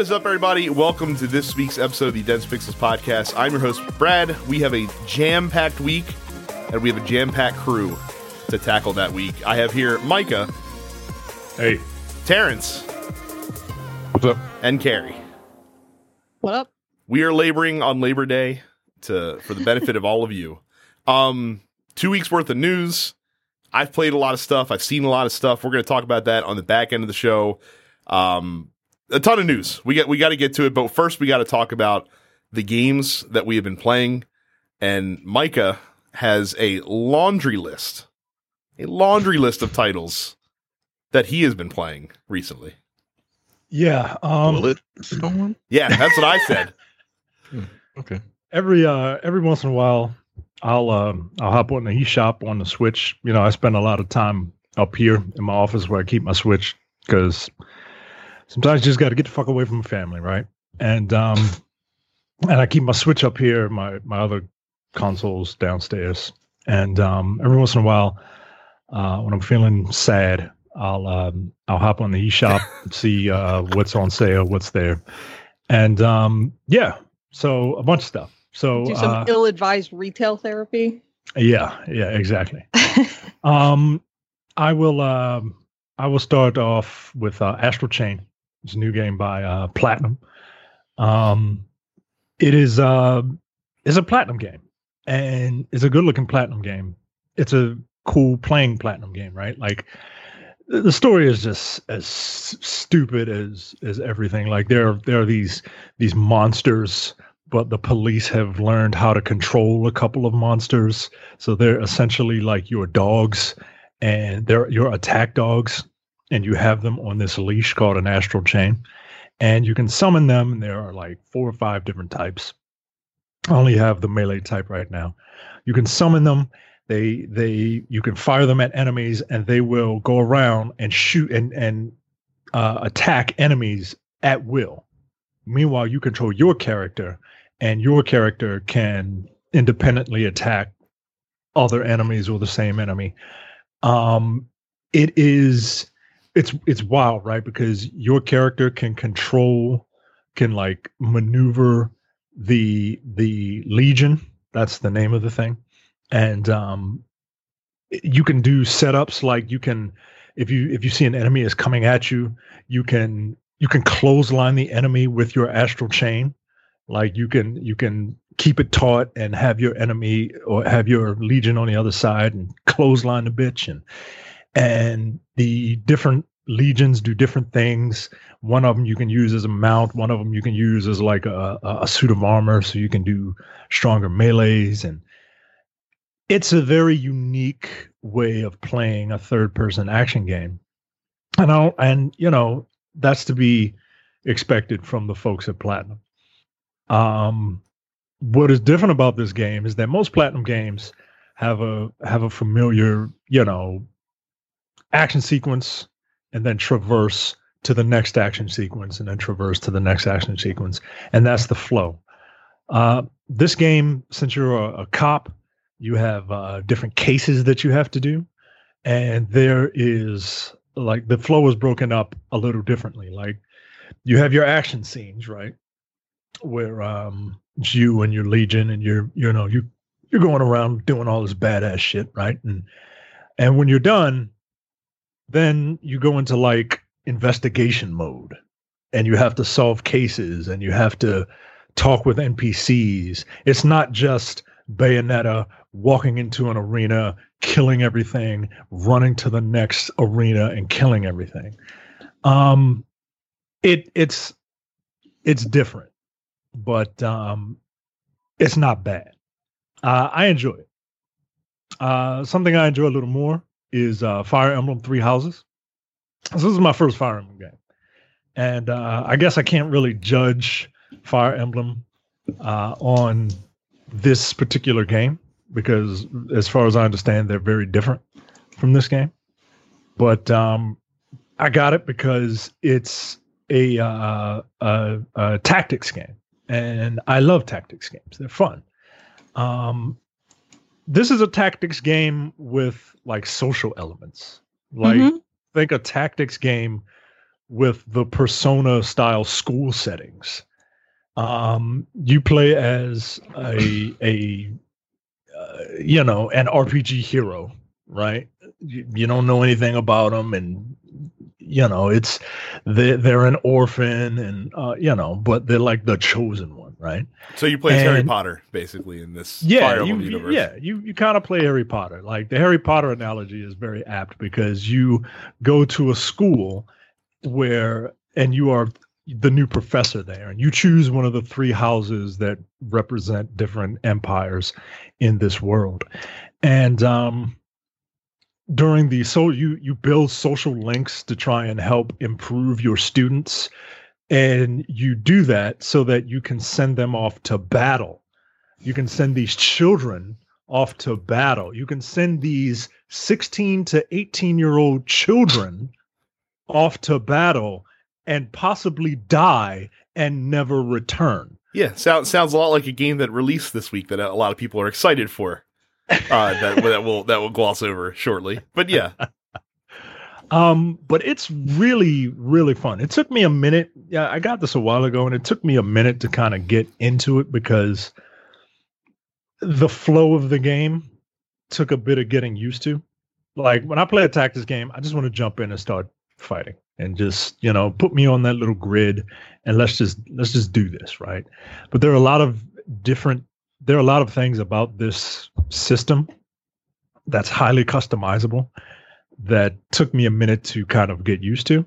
What is up, everybody? Welcome to this week's episode of the Dense Pixels podcast. I'm your host, Brad. We have a jam packed week, and we have a jam packed crew to tackle that week. I have here Micah, Hey, Terrence, what's up? and Carrie. What up? We are laboring on Labor Day to for the benefit of all of you. Um, two weeks worth of news. I've played a lot of stuff. I've seen a lot of stuff. We're going to talk about that on the back end of the show. Um, a ton of news. We got we got to get to it, but first we got to talk about the games that we have been playing. And Micah has a laundry list, a laundry list of titles that he has been playing recently. Yeah, um, Bullet Storm? Yeah, that's what I said. Okay. every uh every once in a while, I'll um I'll hop on the eShop on the Switch. You know, I spend a lot of time up here in my office where I keep my Switch because sometimes you just got to get the fuck away from the family, right? And um and I keep my Switch up here, my my other consoles downstairs, and um every once in a while, uh when I'm feeling sad. I'll um, I'll hop on the eShop, see uh, what's on sale, what's there, and um, yeah, so a bunch of stuff. So Do some uh, ill-advised retail therapy. yeah, yeah, exactly. um, I will um, I will start off with uh, Astral Chain. It's a new game by uh, Platinum. Um, it is uh, it's a platinum game, and it's a good looking platinum game. It's a cool playing platinum game, right? Like the story is just as stupid as as everything. Like there there are these these monsters, but the police have learned how to control a couple of monsters. So they're essentially like your dogs, and they're your attack dogs, and you have them on this leash called an astral chain, and you can summon them. And there are like four or five different types. I only have the melee type right now. You can summon them. They they you can fire them at enemies, and they will go around and shoot and and uh, attack enemies at will. Meanwhile, you control your character, and your character can independently attack other enemies or the same enemy. Um, it is it's it's wild, right? Because your character can control, can like maneuver the the legion. That's the name of the thing, and um, you can do setups like you can if you if you see an enemy is coming at you, you can you can clothesline the enemy with your astral chain like you can you can keep it taut and have your enemy or have your legion on the other side and clothesline the bitch and and the different legions do different things. One of them you can use as a mount one of them you can use as like a, a suit of armor so you can do stronger melees and it's a very unique way of playing a third person action game. And I and you know that's to be expected from the folks at platinum. Um, what is different about this game is that most platinum games have a have a familiar, you know, action sequence and then traverse to the next action sequence and then traverse to the next action sequence, and that's the flow. Uh, this game, since you're a, a cop, you have uh, different cases that you have to do, and there is like the flow is broken up a little differently. Like you have your action scenes, right? where um it's you and your legion and you're you know you you're going around doing all this badass shit right and and when you're done then you go into like investigation mode and you have to solve cases and you have to talk with npcs it's not just bayonetta walking into an arena killing everything running to the next arena and killing everything um it it's it's different but um, it's not bad. Uh, I enjoy it. Uh, something I enjoy a little more is uh, Fire Emblem Three Houses. This is my first Fire Emblem game, and uh, I guess I can't really judge Fire Emblem uh, on this particular game because, as far as I understand, they're very different from this game. But um, I got it because it's a, uh, a, a tactics game and I love tactics games. They're fun. Um, this is a tactics game with like social elements. Like Mhm. think a tactics game with the persona style school settings. Um, you play as a a uh, you know an RPG hero, right? You, you don't know anything about them, and you know it's they they're an orphan, and uh, you know, but they're like the chosen one, right? So you play Harry Potter basically in this yeah, Fire Emblem you- universe. yeah, you you kind of play Harry Potter. Like the Harry Potter analogy is very apt because you go to a school where and you are the new professor there, and you choose one of the three houses that represent different empires in this world, and um. During the so you you build social links to try and help improve your students, and you do that so that you can send them off to battle you can send these children off to battle. You can send these 16 to 18 year old children off to battle and possibly die and never return. Yeah, sounds sounds a lot like a game that released this week that a lot of people are excited for. Uh, that that will that will gloss over shortly. But yeah, Um, but it's really, really fun. It took me a minute. Yeah, I got this a while ago, and it took me a minute to kind of get into it because the flow of the game took a bit of getting used to. Like when I play a tactics game, I just want to jump in and start fighting and just, you know, put me on that little grid and let's just let's just do this, right? But there are a lot of different there are a lot of things about this system that's highly customizable that took me a minute to kind of get used to.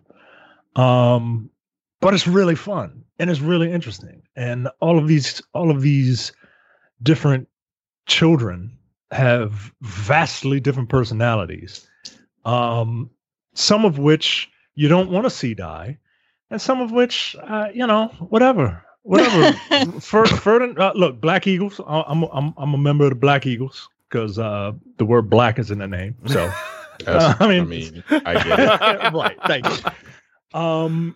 Um, but it's really fun and it's really interesting. And all of these, all of these different children have vastly different personalities. Um, some of which you don't want to see die, and some of which, uh, you know, whatever, whatever. Fer, Ferdin- uh, look, Black Eagles. I'm, I'm, I'm a member of the Black Eagles because uh, the word black is in the name. So. I I mean- mean, I get it. right. Thank you. Um,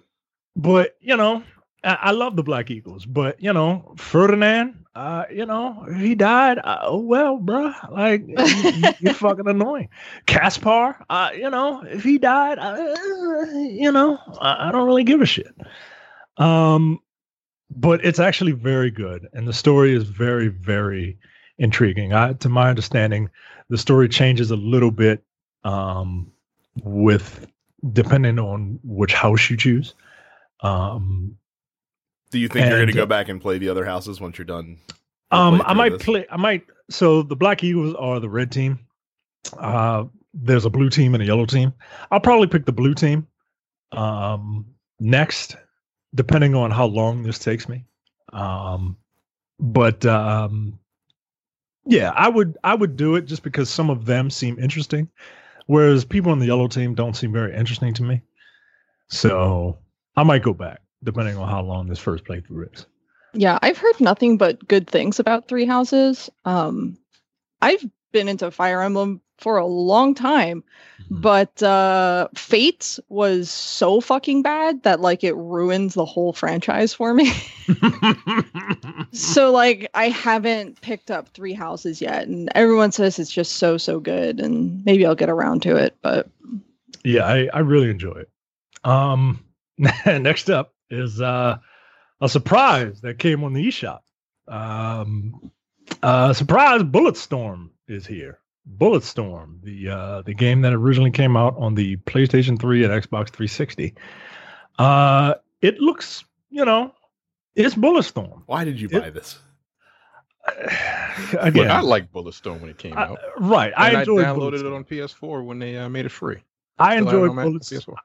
but you know, I, I love the Black Eagles, but you know, Ferdinand, uh, you know, he died, uh, oh well, bruh, like you, you're fucking annoying. Caspar, uh, you know, if he died, uh, you know, I, I don't really give a shit. Um, but it's actually very good, and the story is very, very intriguing. I, to my understanding, the story changes a little bit um, with depending on which house you choose. Um, do you think you're going to go back and play the other houses once you're done? um, I might this? play. I might. So the Black Eagles are the red team. Uh, there's a blue team and a yellow team. I'll probably pick the blue team um, next, depending on how long this takes me. Um, but um, yeah, I would I would do it just because some of them seem interesting, whereas people on the yellow team don't seem very interesting to me. So I might go back depending on how long this first playthrough is. Yeah, I've heard nothing but good things about Three Houses. Um, I've been into Fire Emblem for a long time, Hmm. but uh, Fate was so fucking bad that like it ruins the whole franchise for me. so like I haven't picked up Three Houses yet, and everyone says it's just so so good, and maybe I'll get around to it. But yeah, I, I really enjoy it. Um, next up is uh, a surprise that came on the eShop. Um, uh, surprise! Bulletstorm is here. Bulletstorm, the uh, the game that originally came out on the PlayStation 3 and Xbox 360. Uh, it looks, you know, it's Bulletstorm. Why did you It- buy this? But Again, I like Bulletstorm when it came I- out. right. And I I, enjoyed downloaded it on PS4 when they uh, made it free. I Still have it enjoyed on. PS4.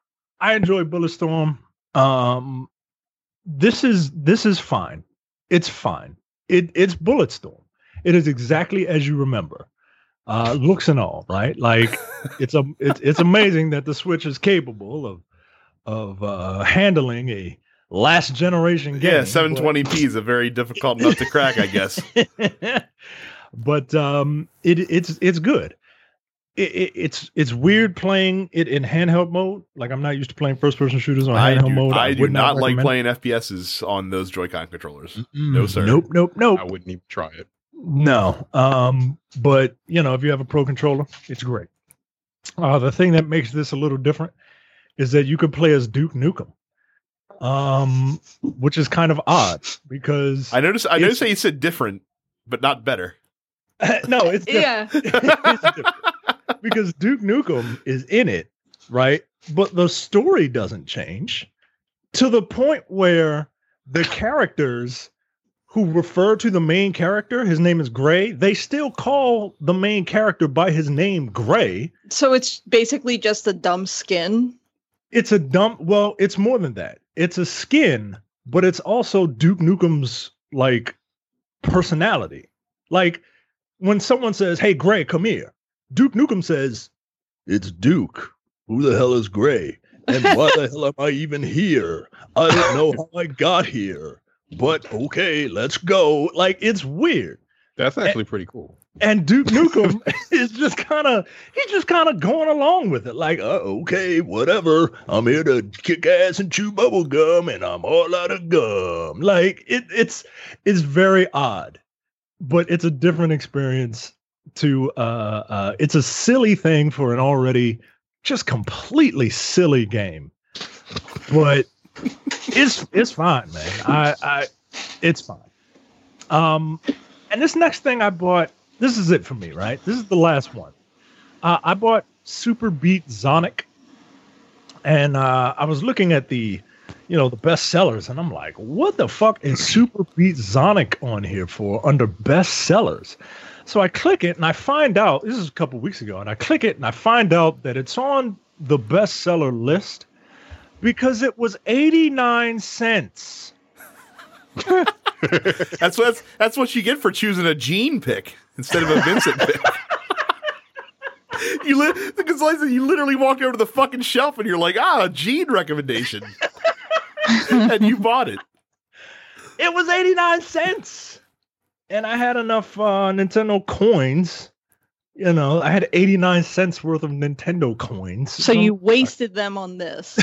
I enjoy Bulletstorm. Um, this is this is fine. It's fine. It it's Bulletstorm. It is exactly as you remember. Uh, looks and all, right? Like it's a it's it's amazing that the Switch is capable of of uh, handling a last generation game. Yeah, 720p is a very difficult nut to crack, I guess. but um, it it's it's good. It, it, it's it's weird playing it in handheld mode. Like I'm not used to playing first person shooters on I handheld do, mode. I do would not like playing FPSs on those Joy-Con controllers. Mm-mm. No, sir. Nope, nope, nope. I wouldn't even try it. No. Um, but you know, if you have a pro controller, it's great. Uh, the thing that makes this a little different is that you could play as Duke Nukem, um, which is kind of odd because I noticed. I noticed that you said different, but not better. no, it's diff- Yeah. it's different. because Duke Nukem is in it, right? But the story doesn't change to the point where the characters who refer to the main character, his name is Gray, they still call the main character by his name Gray. So it's basically just a dumb skin. It's a dumb, well, it's more than that. It's a skin, but it's also Duke Nukem's like personality. Like when someone says, Hey, Gray, come here, Duke Nukem says, It's Duke. Who the hell is Gray? And why the hell am I even here? I don't know how I got here. But okay, let's go. Like it's weird. That's actually pretty cool. And Duke Nukem is just kind of he's just kind of going along with it. Like, uh, okay, whatever. I'm here to kick ass and chew bubble gum, and I'm all out of gum. Like it, it's it's very odd, but it's a different experience. To uh, uh, it's a silly thing for an already just completely silly game, but it's it's fine, man. I I it's fine. Um, and this next thing I bought, this is it for me, right? This is the last one. Uh, I bought Superbeat Xonic, and uh, I was looking at the, you know, the best sellers, and I'm like, what the fuck is Super Beat Sonic on here for under best sellers? So I click it and I find out this is a couple weeks ago, and I click it and I find out that it's on the bestseller list because it was 89 cents. That's what that's what you get for choosing a Gene pick instead of a Vincent pick. you li- because like you literally walk over to the fucking shelf and you're like, ah, a Gene recommendation, and you bought it. It was 89 cents. And I had enough uh, Nintendo coins. You know, I had 89 cents worth of Nintendo coins. So you wasted them on this.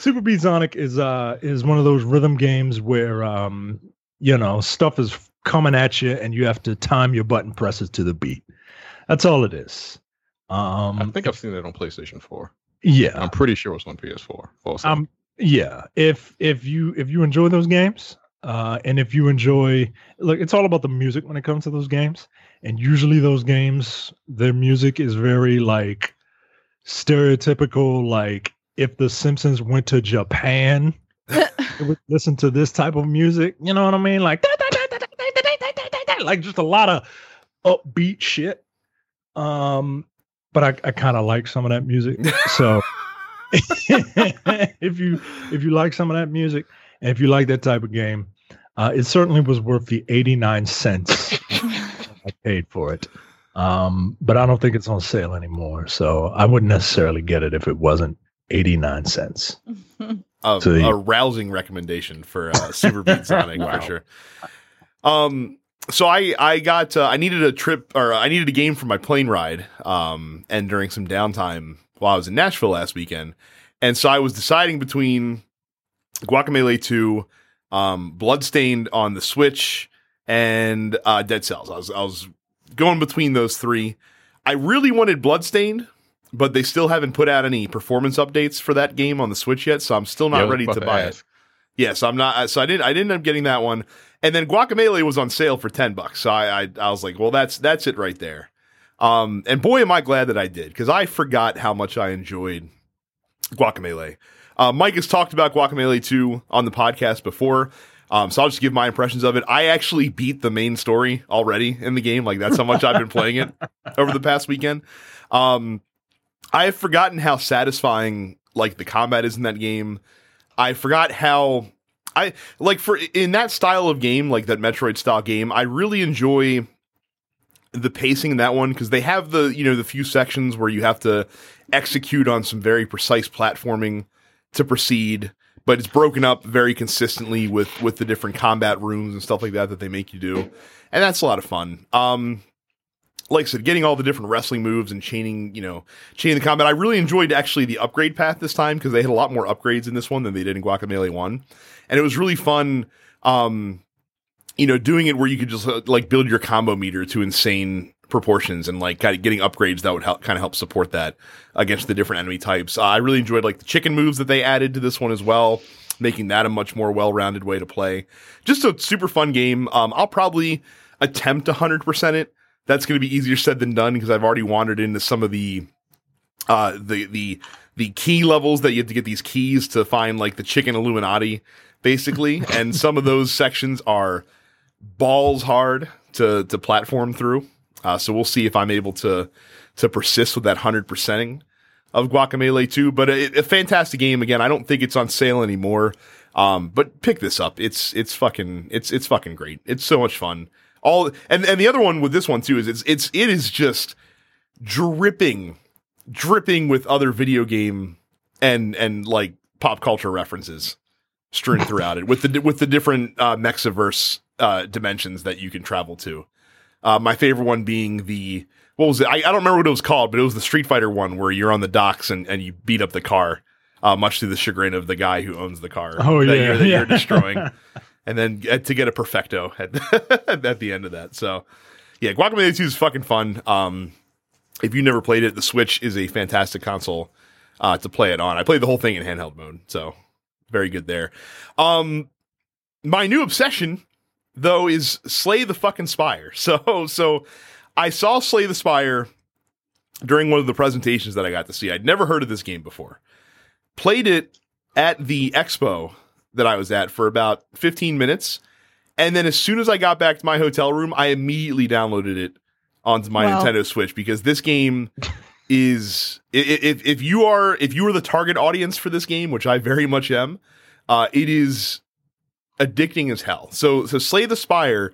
Superbeat Xonic is uh is one of those rhythm games where um you know stuff is coming at you and you have to time your button presses to the beat. That's all it is. Um I think I've seen that on PlayStation 4. yeah. I'm pretty sure it's on PS4. Also. Um, yeah. If if you if you enjoy those games, uh, and if you enjoy, look, it's all about the music when it comes to those games. And usually those games, their music is very like stereotypical. Like if The Simpsons went to Japan, they would listen to this type of music. You know what I mean? Like like just a lot of upbeat shit. Um, but I, I kind of like some of that music. So if you if you like some of that music and if you like that type of game, uh, it certainly was worth the 89 cents I paid for it. Um, but I don't think it's on sale anymore. So I wouldn't necessarily get it if it wasn't 89 cents. A, So you- a rousing recommendation for uh, Superbeat Xonic Wow. for sure. Um, so I I got uh, I needed a trip or I needed a game for my plane ride. Um, and during some downtime while I was in Nashville last weekend, and so I was deciding between Guacamelee Two, um, Bloodstained on the Switch, and uh, Dead Cells. I was I was going between those three. I really wanted Bloodstained, but they still haven't put out any performance updates for that game on the Switch yet, so I'm still not ready to buy it. ask. Yeah, so I'm not. So I didn't. I didn't end up getting that one. And then Guacamelee was on sale for ten bucks. So I, I, I was like, well, that's that's it right there. Um, and boy, am I glad that I did because I forgot how much I enjoyed Guacamelee. Uh, Mike has talked about Guacamelee 2 on the podcast before. Um, so I'll just give my impressions of it. I actually beat the main story already in the game. Like that's how much I've been playing it over the past weekend. Um, I have forgotten how satisfying like the combat is in that game. I forgot how I like for in that style of game, like that Metroid style game. I really enjoy the pacing in that one because they have the you know the few sections where you have to execute on some very precise platforming to proceed but it's broken up very consistently with with the different combat rooms and stuff like that that they make you do and that's a lot of fun um like I said, getting all the different wrestling moves and chaining, you know, chaining the combat. I really enjoyed actually the upgrade path this time because they had a lot more upgrades in this one than they did in Guacamelee One, and it was really fun. Um, you know, doing it where you could just uh, like build your combo meter to insane proportions and like kind of getting upgrades that would help kind of help support that against the different enemy types. Uh, I really enjoyed like the chicken moves that they added to this one as well, making that a much more well-rounded way to play. Just a super fun game. Um, I'll probably attempt 100% it. That's going to be easier said than done because I've already wandered into some of the uh the the the key levels that you have to get these keys to find like the chicken illuminati basically and some of those sections are balls hard to to platform through uh, so we'll see if i'm able to to persist with that 100%ing of guacamelee 2 but a, a fantastic game. Again i don't think it's on sale anymore. Um but pick this up. It's it's fucking it's it's fucking great. It's so much fun. All and and the other one with this one too is it's it's it is just dripping dripping with other video game and and like pop culture references strewn throughout it with the with the different uh, Mexiverse uh, dimensions that you can travel to. Uh, my favorite one being the what was it? I, I don't remember what it was called, but it was the Street Fighter one where you're on the docks and, and you beat up the car, uh, much to the chagrin of the guy who owns the car. Oh, that yeah, you're, that yeah. you're destroying, and then uh, to get a perfecto at at the end of that. So, yeah, Guacamelee 2 is fucking fun. Um, if you never played it, the Switch is a fantastic console uh, to play it on. I played the whole thing in handheld mode, so very good there. Um, my new obsession, though, is Slay the fucking Spire. So, so I saw Slay the Spire during one of the presentations that I got to see. I'd never heard of this game before. Played it at the expo that I was at for about 15 minutes. And then as soon as I got back to my hotel room, I immediately downloaded it onto my Wow. Nintendo Switch because this game is if if you are if you are the target audience for this game, which I very much am, uh, it is addicting as hell. So so Slay the Spire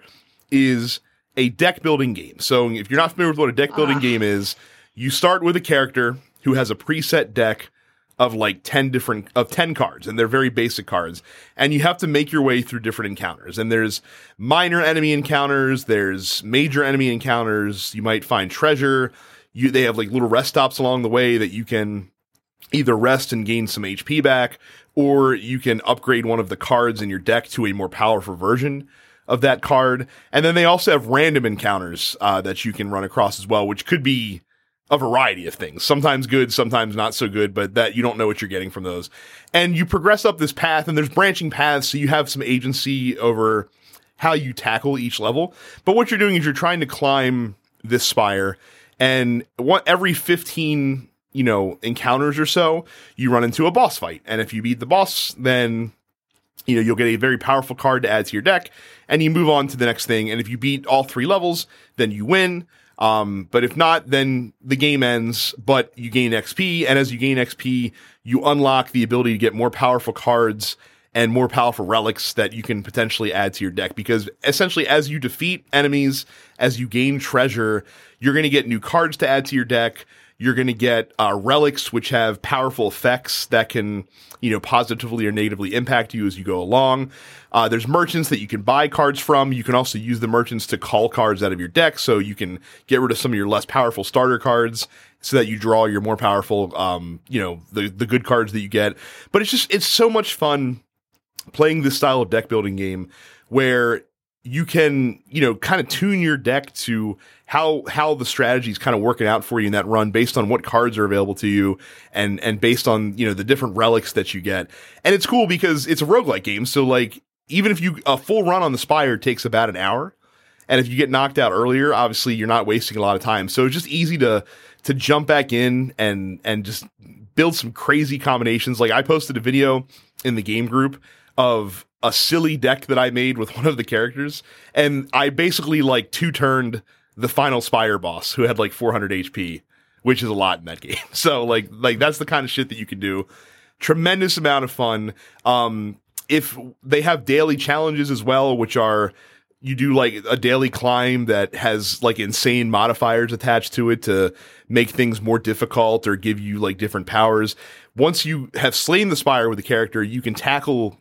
is a deck building game. So if you're not familiar with what a deck building Ah. game is, you start with a character who has a preset deck of like 10 different of 10 cards and they're very basic cards and you have to make your way through different encounters and there's minor enemy encounters there's major enemy encounters you might find treasure you they have like little rest stops along the way that you can either rest and gain some HP back or you can upgrade one of the cards in your deck to a more powerful version of that card and then they also have random encounters uh, that you can run across as well which could be a variety of things. Sometimes good, sometimes not so good, but that you don't know what you're getting from those. And you progress up this path and there's branching paths, so you have some agency over how you tackle each level. But what you're doing is you're trying to climb this spire and what every 15, you know, encounters or so, you run into a boss fight. And if you beat the boss, then you know, you'll get a very powerful card to add to your deck and you move on to the next thing. And if you beat all three levels, then you win. Um, but if not, then the game ends, but you gain XP. And as you gain XP, you unlock the ability to get more powerful cards and more powerful relics that you can potentially add to your deck. Because essentially, as you defeat enemies, as you gain treasure, you're going to get new cards to add to your deck. You're going to get uh, relics, which have powerful effects that can, you know, positively or negatively impact you as you go along. Uh, there's merchants that you can buy cards from. You can also use the merchants to call cards out of your deck, so you can get rid of some of your less powerful starter cards, so that you draw your more powerful, um, you know, the the good cards that you get. But it's just it's so much fun playing this style of deck building game where you can you know kind of tune your deck to how how the strategy is kind of working out for you in that run based on what cards are available to you and and based on you know the different relics that you get. And it's cool because it's a roguelike game so like even if you a full run on the spire takes about an hour and if you get knocked out earlier obviously you're not wasting a lot of time. So it's just easy to to jump back in and and just build some crazy combinations. Like i posted a video in the game group of a silly deck that I made with one of the characters, and I basically like two turned the final Spire boss who had like 400 HP, which is a lot in that game. So like like that's the kind of shit that you can do. Tremendous amount of fun. Um, if they have daily challenges as well, which are you do like a daily climb that has like insane modifiers attached to it to make things more difficult or give you like different powers. Once you have slain the spire with the character, you can tackle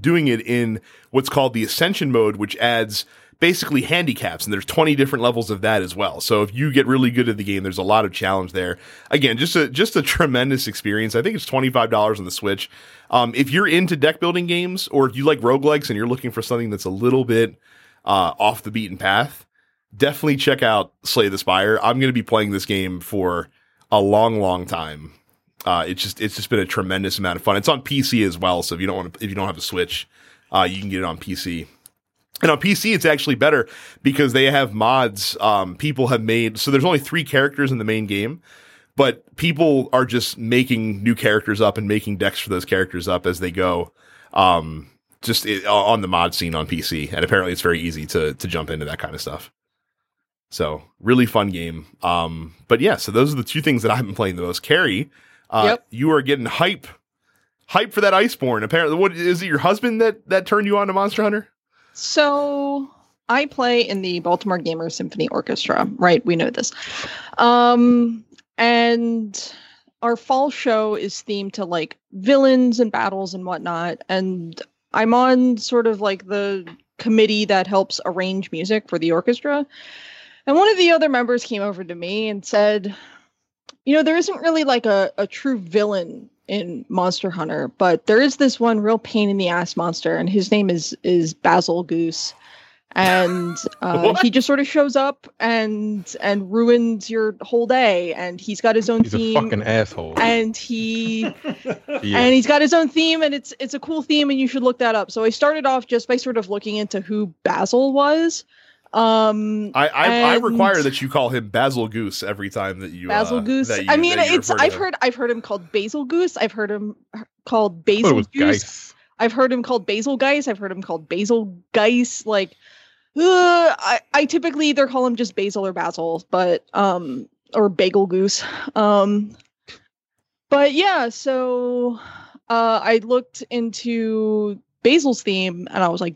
doing it in what's called the ascension mode, which adds basically handicaps. And there's 20 different levels of that as well. So if you get really good at the game, there's a lot of challenge there. Again, just a, just a tremendous experience. I think it's $25 on the Switch. Um, if you're into deck building games or if you like roguelikes and you're looking for something that's a little bit, uh, off the beaten path, definitely check out Slay the Spire. I'm going to be playing this game for a long, long time. Uh, it's just it's just been a tremendous amount of fun. It's on PC as well, so if you don't want if you don't have a Switch, uh, you can get it on PC. And on PC, it's actually better because they have mods. Um, people have made so there's only three characters in the main game, but people are just making new characters up and making decks for those characters up as they go. Um, just it, on the mod scene on PC, and apparently it's very easy to to jump into that kind of stuff. So really fun game. Um, but yeah, so those are the two things that I've been playing the most. Carrie, uh, Yep. you are getting hype, hype for that Iceborne. Apparently, what is it? Your husband that that turned you on to Monster Hunter? So I play in the Baltimore Gamer Symphony Orchestra, right? We know this. Um, and our fall show is themed to like villains and battles and whatnot. And I'm on sort of like the committee that helps arrange music for the orchestra. And one of the other members came over to me and said, you know, there isn't really like a, a true villain in Monster Hunter, but there is this one real pain in the ass monster, and his name is is Basil Goose. And uh, he just sort of shows up and and ruins your whole day. And he's got his own He's a theme, fucking asshole. and he yeah. and he's got his own theme and it's it's a cool theme and you should look that up so i started off just by sort of looking into who basil was um I I, I require that you call him Basil Goose every time that you basil uh, goose? you- i mean it's i've heard i've heard him called basil goose. I've heard him called basil goose. Geis. i've heard him called basil geis. I've heard him called basil geis. Like uh, I, I typically either call him just basil or basil but um or bagel goose. Um but yeah so uh i looked into basil's theme and i was like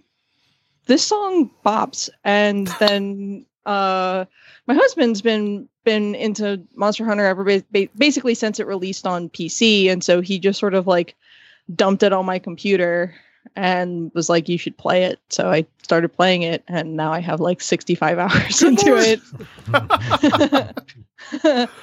this song bops and then uh my husband's been been into monster hunter ever ba- ba- basically since it released on pc and so he just sort of like dumped it on my computer and was like you should play it. So i started playing it and now i have like 65 hours Good into lord. it.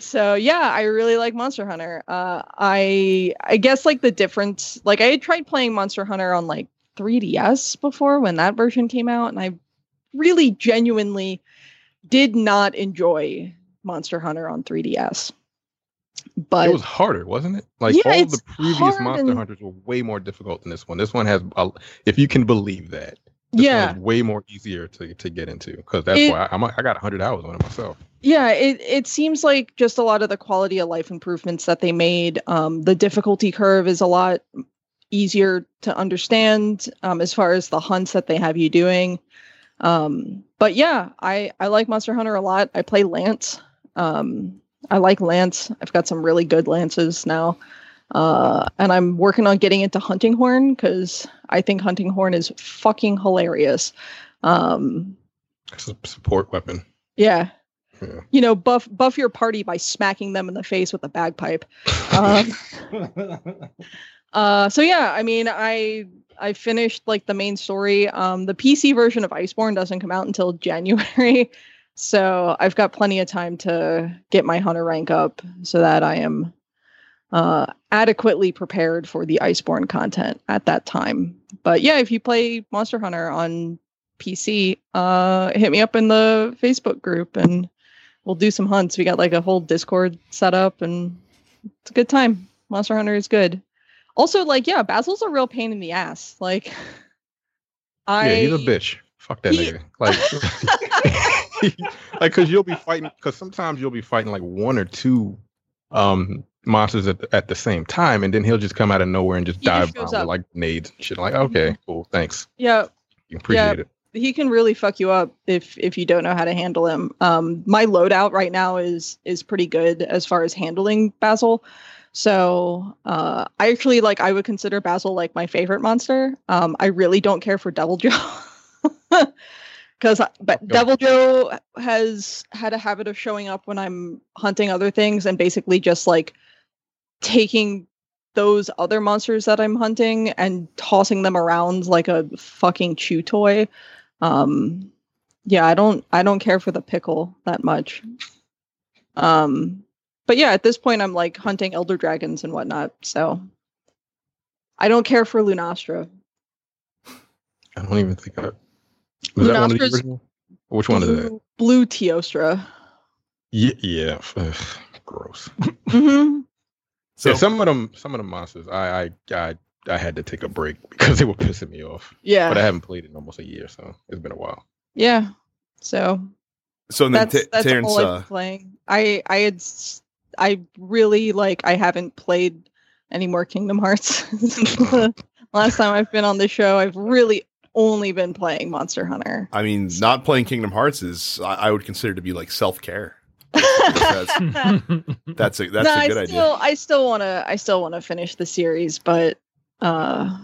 So yeah i really like monster hunter. Uh i i guess like the difference like i had tried playing monster hunter on like 3ds before when that version came out and i really genuinely did not enjoy monster hunter on 3ds but it was harder, wasn't it? Like Yeah, all the previous Monster and- Hunters were way more difficult than this one. This one has, a, if you can believe that, this yeah one is way more easier to, to get into. Because that's It- why I'm, I got 100 hours on it myself. Yeah, it, it seems like just a lot of the quality of life improvements that they made. Um, the difficulty curve is a lot easier to understand um, as far as the hunts that they have you doing. Um, but yeah, I, I like Monster Hunter a lot. I play Lance. Um, I like Lance. I've got some really good Lances now. Uh, and I'm working on getting into Hunting Horn because I think Hunting Horn is fucking hilarious. Um, It's a support weapon. yeah. Yeah. You know, buff buff your party by smacking them in the face with a bagpipe. Um, uh, so yeah, I mean, I I finished like the main story. Um, the PC version of Iceborne doesn't come out until January, so I've got plenty of time to get my hunter rank up so that I am uh, adequately prepared for the Iceborne content at that time. But yeah, if you play Monster Hunter on PC, uh, hit me up in the Facebook group and we'll do some hunts. We got like a whole Discord set up and it's a good time. Monster Hunter is good. Also, like, yeah, Basil's a real pain in the ass. Like, I Yeah, he's a bitch. Fuck that He- nigga. Like, like, cause you'll be fighting. Cause sometimes you'll be fighting like one or two um monsters at the, at the same time, and then he'll just come out of nowhere and just He dive bomb with like nades and shit. Like, okay, cool, thanks. Yeah, You appreciate it. he can really fuck you up if if you don't know how to handle him. Um, my loadout right now is is pretty good as far as handling Basil. So uh, I actually like I would consider Basil like my favorite monster. Um, I really don't care for Deviljho. Because, but. Deviljho has had a habit of showing up when I'm hunting other things and basically just like taking those other monsters that I'm hunting and tossing them around like a fucking chew toy. Um yeah, I don't I don't care for the pickle that much. Um but yeah, at this point I'm like hunting elder dragons and whatnot, so I don't care for Lunastra. I don't even think I. Was that one of the Lunostra's- original? Which one is that? Blue, Blue Teostra. Yeah, yeah. ugh, gross. hmm So yeah, some of them, some of the monsters, I, I, I, I had to take a break because they were pissing me off. Yeah. But I haven't played in almost a year, so it's been a while. yeah. So so then that's T- that's Terrence, all I've uh, playing. I I had s- I really like I haven't played any more Kingdom Hearts since the last time I've been on the show. I've really only been playing Monster Hunter. I mean, not playing Kingdom Hearts is I, I would consider to be like self care. that's that's a that's No, a I good still, idea. I still want to. I still want to finish the series, but uh,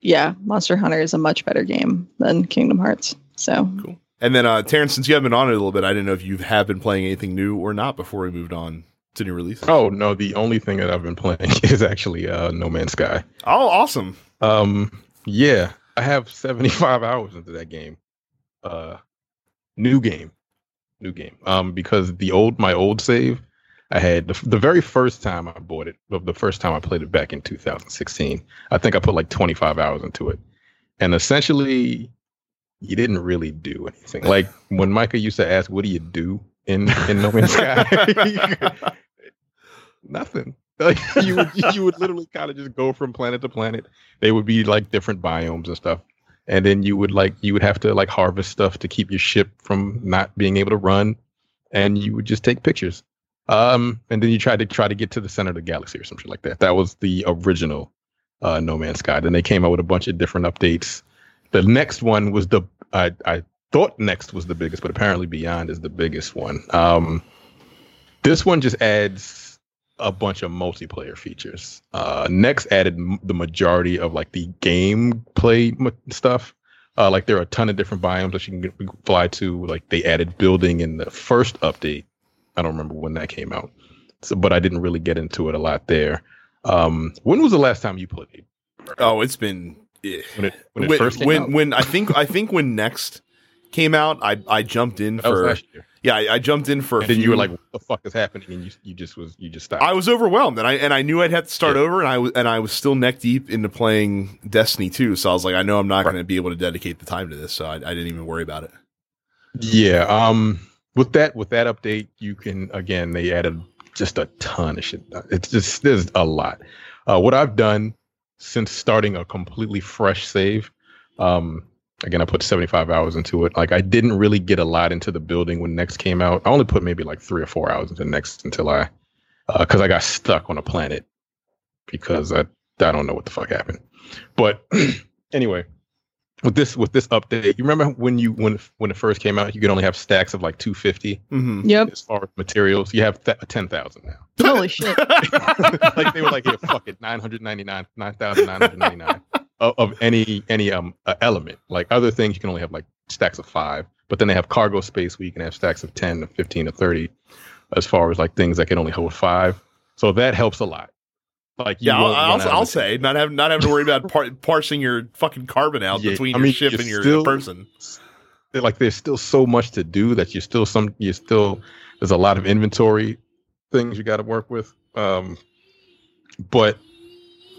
yeah, Monster Hunter is a much better game than Kingdom Hearts. So Cool. And then uh Terrence, since you haven't been on it a little bit, I didn't know if you have been playing anything new or not before we moved on to new releases. Oh no, the only thing that I've been playing is actually uh, No Man's Sky. Oh, awesome. Um, yeah, I have 75 hours into that game. Uh, new game, new game. Um, because the old my old save, I had the, the very first time I bought it, the- the first time I played it back in 2016. I think I put like 25 hours into it, and essentially, you didn't really do anything. Like when Micah used to ask, "What do you do in in No Man's Sky?" nothing. Like you would you would literally kind of just go from planet to planet. They would be like different biomes and stuff. And then you would like you would have to like harvest stuff to keep your ship from not being able to run. And you would just take pictures. Um, and then you tried to try to get to the center of the galaxy or something like that. That was the original uh No Man's Sky. Then they came out with a bunch of different updates. The next one was the I I thought next was the biggest, but apparently Beyond is the biggest one. Um this one just adds a bunch of multiplayer features. Uh, Next added m- the majority of like the gameplay m- stuff. Uh, like there are a ton of different biomes that you can fly to. Like they added building in the first update. I don't remember when that came out, so but I didn't really get into it a lot there. Um, when was the last time you played? Oh, it's been When it when it when first came when, out? when I think I think when next came out, I I jumped in that for yeah, I, I jumped in for. And then you were like, "What the fuck is happening?" And you you just was you just stopped. I was overwhelmed, and I and I knew I'd have to start Yeah. over, and I was and I was still neck deep into playing Destiny 2. So I was like, I know I'm not Right. going to be able to dedicate the time to this, so I, I didn't even worry about it. Yeah. Um. With that, with that update, you can again. They added just a ton of shit. It's just there's a lot. Uh, what I've done since starting a completely fresh save. Um. Again, I put 75 hours into it. Like I didn't really get a lot into the building when Next came out. I only put maybe like three or four hours into Next until I, because I got stuck on a planet because I I don't know what the fuck happened. But anyway, with this with this update, you remember when you when when it first came out, you could only have stacks of like 250 hmm yep. as far as materials. You have th- 10,000 now. Holy shit. like they were like, yeah, fuck it, 999, 9,999 of, of any any um uh, element. Like other things, you can only have like stacks of five, but then they have cargo space where you can have stacks of 10 or 15 or 30 as far as like things that can only hold five. So that helps a lot. Like Yeah, I'll, I'll, I'll say not having not having to worry about par- parsing your fucking carbon out Yeah, between I your mean, ship and your still- person. like there's still so much to do that you're still some you're still there's a lot of inventory things you got to work with um but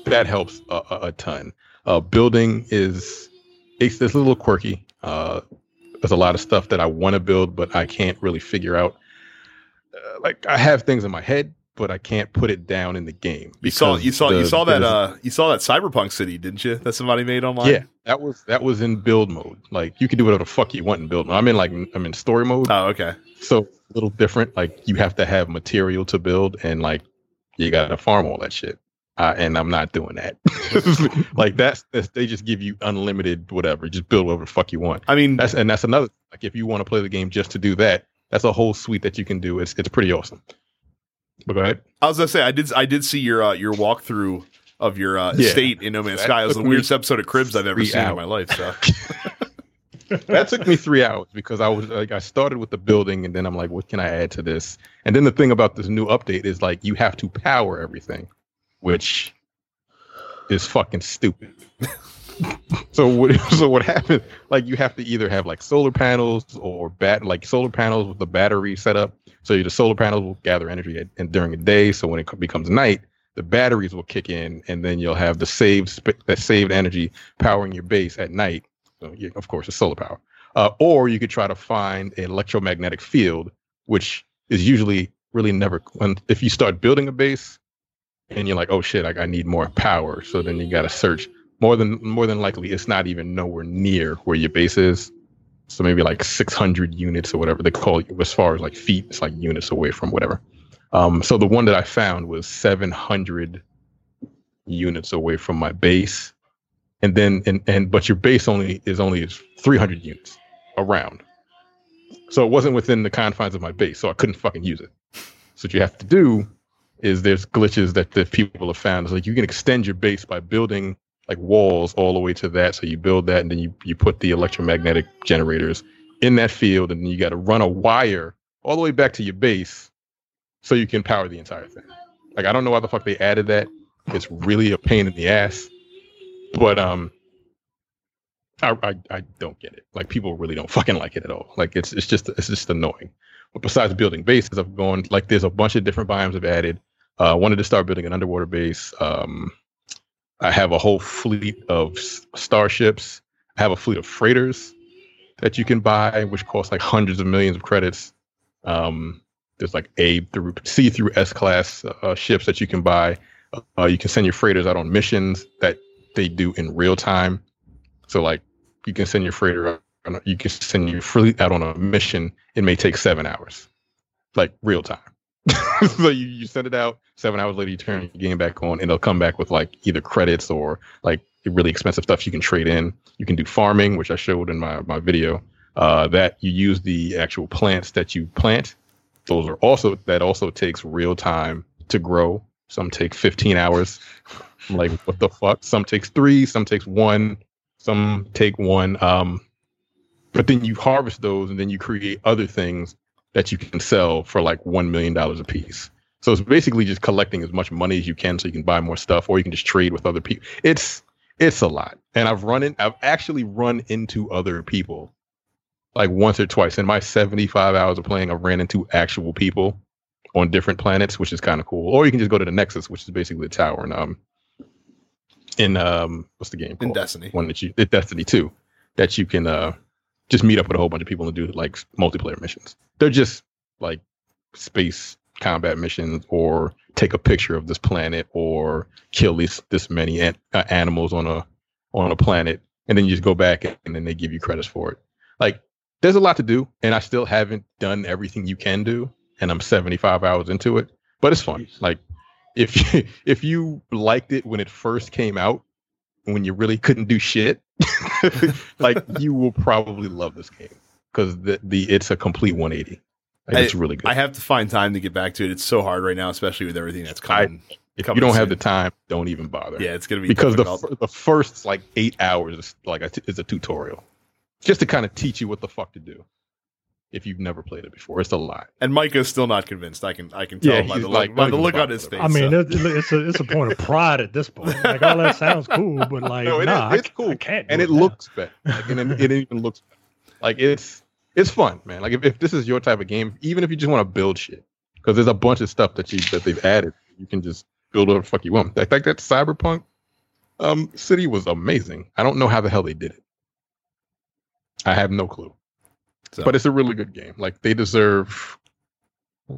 that helps a, a, a ton. Uh building is it's, it's a little quirky. Uh there's a lot of stuff that i want to build but i can't really figure out uh, like i have things in my head but i can't put it down in the game You saw you saw you saw that uh you saw that cyberpunk city, didn't you? That somebody made online. yeah that was that was in build mode like you can do whatever the fuck you want in build mode i'm in like i'm in story mode Oh, okay. so a little different. Like you have to have material to build, and like you got to farm all that shit. Uh, and I'm not doing that. like that's, that's they just give you unlimited whatever. Just build whatever the fuck you want. I mean, That's and that's another. Like if you want to play the game just to do that, that's a whole suite that you can do. It's it's pretty awesome. But go ahead. I was gonna say I did I did see your uh, your walkthrough of your uh, Yeah. estate in No Man's That Sky. It was the weirdest episode of Cribs I've ever seen in my life. So that took me three hours because I was like I started with the building and then I'm like, what can I add to this? And then the thing about this new update is like you have to power everything, which is fucking stupid. so what so what happens? Like you have to either have like solar panels or bat like solar panels with the battery set up. So the solar panels will gather energy at, and during the day. So when it becomes night, the batteries will kick in, and then you'll have the saved that saved energy powering your base at night. So yeah, of course, it's solar power. Uh, or you could try to find an electromagnetic field, which is usually really never. When, if you start building a base, and you're like, oh shit, like I need more power, so then you got to search. More than more than likely, it's not even nowhere near where your base is. So maybe like 600 units or whatever they call it, as far as like feet, it's like units away from whatever. Um, so the one that I found was 700 units away from my base, and then and and but your base only is only 300 units around. So it wasn't within the confines of my base, so I couldn't fucking use it. So what you have to do is there's glitches that the people have found. It's like you can extend your base by building like walls all the way to that. So you build that and then you, you put the electromagnetic generators in that field and you got to run a wire all the way back to your base so you can power the entire thing. Like I don't know why the fuck they added that. It's really a pain in the ass. But um I, I, I don't get it. Like people really don't fucking like it at all. Like it's it's just it's just annoying. But besides building bases, I've gone like there's a bunch of different biomes I've added. Uh, wanted to start building an underwater base. Um, I have a whole fleet of starships. I have a fleet of freighters that you can buy, which cost like hundreds of millions of credits. Um, there's like A through C through S class uh, ships that you can buy. Uh, you can send your freighters out on missions that they do in real time. So like you can send your freighter, you can send your fleet out on a mission. It may take seven hours, like real time. so you, you send it out seven hours later you turn your game back on and it'll come back with like either credits or like really expensive stuff you can trade in. You can do farming which i showed in my, my video. Uh, that you use the actual plants that you plant. Those are also that also takes real time to grow. Some take 15 hours. I'm like what the fuck? Some takes three some takes one some take one um but then you harvest those and then you create other things that you can sell for like one million dollars a piece. So it's basically just collecting as much money as you can so you can buy more stuff or you can just trade with other people. It's it's a lot. And I've run in I've actually run into other people like once or twice in my 75 hours of playing. I've ran into actual people on different planets, which is kind of cool. Or you can just go to the Nexus, which is basically the tower and um in um what's the game called? In Destiny. One that you Destiny 2 that you can uh just meet up with a whole bunch of people and do like multiplayer missions. They're just like space combat missions or take a picture of this planet or kill this this many an- uh, animals on a on a planet and then you just go back and then they give you credits for it. Like there's a lot to do and I still haven't done everything you can do and I'm 75 hours into it, but it's fun. Like if you, if you liked it when it first came out when you really couldn't do shit, like you will probably love this game because the, the it's a complete 180. Like, it's really good. I have to find time to get back to it. It's so hard right now, especially with everything that's coming. I, if you don't soon. have the time, don't even bother. Yeah, it's gonna be because difficult. the the first like eight hours is like a, is a tutorial, just to kind of teach you what the fuck to do if you've never played it before. It's a lot. And Mike is still not convinced. I can I can tell yeah, by the like, look, by the look on his face. I mean, so. it's a it's a point of pride at this point. Like all that sounds cool, but like no, it nah, is, it's I, cool. I can't, and it, it looks better. Like, and it, it even looks better. like it's it's fun, man. Like if, if this is your type of game, even if you just want to build shit, because there's a bunch of stuff that you that they've added, you can just build whatever the fuck you want. Like, like that cyberpunk um city was amazing. I don't know how the hell they did it. I have no clue. So. But it's a really good game. Like they deserve.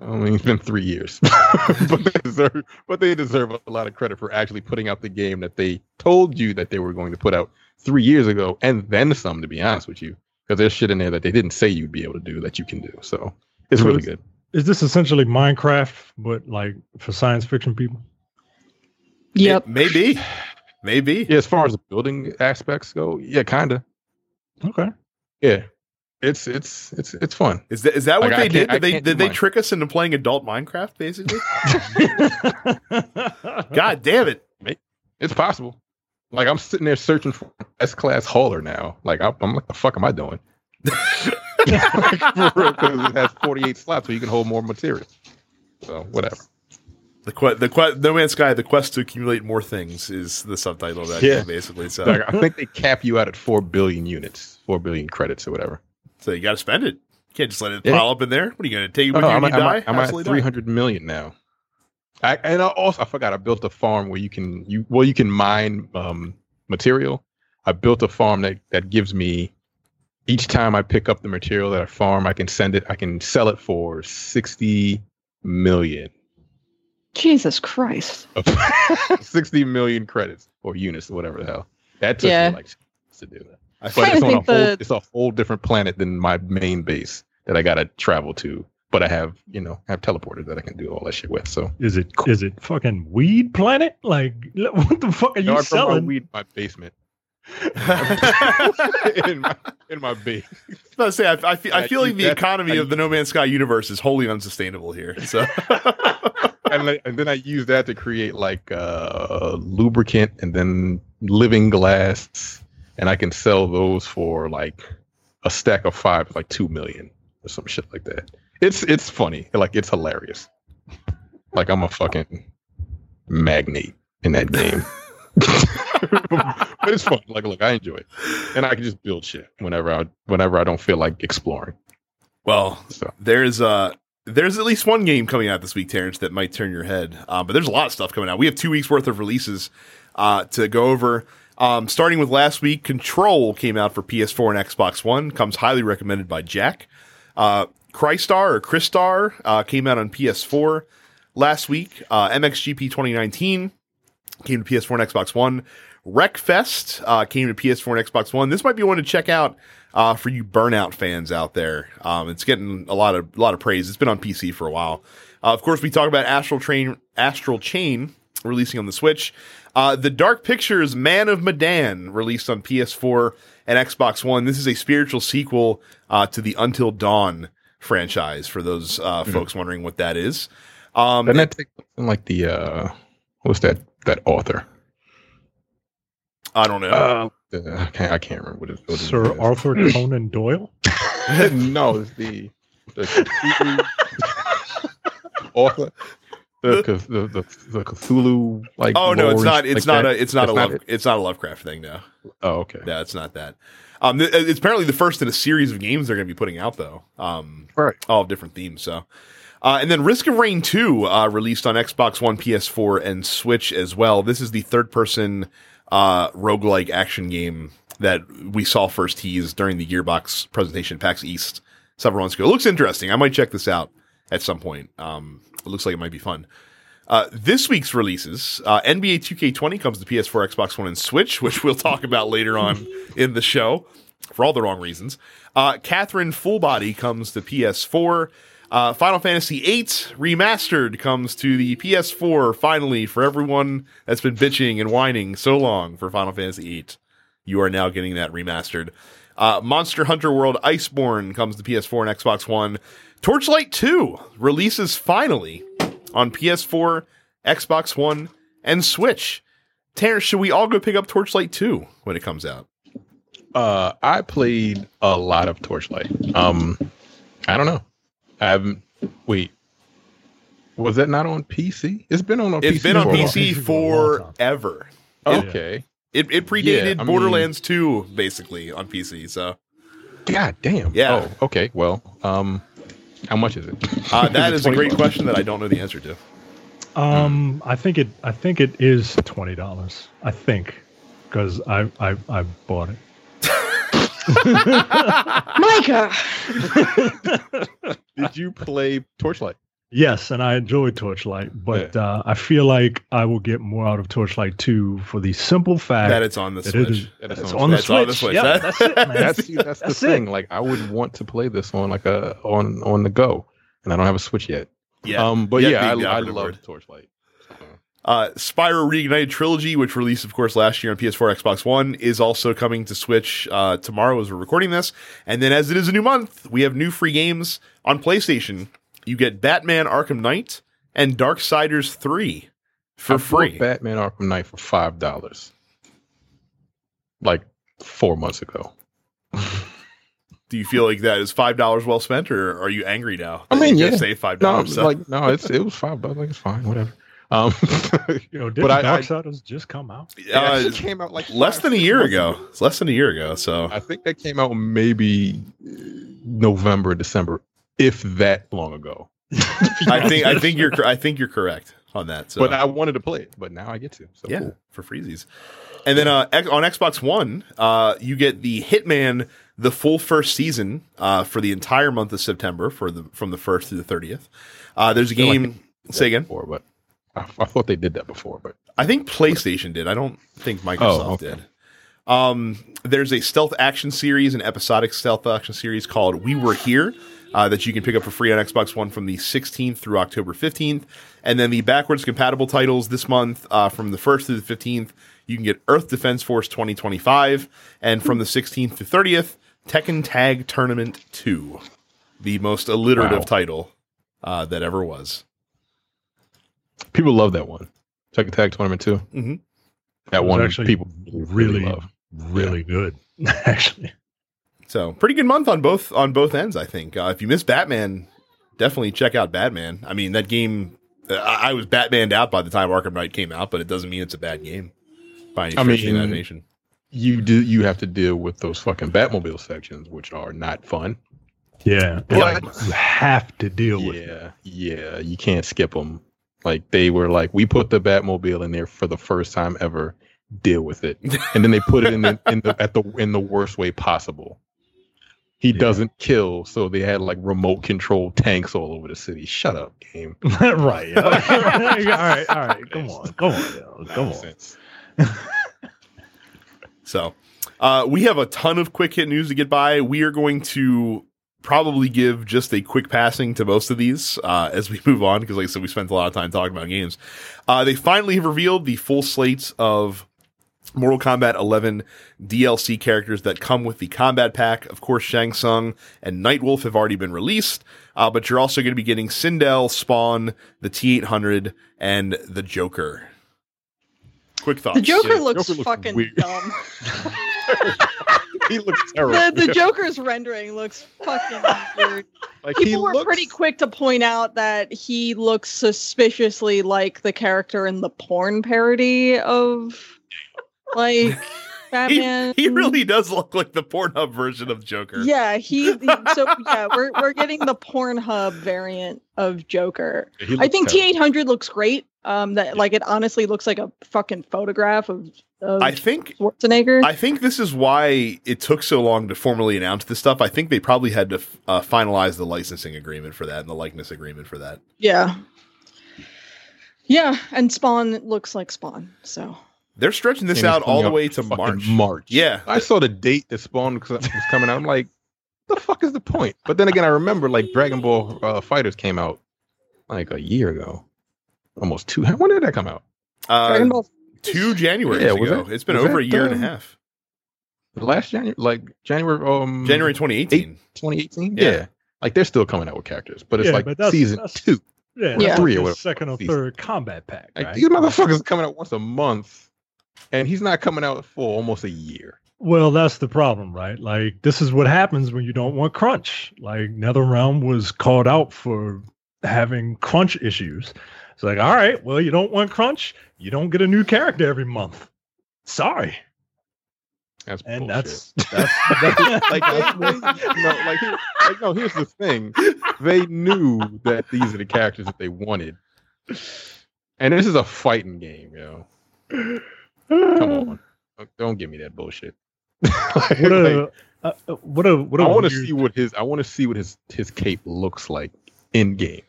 I mean, it's been three years, but they deserve. But they deserve a lot of credit for actually putting out the game that they told you that they were going to put out three years ago, and then some. To be honest with you, because there's shit in there that they didn't say you'd be able to do that you can do. So it's so really good. Is this essentially Minecraft, but like for science fiction people? Yep. It, maybe. Maybe. Yeah, as far as the building aspects go, yeah, kinda. Okay. Yeah it's it's it's it's fun. Is that is that like, what they did? Did they did they trick us into playing adult Minecraft? Basically. God damn it! It's possible. Like I'm sitting there searching for S class hauler now. Like I'm, I'm like, the fuck am I doing? Because it has 48 slots, so you can hold more material. So whatever. The quest, the quest, No Man's Sky, the quest to accumulate more things is the subtitle of that yeah. game, basically. So like, I think they cap you out at four billion units, four billion credits, or whatever. So you got to spend it. You can't just let it yeah. pile up in there. What are you going to take when oh, you I'm, die? I'm, I'm at three hundred million now. I, and I also I forgot I built a farm where you can you well you can mine um, material. I built a farm that that gives me each time I pick up the material that I farm, I can send it. I can sell it for sixty million. Jesus Christ. 60 million credits or units or whatever the hell. That took Yeah. me like to do that. I But Trying it's on a think whole the- it's a whole different planet than my main base that I gotta travel to. But I have, you know, I have teleporters that I can do all that shit with. So Is it is it fucking weed planet? Like what the fuck are no, you I grow selling? weed in my basement. in my in my base. about to say, I, I feel, I I feel like the that- economy I of the No Man's Sky universe is wholly unsustainable here. So, and, and then I use that to create like uh, lubricant and then living glass, and I can sell those for like a stack of five, like two million or some shit like that. It's it's funny, like it's hilarious. Like I'm a fucking magnate in that game. but it's fun. Like, look, I enjoy it, and I can just build shit whenever I whenever I don't feel like exploring. well, So there's uh there's at least one game coming out this week, Terrence, that might turn your head. Um, but there's a lot of stuff coming out. We have two weeks worth of releases uh, to go over. Um, starting with last week, Control came out for PS4 and Xbox One. Comes highly recommended by Jack. Uh, Crystar or Crystar uh, came out on PS4 last week. Uh, MXGP 2019 came to PS4 and Xbox One. Wreckfest uh, came to PS4 and Xbox One. This might be one to check out uh, for you Burnout fans out there. Um, it's getting a lot of a lot of praise. It's been on PC for a while. Uh, of course, we talk about Astral Train, Astral Chain releasing on the Switch. Uh, the Dark Pictures Man of Medan released on PS4 and Xbox One. This is a spiritual sequel uh, to the Until Dawn franchise. For those uh, folks wondering what that is, um, doesn't that take like the uh, what's that that author? I don't know. Uh, I can't. I can't remember what it, what Sir is. Arthur Conan Doyle? no, it's the the author. The, the the the Cthulhu like. oh no, it's not. It's like not that? a. It's not a That's love. it? It's not a Lovecraft thing. No. Oh okay. Yeah, it's not that. Um, th- it's apparently the first in a series of games they're going to be putting out, though. Um, Right. all different themes. So, uh, and then Risk of Rain Two uh, released on Xbox One, PS4, and Switch as well. This is the third-person uh, roguelike action game that we saw first teased during the Gearbox presentation at PAX East several months ago. It looks interesting. I might check this out at some point. Um, it looks like it might be fun. Uh, this week's releases, uh, NBA 2K20 comes to PS4, Xbox One, and Switch, which we'll talk about later on in the show for all the wrong reasons. Uh, Catherine Full Body comes to PS4. Uh, Final Fantasy VIII Remastered comes to the PS4 finally for everyone that's been bitching and whining so long for Final Fantasy VIII. You are now getting that remastered. Uh, Monster Hunter World Iceborne comes to PS4 and Xbox One. Torchlight 2 releases finally on PS4, Xbox One, and Switch. Terrence, should we all go pick up Torchlight 2 when it comes out? Uh, I played a lot of Torchlight. Um, I don't know. I haven't. Wait, was that not on PC? It's been on, on It's PC been on for. PC PC for a long forever. Okay. It, it predated Yeah, I mean- Borderlands 2, basically, on PC. So God damn. Yeah. Oh, okay. Well, um, how much is it? uh, that it is a great bucks? question that I don't know the answer to. Um, I think it. I think it is twenty dollars. I think because I, I I bought it. Micah! Did you play Torchlight? Yes, and I enjoy Torchlight, but uh, I feel like I will get more out of Torchlight Two for the simple fact That it's on the that it is Switch. That is it's on on the That's on the Switch. Switch. Yeah, That- that's it, man. That's see, that's, That's the it. thing. Like, I would want to play this on like a on on the go, and I don't have a Switch yet. Yeah. Um, but Yeah, yeah, the- the I, I love word. Torchlight. Uh, Spyro Reignited Trilogy, which released, of course, last year on PS4, Xbox One, is also coming to Switch uh, tomorrow as we're recording this. And then, as it is a new month, we have new free games on PlayStation. You get Batman Arkham Knight and Darksiders 3 for I free. Batman Arkham Knight for five dollars, like four months ago. Do you feel like that is $5 well spent, or are you angry now? I mean, you yeah. Save $5. No, so- like no, it's it was five bucks. Like it's fine, whatever. Um, You know, did But I- I- Darksiders just come out? yeah, Uh, it came out like less than a year months ago. It's less than a year ago. So I think that came out maybe November, December, if that long ago. I think I think you're I think you're correct on that. So But I wanted to play it, but now I get to. So yeah, cool. for freezies. And then uh, on Xbox One, uh, you get the Hitman, the full first season uh, for the entire month of September, for the from the first through the thirtieth. Uh, there's a feel like game. say again. Before, but I, I thought they did that before, but I think PlayStation did. I don't think Microsoft Oh, okay. did. Um, there's a stealth action series, an episodic stealth action series called We Were Here. Uh, that you can pick up for free on Xbox One from the 16th through October 15th. And then the backwards compatible titles this month, uh, from the 1st through the 15th, you can get Earth Defense Force 2025. And from the 16th to 30th, Tekken Tag Tournament 2, the most alliterative Wow. title uh, that ever was. people love that one. Tekken Tag Tournament too. Mhm. That one actually people really, really love. really good, actually. So pretty good month on both on both ends, I think. Uh, if you miss Batman, definitely check out Batman. I mean, that game. Uh, I I was Batmaned out by the time Arkham Knight came out, but it doesn't mean it's a bad game by any I stretch of the mean, imagination. You do you have to deal with those fucking Batmobile sections, which are not fun. Yeah, Yeah. like you have to deal with. Yeah, yeah, you can't skip them. Like they were like, we put the Batmobile in there for the first time ever. Deal with it, and then they put it in the in the at the in the worst way possible. He Yeah. doesn't kill, so they had like remote control tanks all over the city. Shut up, game. right. all right. All right. Come on. Come on. yo, Come on. So uh, we have a ton of quick hit news to get by. We are going to probably give just a quick passing to most of these uh, as we move on because, like I said, we spent a lot of time talking about games. Uh, they finally have revealed the full slates of Mortal Kombat 11 DLC characters that come with the combat pack. Of course, Shang Tsung and Nightwolf have already been released, uh, but you're also going to be getting Sindel, Spawn, the T 800, and the Joker. Quick thoughts. The Joker Yeah, looks Joker looks fucking weird. dumb. he looks terrible. the, the Joker's rendering looks fucking weird. like he People were looks, pretty quick to point out that he looks suspiciously like the character in the porn parody of like he, Batman. he really does look like the Pornhub version of Joker. Yeah, he. So yeah, we're we're getting the Pornhub variant of Joker. I think T eight hundred looks great. Um, that like it honestly looks like a fucking photograph of, of I think Schwarzenegger. I think this is why it took so long to formally announce this stuff. I think they probably had to uh, finalize the licensing agreement for that and the likeness agreement for that. yeah, yeah, and Spawn looks like Spawn. So They're stretching this And out all the way to March. March. Yeah. I saw the date that Spawn was was coming out. I'm like, the fuck is the point? But then again, I remember like Dragon Ball uh, Fighters came out like a year ago, almost two. When did that come out? Uh, Dragon Ball. two January Yeah, ago. that- it's been was over a that, year and a half. Last January, like January, um, January 2018. 2018. Yeah. Yeah. like they're still coming out with characters, but it's Yeah, like but that's- season that's- two. Yeah, Yeah. Three or whatever second or season. third combat pack. Like these motherfuckers are coming out once a month, and he's not coming out for almost a year. Well, that's the problem, right? Like this is what happens when you don't want crunch. Like NetherRealm was called out for having crunch issues. It's like, all right, well, you don't want crunch, you don't get a new character every month. Sorry. That's And bullshit. that's that's, like they, they, no, like, here- like no. Here's the thing: they knew that these are the characters that they wanted, and this is a fighting game, yo. Come on, Don't- give me that bullshit. Like, what a uh, uh, what a what a I want to see what his I want to see what his his cape looks like in game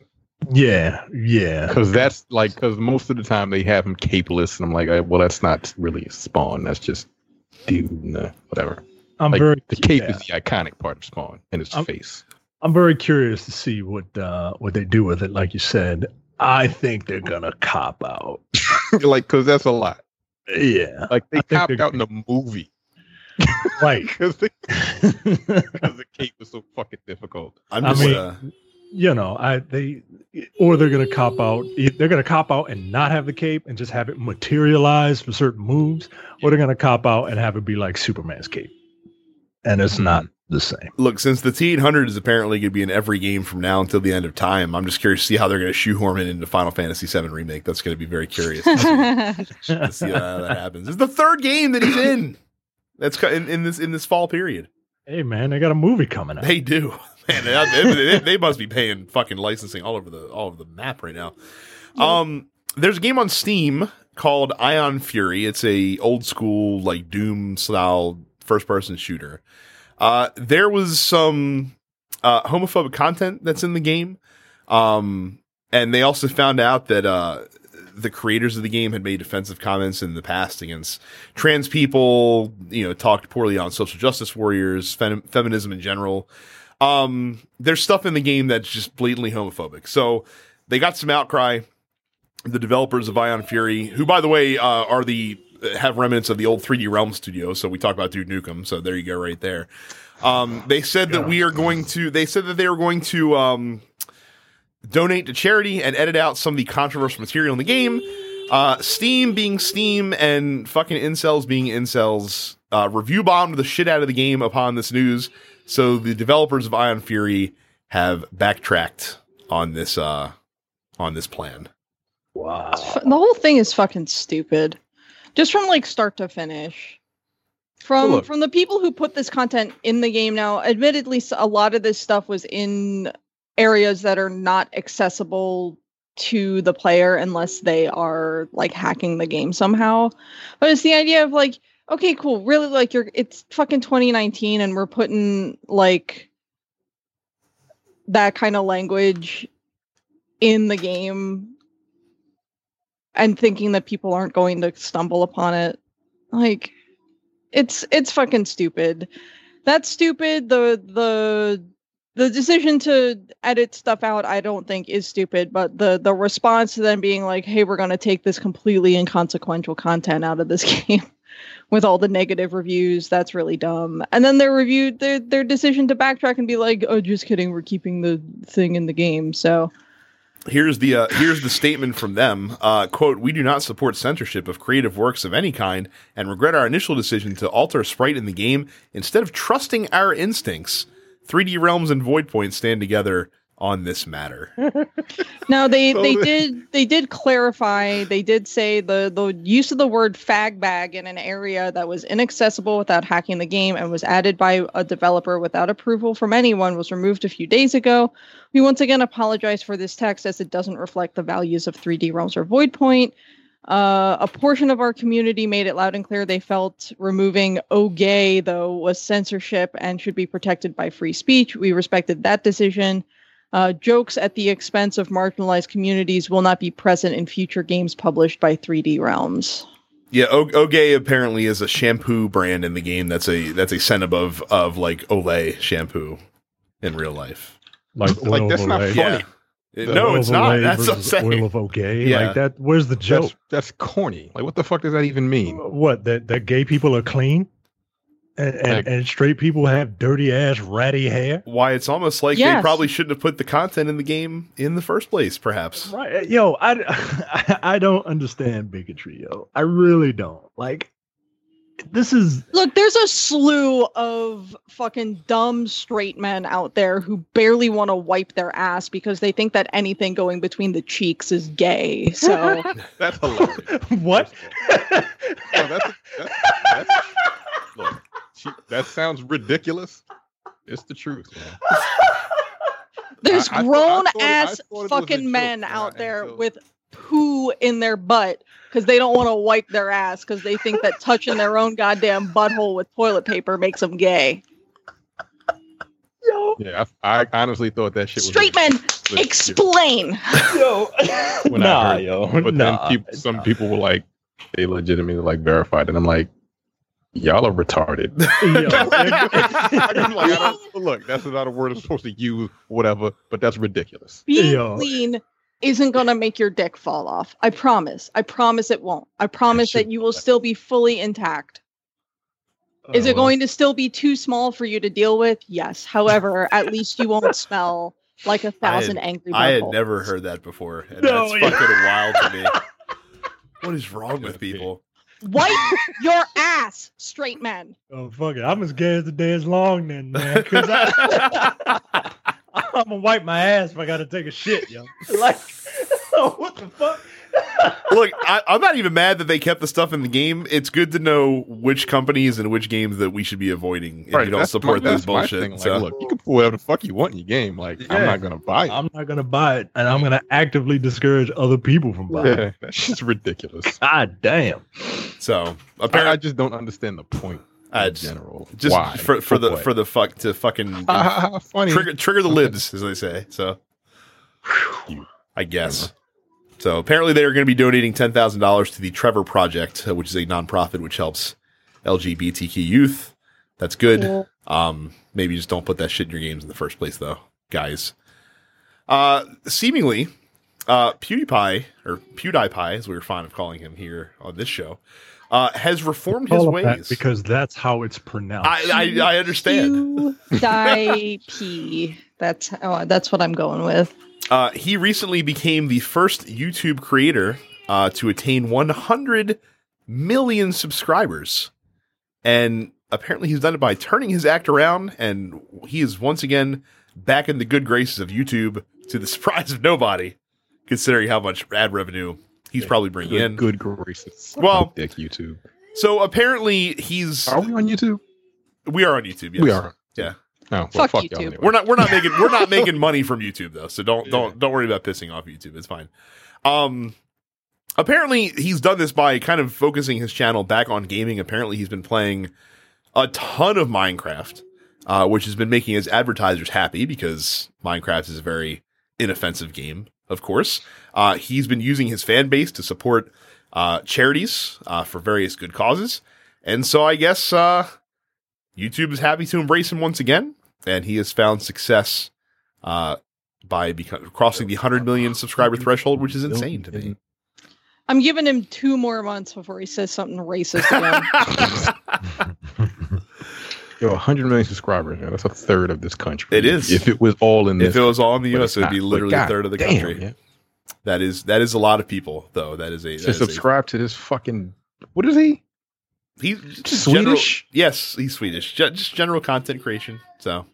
Yeah, yeah. because that's like because most of the time they have him capeless, and I'm like, uh, well, that's not really Spawn. That's just dude, nah, whatever. I'm Like, very the cape yeah. is the iconic part of Spawn and his I'm- face. I'm very curious to see what uh what they do with it. Like you said, I think they're gonna cop out. like because that's a lot. Yeah, Like they I copped out in the movie right. because the cape was so fucking difficult. I'm I mean- uh, you know, I they or they're gonna cop out. They're gonna cop out and not have the cape and just have it materialize for certain moves, or they're gonna cop out and have it be like Superman's cape, and it's not the same. look, since the T800 is apparently going to be in every game from now until the end of time, I'm just curious to see how they're going to shoehorn it into Final Fantasy VII Remake. That's going to be very curious to see, to see how that happens. It's the third game that he's in. That's in, in this in this fall period. Hey man, they got a movie coming out. They do, man. They, they- they must be paying fucking licensing all over the all over the map right now. Um, there's a game on Steam called Ion Fury. It's a old school like Doom style first person shooter. Uh, there was some uh, homophobic content that's in the game, um, and they also found out that uh, the creators of the game had made offensive comments in the past against trans people. You know, talked poorly on social justice warriors, fem- feminism in general. Um, there's stuff in the game that's just blatantly homophobic. So they got some outcry. The developers of Ion Fury, who by the way uh, are the have remnants of the old 3D Realm studio. So we talk about Duke Nukem. So there you go, right there. Um, they said that we are going to. They said that they were going to um, donate to charity and edit out some of the controversial material in the game. Uh, Steam being Steam and fucking incels being incels, uh, review bombed the shit out of the game upon this news. So the developers of Ion Fury have backtracked on this uh, on this plan. Wow. The whole thing is fucking stupid. Just from like start to finish. From look. from the people who put this content in the game now, admittedly a lot of this stuff was in areas that are not accessible to the player unless they are like hacking the game somehow. But it's the idea of like okay, cool. Really like you're it's fucking 2019 and we're putting like that kind of language in the game and thinking that people aren't going to stumble upon it. Like it's it's fucking stupid. That's stupid. The the the decision to edit stuff out I don't think is stupid, but the the response to them being like, "Hey, we're going to take this completely inconsequential content out of this game." With all the negative reviews, that's really dumb. And then their review, their their decision to backtrack and be like, "Oh, just kidding, we're keeping the thing in the game." So, Here's the uh, here's the statement from them. Uh, "Quote: We do not support censorship of creative works of any kind, and regret our initial decision to alter sprite in the game instead of trusting our instincts. 3D Realms and Voidpoint stand together on this matter." No, they So they did they did clarify. They did say the the use of the word fag bag in an area that was inaccessible without hacking the game and was added by a developer without approval from anyone was removed a few days ago. We once again apologize for this text as it doesn't reflect the values of 3D Realms or Voidpoint. Uh, a portion of our community made it loud and clear they felt removing "oh gay" though was censorship and should be protected by free speech. We respected that decision. Uh, jokes at the expense of marginalized communities will not be present in future games published by 3D Realms. Yeah, o- Ogay apparently is a shampoo brand in the game. That's a that's a cent above of like Olay shampoo in real life. Like, Like, that's of not Olay. funny. It- no, it's not. Olay That's what I'm saying. Oil of okay. Yeah. Like that. Where's the joke? That's that's corny. Like, what the fuck does that even mean? What that that gay people are clean, and and, Like- and straight people have dirty ass ratty hair. Why it's almost like they probably shouldn't have put the content in the game in the first place. Perhaps. Right, uh, yo, I, I I don't understand bigotry, yo. I really don't. Like, this is Look, there's a slew of fucking dumb straight men out there who barely want to wipe their ass because they think that anything going between the cheeks is gay. So, That's hilarious. what? No, oh, that's, that's, that's, look, she, that sounds ridiculous. It's the truth, man. there's I- I thought- I grown thought ass it fucking men yeah, out there until- with poo in their butt because they don't want to wipe their ass because they think that touching their own goddamn butthole with toilet paper makes them gay. yo, Yeah, I, I honestly thought that shit was Straight men, legit. explain. yo, When I nah, heard- yo, But nah, then people, some nah. people were like, they legitimately like verified, and I'm like, y'all are retarded. Yo, I'm like, I don't- look, that's not a word I'm supposed to use, whatever, but that's ridiculous. Being Yo. clean isn't gonna make your dick fall off. I promise. I promise it won't. I promise that you will still be fully intact. Is Oh, it going to still be too small for you to deal with? Yes. However, at least you won't smell like a thousand angry I had never heard that before, and No, that's yeah. fucking wild to me. What is wrong with people? Wipe your ass, straight men. Oh fuck it! I'm as gay as the day is long, then, man. Cause I, I'm gonna wipe my ass if I gotta take a shit, yo. Like, what the fuck? Look, I, I'm not even mad that they kept the stuff in the game. It's good to know which companies and which games that we should be avoiding if you don't support my- this bullshit. Like, so- look, you can put whatever the fuck you want in your game. Like, I'm not gonna buy it. I'm not gonna buy it, and I'm gonna actively discourage other people from buying. it. Yeah, that's just ridiculous. God damn. so I, I just don't understand the point I in just- general. just Why? for for the what? for the fuck to fucking funny. trigger trigger the libs, as they say. So You- I guess. So apparently they are going to be donating ten thousand dollars to the Trevor Project, uh, which is a nonprofit which helps LGBTQ youth. That's good. Cool. Um, maybe just don't put that shit in your games in the first place, though, guys. Uh, seemingly, uh, PewDiePie or PewDiePie, as we were fond of calling him here on this show, uh, has reformed his Call it that ways. because that's how it's pronounced. I, I I understand. PewDiePie. That's oh, that's what I'm going with. Uh, he recently became the first YouTube creator uh, to attain 100 million subscribers. And apparently he's done it by turning his act around, and he is once again back in the good graces of YouTube to the surprise of nobody, considering how much ad revenue he's probably bringing good, in. good graces. Well- dick YouTube. So apparently he's Are we on YouTube? we are on YouTube. Yes. We are. Yeah. Oh, well, Fuck fuck, YouTube. anyway. We're not we're not making we're not making money from YouTube though, so don't don't don't worry about pissing off YouTube. It's fine. Um apparently he's done this by kind of focusing his channel back on gaming. Apparently he's been playing a ton of Minecraft, uh, which has been making his advertisers happy because Minecraft is a very inoffensive game, of course. Uh, he's been using his fan base to support uh, charities uh, for various good causes. And so I guess uh, YouTube is happy to embrace him once again, and he has found success uh, by become, crossing the 100 million subscriber threshold, which is insane to me. I'm giving him two more months before he says something racist again. Yo, 100 million subscribers. Man. That's a third of this country. It is. If it was all in this. if it was all in the US, it would be not. But literally a third of the damn, country. yeah. That is that is a lot of people, though. That is a, that To is a- subscribe to this fucking. What is he? He's just general- Swedish? yes, he's Swedish. Just general content creation. So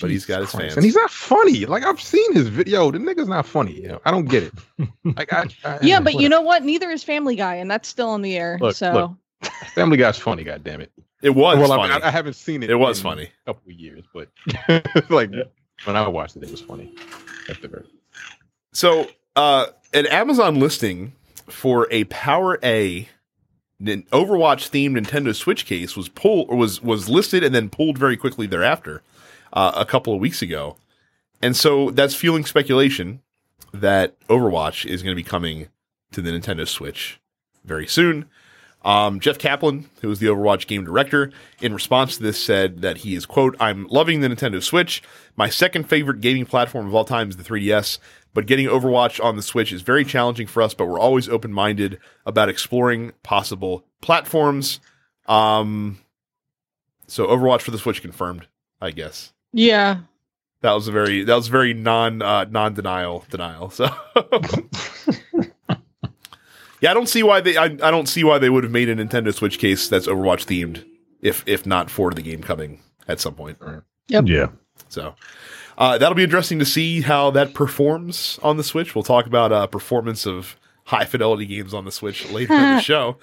But he's got his Christ. fans. And he's not funny. Like, I've seen his video. The nigga's not funny. You know? I don't get it. Like, I, I, yeah, but you know what? Neither is Family Guy, and that's still in the air. Look, so look. Family Guy's funny, God damn it. it was well, I, funny. mean, I, I haven't seen it. it was in funny. A couple of years, but like when I watched it, it was funny. At the very So, uh, an Amazon listing for a Power A Nin- Overwatch themed Nintendo Switch case was pulled or was was listed and then pulled very quickly thereafter, uh, a couple of weeks ago, and so that's fueling speculation that Overwatch is going to be coming to the Nintendo Switch very soon. Um, Jeff Kaplan, who is the Overwatch game director, in response to this said that he is, quote, I'm loving the Nintendo Switch. My second favorite gaming platform of all time is the 3DS, but getting Overwatch on the Switch is very challenging for us, but we're always open minded about exploring possible platforms. Um, so Overwatch for the Switch confirmed, I guess. yeah, That was a very that was very non uh, non denial denial. So yeah, I don't see why they I, I don't see why they would have made a Nintendo Switch case that's Overwatch themed if if not for the game coming at some point. Yep. Yeah. So uh, that'll be interesting to see how that performs on the Switch. We'll talk about uh, performance of high fidelity games on the Switch later in the show.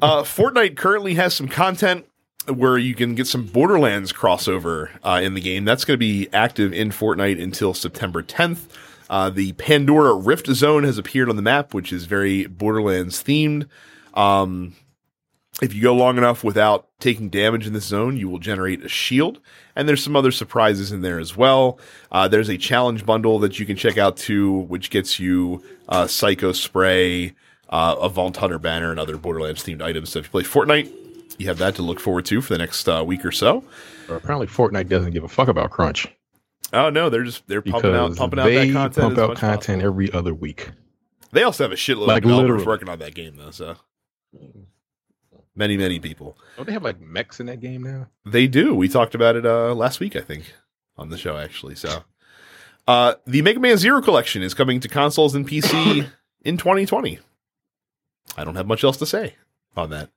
Uh, Fortnite currently has some content where you can get some Borderlands crossover uh, in the game. That's going to be active in Fortnite until September 10th. Uh, the Pandora Rift Zone has appeared on the map, which is very Borderlands themed. Um, if you go long enough without taking damage in this zone, you will generate a shield. And there's some other surprises in there as well. Uh, there's a challenge bundle that you can check out too, which gets you uh, Psycho Spray, uh, a Vault Hunter banner, and other Borderlands themed items. So if you play Fortnite, you have that to look forward to for the next uh, week or so. apparently Fortnite doesn't give a fuck about crunch Oh no, they're just they're pumping out pumping out that content. pump out content possible. every other week. They also have a shitload Like, of developers literally. working on that game though. So many many people. Don't they have like mechs in that game now? They do. We talked about it uh, last week, I think, on the show actually. So, uh, the Mega Man Zero collection is coming to consoles and PC in 2020. I don't have much else to say on that.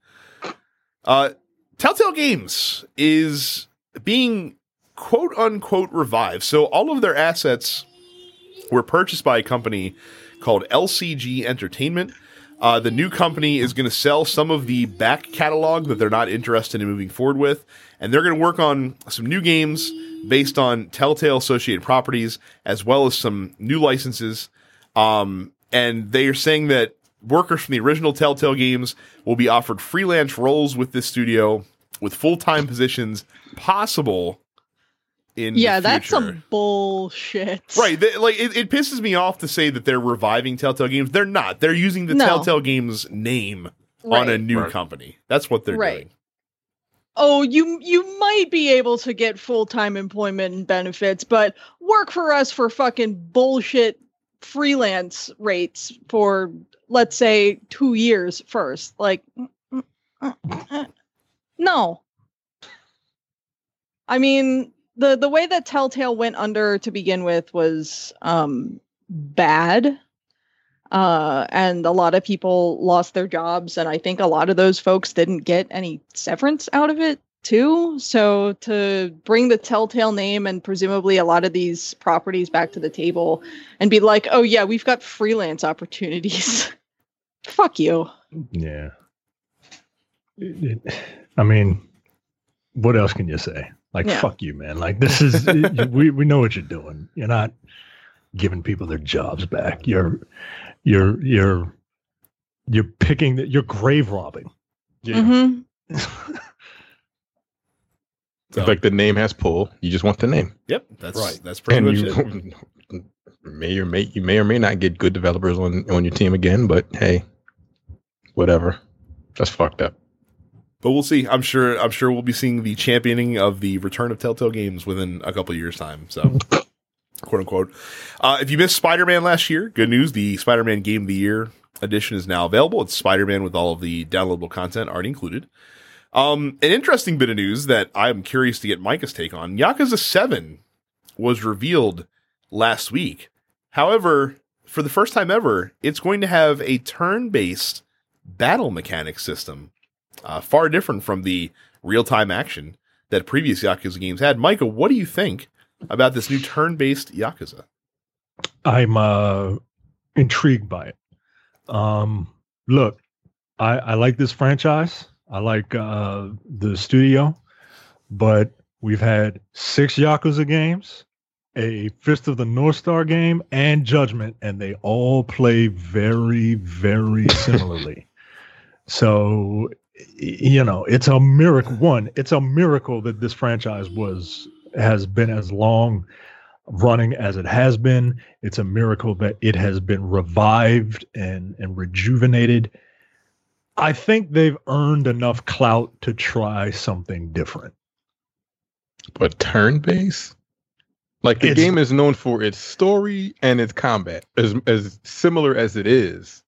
Uh, Telltale Games is being quote unquote revived. So all of their assets were purchased by a company called LCG Entertainment. Uh, the new company is going to sell some of the back catalog that they're not interested in moving forward with, and they're going to work on some new games based on Telltale associated properties, as well as some new licenses. Um, and they are saying that workers from the original Telltale games will be offered freelance roles with this studio, with full time positions possible. In the yeah, that's some bullshit. Right, they, like it, it pisses me off to say that they're reviving Telltale Games. They're not. They're using the No. Telltale Games name on a new Right. company. That's what they're Right. doing. Oh, you you might be able to get full time employment and benefits, but work for us for fucking bullshit freelance rates for let's say two years first. Like, no. I mean, the the way that Telltale went under to begin with was um, bad. Uh, and a lot of people lost their jobs, and I think a lot of those folks didn't get any severance out of it too. So to bring the Telltale name and presumably a lot of these properties back to the table and be like, "Oh yeah, we've got freelance opportunities." Fuck you. Yeah. I mean, what else can you say? Like, Yeah. fuck you, man. Like, this is, we, we know what you're doing. You're not giving people their jobs back. You're, you're, you're, you're picking, the, you're grave robbing. Mhm. So, Like the name has pull. You just want the name. yep, that's Right. that's pretty and much you it. may or may you may or may not get good developers on on your team again, but hey, whatever. That's fucked up. But we'll see. I'm sure. I'm sure we'll be seeing the championing of the return of Telltale Games within a couple of years' time. So, quote unquote. Uh, if you missed Spider Man last year, good news. The Spider Man Game of the Year edition is now available. It's Spider Man with all of the downloadable content already included. Um, an interesting bit of news that I'm curious to get Micah's take on: Yakuza Seven was revealed last week. However, for the first time ever, it's going to have a turn-based battle mechanic system uh, far different from the real time action that previous Yakuza games had. Michael, what do you think about this new turn based Yakuza? I'm uh, intrigued by it. Um, look, I, I like this franchise. I like uh, the studio, but we've had six Yakuza games, a Fist of the North Star game, and Judgment, and they all play very, very similarly. so, you know, it's a miracle. One, it's a miracle that this franchise was has been as long running as it has been. It's a miracle that it has been revived and and rejuvenated. I think they've earned enough clout to try something different. But turn base? Like the It's- game is known for its story and its combat. As as similar as it is,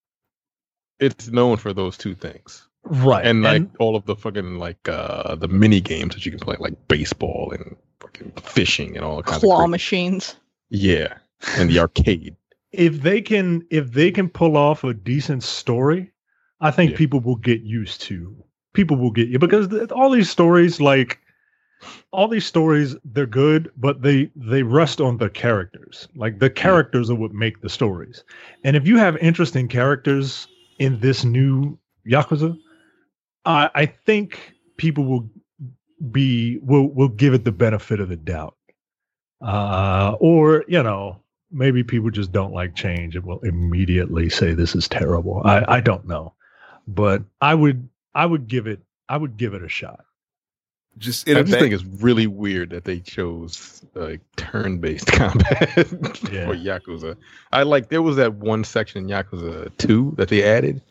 it's known for those two things. Right. And like all of the fucking like uh the mini games that you can play, like baseball and fucking fishing and all the kinds Claw of claw machines. Yeah. And the arcade. if they can if they can pull off a decent story, I think Yeah. people will get used to. People will get you because th- all these stories like all these stories they're good but they they rest on the characters like the characters are what make the stories and if you have interesting characters in this new yakuza i i think people will be will will give it the benefit of the doubt. Uh or you know maybe people just don't like change and will immediately say this is terrible. I i don't know. But i would i would give it i would give it a shot. Just in I a just ba- think it's really weird that they chose like turn based combat Yeah. for Yakuza. I like there was that one section in Yakuza two that they added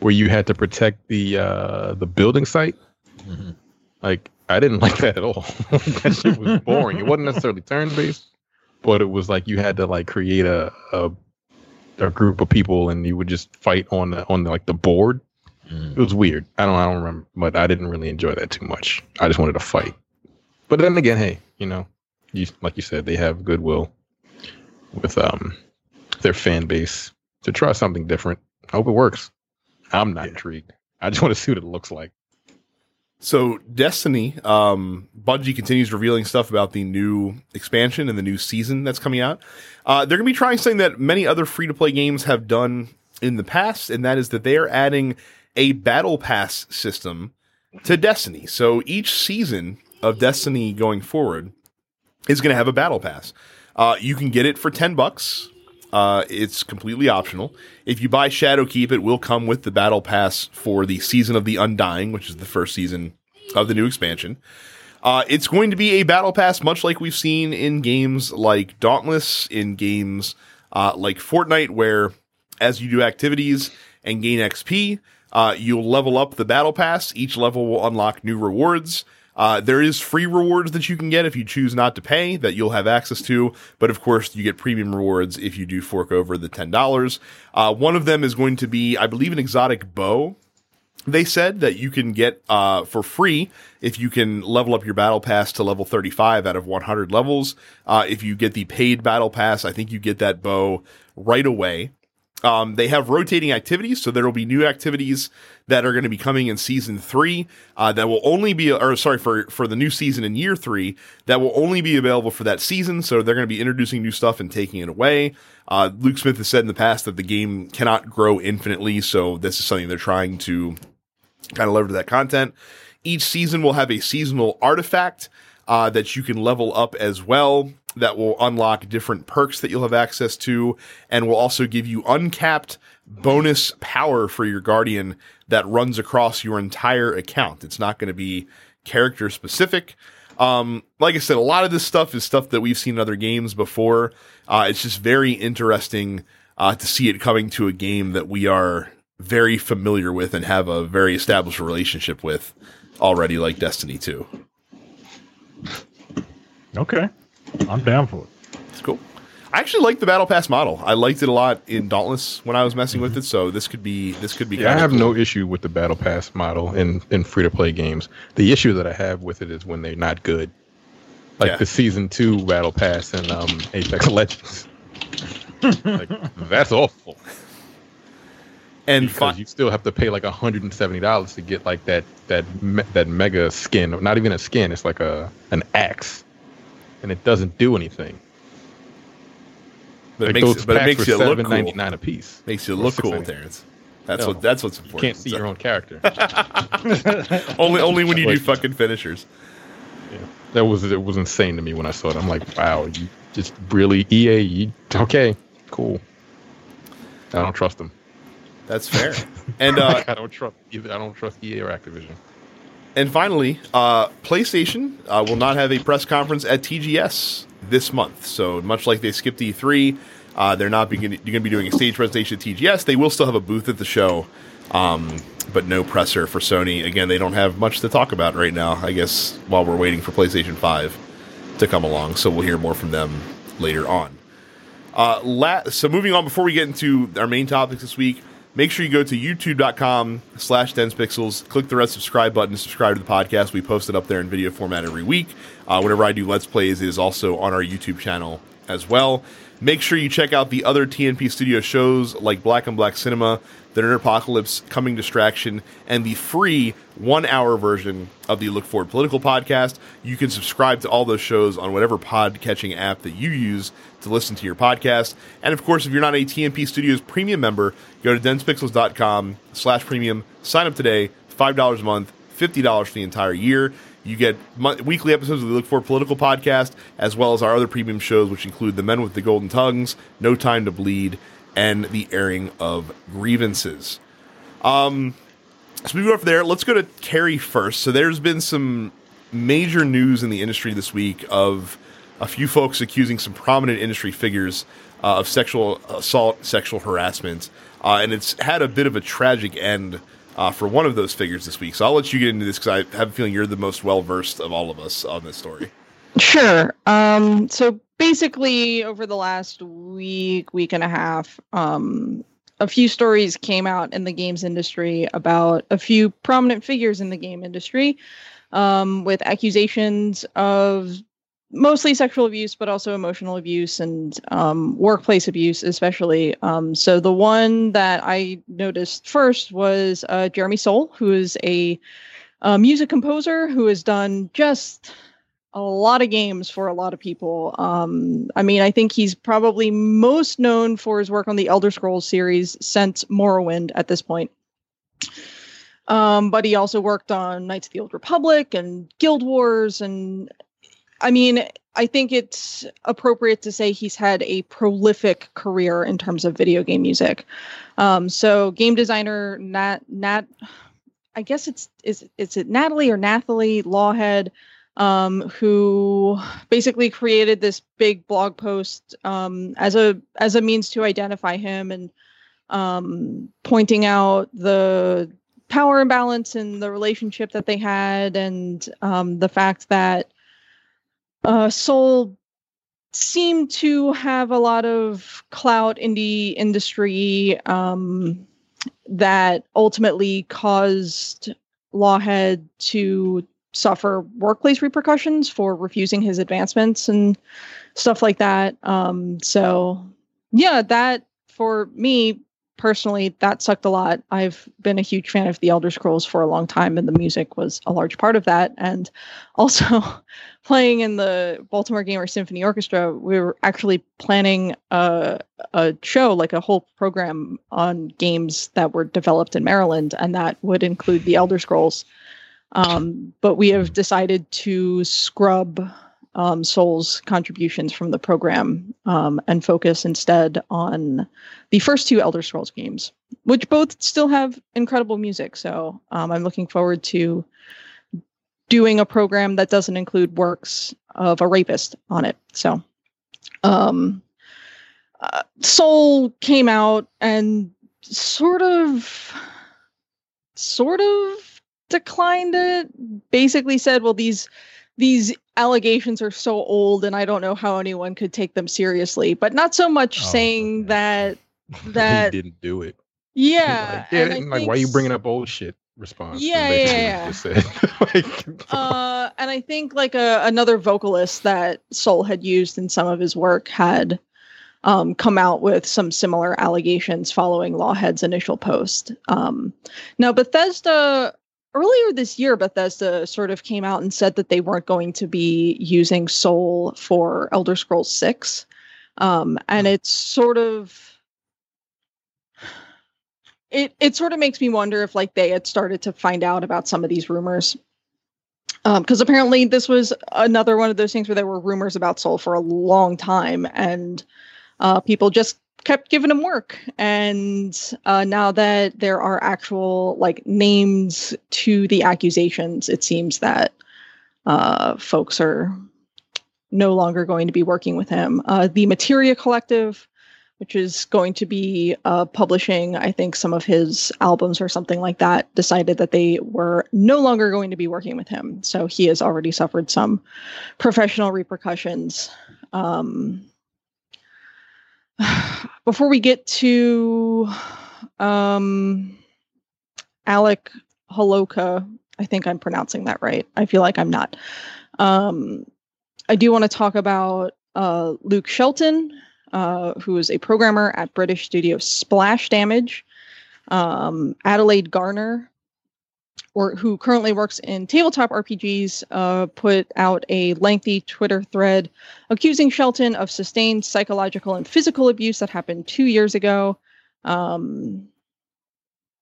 where you had to protect the uh the building site. Like I didn't like that at all. that shit was boring. It wasn't necessarily turn based, but it was like you had to like create a, a a group of people and you would just fight on the on the, like the board. It was weird. I don't I don't remember, but I didn't really enjoy that too much. I just wanted to fight. But then again, hey, you know, you like you said, they have goodwill with um their fan base to try something different. I hope it works. I'm not Yeah. intrigued. I just want to see what it looks like. So Destiny, um, Bungie continues revealing stuff about the new expansion and the new season that's coming out. Uh, they're going to be trying something that many other free to play games have done in the past, and that is that they are adding a battle pass system to Destiny. So each season of Destiny going forward is going to have a battle pass. Uh, you can get it for ten bucks. Uh, it's completely optional. If you buy Shadowkeep, it will come with the battle pass for the season of the Undying, which is the first season of the new expansion. Uh, it's going to be a battle pass, much like we've seen in games like Dauntless, in games uh, like Fortnite, where as you do activities and gain XP, uh, you'll level up the battle pass. Each level will unlock new rewards. Uh, there is free rewards that you can get if you choose not to pay that you'll have access to, but of course you get premium rewards if you do fork over the ten dollars. Uh, one of them is going to be, I believe, an exotic bow. They said that you can get uh, for free if you can level up your battle pass to level 35 out of 100 levels. Uh, if you get the paid battle pass, I think you get that bow right away. Um, they have rotating activities, so there will be new activities that are going to be coming in season three. Uh, that will only be, or sorry, for for the new season in year three, that will only be available for that season. So they're going to be introducing new stuff and taking it away. Uh, Luke Smith has said in the past that the game cannot grow infinitely, so this is something they're trying to kind of leverage that content. Each season will have a seasonal artifact uh, that you can level up as well that will unlock different perks that you'll have access to and will also give you uncapped bonus power for your guardian that runs across your entire account. It's not going to be character specific. Um, like I said, a lot of this stuff is stuff that we've seen in other games before. Uh, it's just very interesting uh, to see it coming to a game that we are very familiar with and have a very established relationship with already, like Destiny 2. Okay. I'm down for it. It's cool. I actually like the battle pass model. I liked it a lot in Dauntless when I was messing with it. So this could be this could be. Yeah, I have cool. no issue with the battle pass model in in free to play games. The issue that I have with it is when they're not good, like Yeah. the season two battle pass in um, Apex Legends. like, that's awful and because fi- you still have to pay like hundred and seventy dollars to get like that that me- that mega skin. Not even a skin. It's like a an axe, and it doesn't do anything. but it like makes but it makes you look cool. nine a piece. Makes you look cool, Terrence. That's No. what that's what's important. You can't see your own character. only only when you do fucking finishers. Yeah. That was it was insane to me when I saw it. I'm like, wow, you just really EA. You, okay, cool. I don't trust them. That's fair. and uh, I don't trust either. I don't trust EA or Activision. And finally, uh, PlayStation uh, will not have a press conference at TGS this month. So much like they skipped E3, uh, they're not going to be doing a stage presentation at TGS. They will still have a booth at the show, um, but no presser for Sony. Again, they don't have much to talk about right now. I guess while we're waiting for PlayStation Five to come along, so we'll hear more from them later on. Uh, la- so moving on, before we get into our main topics this week, make sure you go to youtube.com slash densepixels, click the red subscribe button subscribe to the podcast. We post it up there in video format every week. Uh, whenever I do Let's Plays, it is also on our YouTube channel as well. Make sure you check out the other TNP Studio shows like Black on Black Cinema, The Nerd Apocalypse, Coming Distraction, and the free one hour version of the Look Forward Political podcast. You can subscribe to all those shows on whatever pod catching app that you use to listen to your podcast. And of course, if you're not a TNP Studios premium member, go to densepixels.com slash premium, sign up today, $5 a month, $50 for the entire year. You get weekly episodes of the Look For Political podcast, as well as our other premium shows, which include The Men with the Golden Tongues, No Time to Bleed, and The Airing of Grievances. Um, so we go up there. Let's go to Carrie first. So there's been some major news in the industry this week of a few folks accusing some prominent industry figures uh, of sexual assault, sexual harassment, uh, and it's had a bit of a tragic end uh, for one of those figures this week. So I'll let you get into this because I have a feeling you're the most well versed of all of us on this story. Sure. Um, so basically, over the last week, week and a half, um, a few stories came out in the games industry about a few prominent figures in the game industry um, with accusations of mostly sexual abuse, but also emotional abuse and um, workplace abuse, especially. Um, so the one that I noticed first was uh, Jeremy Soule, who is a a music composer who has done just a lot of games for a lot of people. Um, I mean, I think he's probably most known for his work on the Elder Scrolls series since Morrowind at this point. Um, but he also worked on Knights of the Old Republic and Guild Wars. And I mean, I think it's appropriate to say he's had a prolific career in terms of video game music. Um, so, game designer Nat, Nat, I guess it's is is it Natalie or Nathalie Lawhead, um, who basically created this big blog post um, as a as a means to identify him and um, pointing out the power imbalance and the relationship that they had, and um, the fact that uh, Soule seemed to have a lot of clout in the industry um, that ultimately caused Lawhead to suffer workplace repercussions for refusing his advancements and stuff like that. Um, so, yeah, that for me personally, that sucked a lot. I've been a huge fan of the Elder Scrolls for a long time, and the music was a large part of that. And also, playing in the Baltimore Gamer Symphony Orchestra, we were actually planning a, a show, like a whole program on games that were developed in Maryland, and that would include the Elder Scrolls. Um, but we have decided to scrub um, Soule's contributions from the program um, and focus instead on the first two Elder Scrolls games, which both still have incredible music. So um, I'm looking forward to doing a program that doesn't include works of a rapist on it. So, um, uh, Soule came out and sort of, sort of declined it. Basically said, "Well, these." these allegations are so old and I don't know how anyone could take them seriously. But not so much oh, saying that that he didn't do it. Yeah. like, yeah, like why are you bringing up old shit? Response. Yeah, yeah, yeah. like, uh, and I think like a, another vocalist that Soule had used in some of his work had um, come out with some similar allegations following Lawhead's initial post. Um, now, Bethesda earlier this year, Bethesda sort of came out and said that they weren't going to be using Soule for Elder Scrolls 6. Um, and hmm. it's sort of it it sort of makes me wonder if like they had started to find out about some of these rumors. because um, apparently this was another one of those things where there were rumors about Soule for a long time, and uh, people just kept giving him work. And uh, now that there are actual like names to the accusations, it seems that uh, folks are no longer going to be working with him. Uh, the Materia Collective, which is going to be uh, publishing, I think, some of his albums or something like that, decided that they were no longer going to be working with him. So he has already suffered some professional repercussions. Um, before we get to um, Alec Holowka, I think I'm pronouncing that right. I feel like I'm not. Um, I do want to talk about uh, Luke Shelton, uh, who is a programmer at British studio Splash Damage, um, Adelaide Garner, or who currently works in tabletop RPGs, uh, put out a lengthy Twitter thread accusing Shelton of sustained psychological and physical abuse that happened two years ago, um,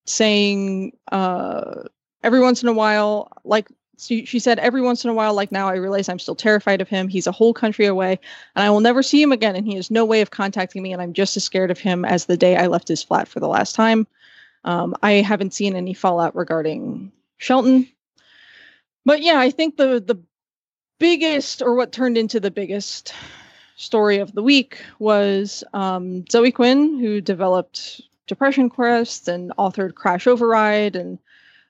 saying uh, every once in a while, like she, she said, every once in a while, like now, I realize I'm still terrified of him. He's a whole country away, and I will never see him again. And he has no way of contacting me, and I'm just as scared of him as the day I left his flat for the last time. Um, I haven't seen any fallout regarding Shelton. But yeah, I think the the biggest or what turned into the biggest story of the week was um, Zoe Quinn, who developed Depression Quest and authored Crash Override and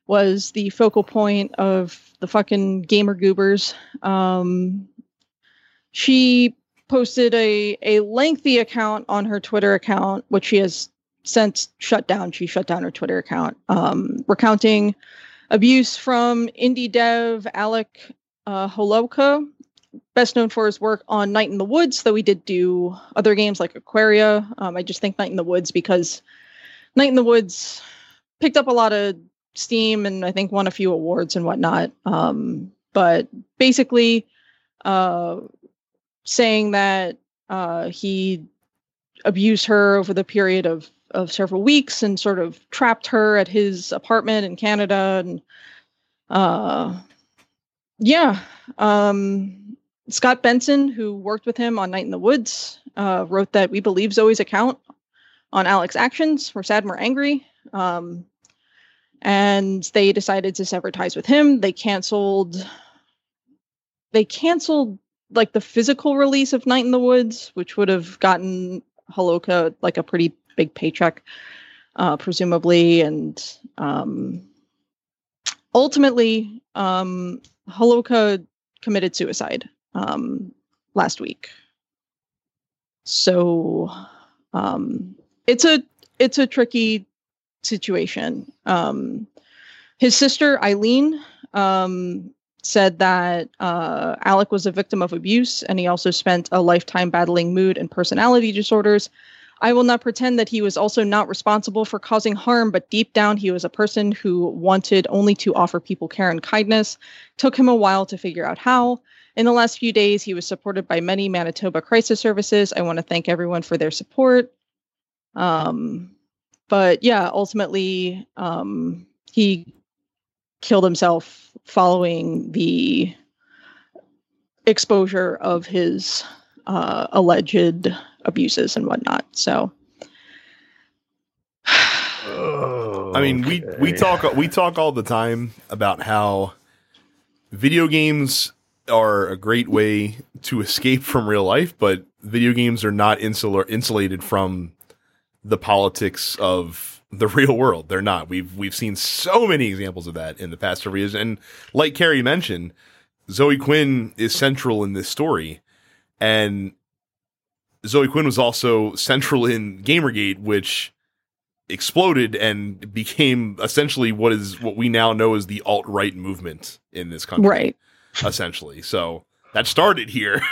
was the focal point of the fucking gamer goobers. Um, she posted a, a lengthy account on her Twitter account, which she has since shut down. She shut down her Twitter account, um, recounting abuse from indie dev Alec uh, Holowka, best known for his work on Night in the Woods, though he did do other games like Aquaria. Um, I just think Night in the Woods because Night in the Woods picked up a lot of Steam and I think won a few awards and whatnot. Um, but basically, uh, saying that uh, he abused her over the period of of several weeks and sort of trapped her at his apartment in Canada and uh yeah um Scott Benson who worked with him on Night in the Woods uh wrote that we believe Zoe's account on Alec's actions we're sad we're angry um and they decided to sever ties with him. They canceled they canceled like the physical release of Night in the Woods which would have gotten Holowka like a pretty big paycheck, uh, presumably, and um, ultimately, um, Holowka committed suicide um, last week. So um, it's a it's a tricky situation. Um, his sister Eileen um, said that uh, Alec was a victim of abuse, and he also spent a lifetime battling mood and personality disorders. I will not pretend that he was also not responsible for causing harm, but deep down, he was a person who wanted only to offer people care and kindness. Took him a while to figure out how. In the last few days, he was supported by many Manitoba crisis services. I want to thank everyone for their support. Um, but yeah, ultimately, um, he killed himself following the exposure of his uh, alleged abuses and whatnot. So, I mean, we we talk we talk all the time about how video games are a great way to escape from real life, but video games are not insular insulated from the politics of the real world. They're not. We've we've seen so many examples of that in the past several years, and like Carrie mentioned, Zoe Quinn is central in this story, and Zoe Quinn was also central in Gamergate, which exploded and became essentially what is what we now know as the alt right movement in this country. right, Essentially. So that started here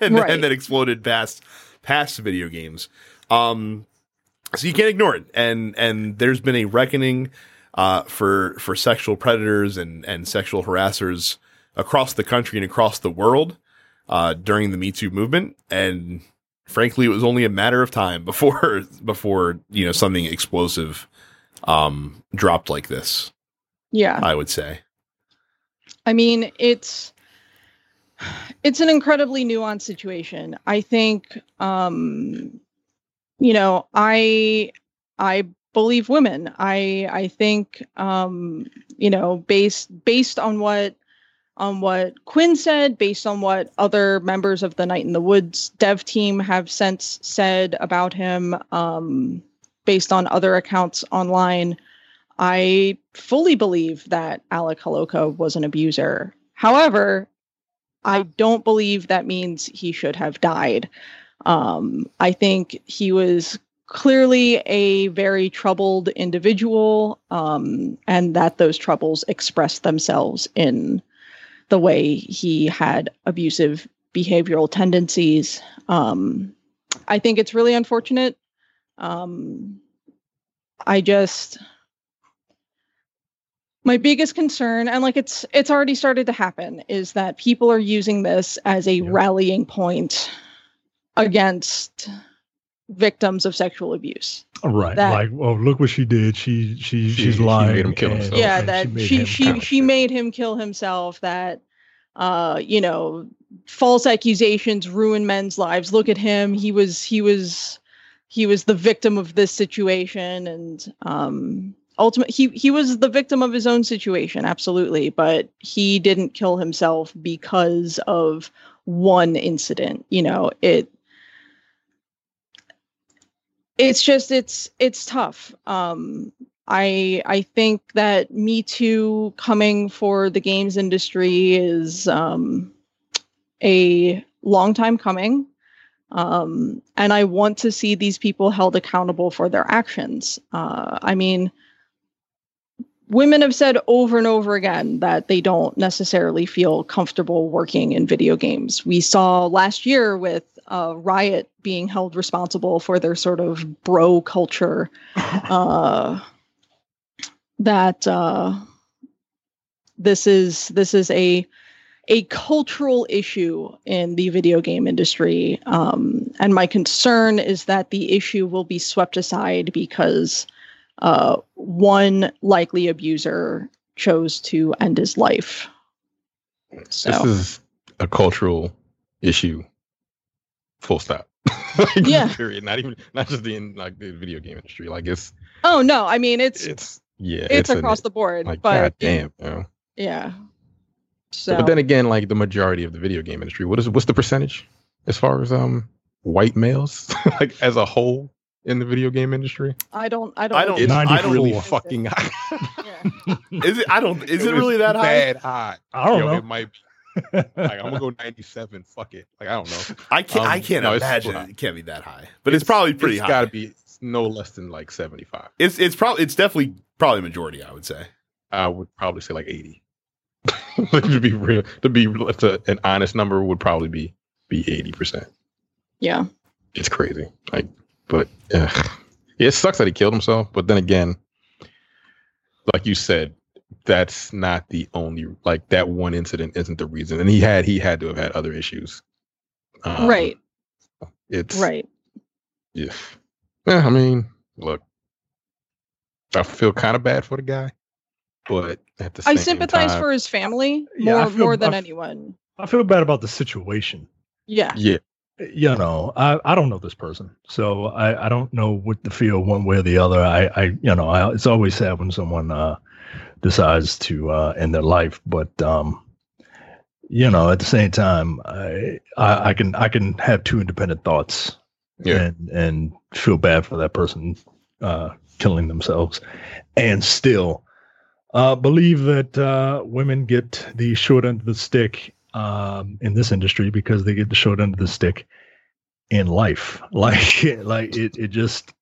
and, Right. and then exploded past past video games. Um so you can't ignore it. And and there's been a reckoning uh for for sexual predators and and sexual harassers across the country and across the world uh during the Me Too movement. And frankly, it was only a matter of time before before you know something explosive um dropped like this. yeah. I would say. I mean, it's it's an incredibly nuanced situation. I think um you know, I I believe women. I I think um you know, based based on what on what Quinn said, based on what other members of the Night in the Woods dev team have since said about him, um, based on other accounts online, I fully believe that Alec Holowka was an abuser. However, I don't believe that means he should have died. Um, I think he was clearly a very troubled individual, um, and that those troubles expressed themselves in the way he had abusive behavioral tendencies. Um, I think it's really unfortunate. Um, I just my biggest concern and like it's it's already started to happen is that people are using this as a rallying point against victims of sexual abuse Right. that- like, well, look what she did. She she, She- she's she lying. made him kill and- himself. yeah and that made she she she made him kill himself that uh you know false accusations ruin men's lives look at him he was he was he was the victim of this situation and um ultimately he he was the victim of his own situation absolutely but he didn't kill himself because of one incident you know it it's just it's it's tough. Um i i think that me too coming for the games industry is um a long time coming. Um and i want to see these people held accountable for their actions. Uh i mean women have said over and over again that they don't necessarily feel comfortable working in video games. We saw last year with uh, Riot being held responsible for their sort of bro culture uh, that uh, this is this is a a cultural issue in the video game industry, um, and my concern is that the issue will be swept aside because uh, one likely abuser chose to end his life. So This is a cultural issue. Full stop. Like, Yeah. Period. Not even not just the in like the video game industry. Like it's oh no, I mean it's it's yeah. it's, an- across the board, like but god damn. You know? yeah. So But then again, like the majority of the video game industry, what is what's the percentage as far as um white males like as a whole in the video game industry? I don't I don't I don't- It's I don't- really fucking high. Yeah. Is it? I don't. Is it It really is that high? Bad high. I don't Yo, know. It might. Like, I'm gonna go 97. Fuck it. Like I don't know. I can't. I Um, can't no, imagine it can't be that high. But it's, probably pretty It's high. got to be no less than like 75. It's it's probably it's definitely probably majority. I would say. I would probably say like 80. to be real, to be to an honest number would probably be be 80 percent. yeah. It's crazy. Like, but ugh. it sucks that he killed himself. But then again, like you said, that's not the only like that one incident isn't the reason. And he had he had to have had other issues. Um, right. It's Right. Yeah. Yeah, I mean, look, I feel kind of bad for the guy, but at the same I sympathize time, for his family Yeah, more feel- more than I f- anyone. I feel bad about the situation. Yeah. Yeah, you know, I, I don't know this person, so I, I don't know what to feel one way or the other. I, I you know, I, it's always sad when someone uh, decides to uh, end their life, but um, you know, at the same time, I, I I can I can have two independent thoughts, Yeah. and and feel bad for that person uh, killing themselves, and still uh, believe that uh, women get the short end of the stick um, in this industry because they get the short end of the stick in life. Like, like it, it just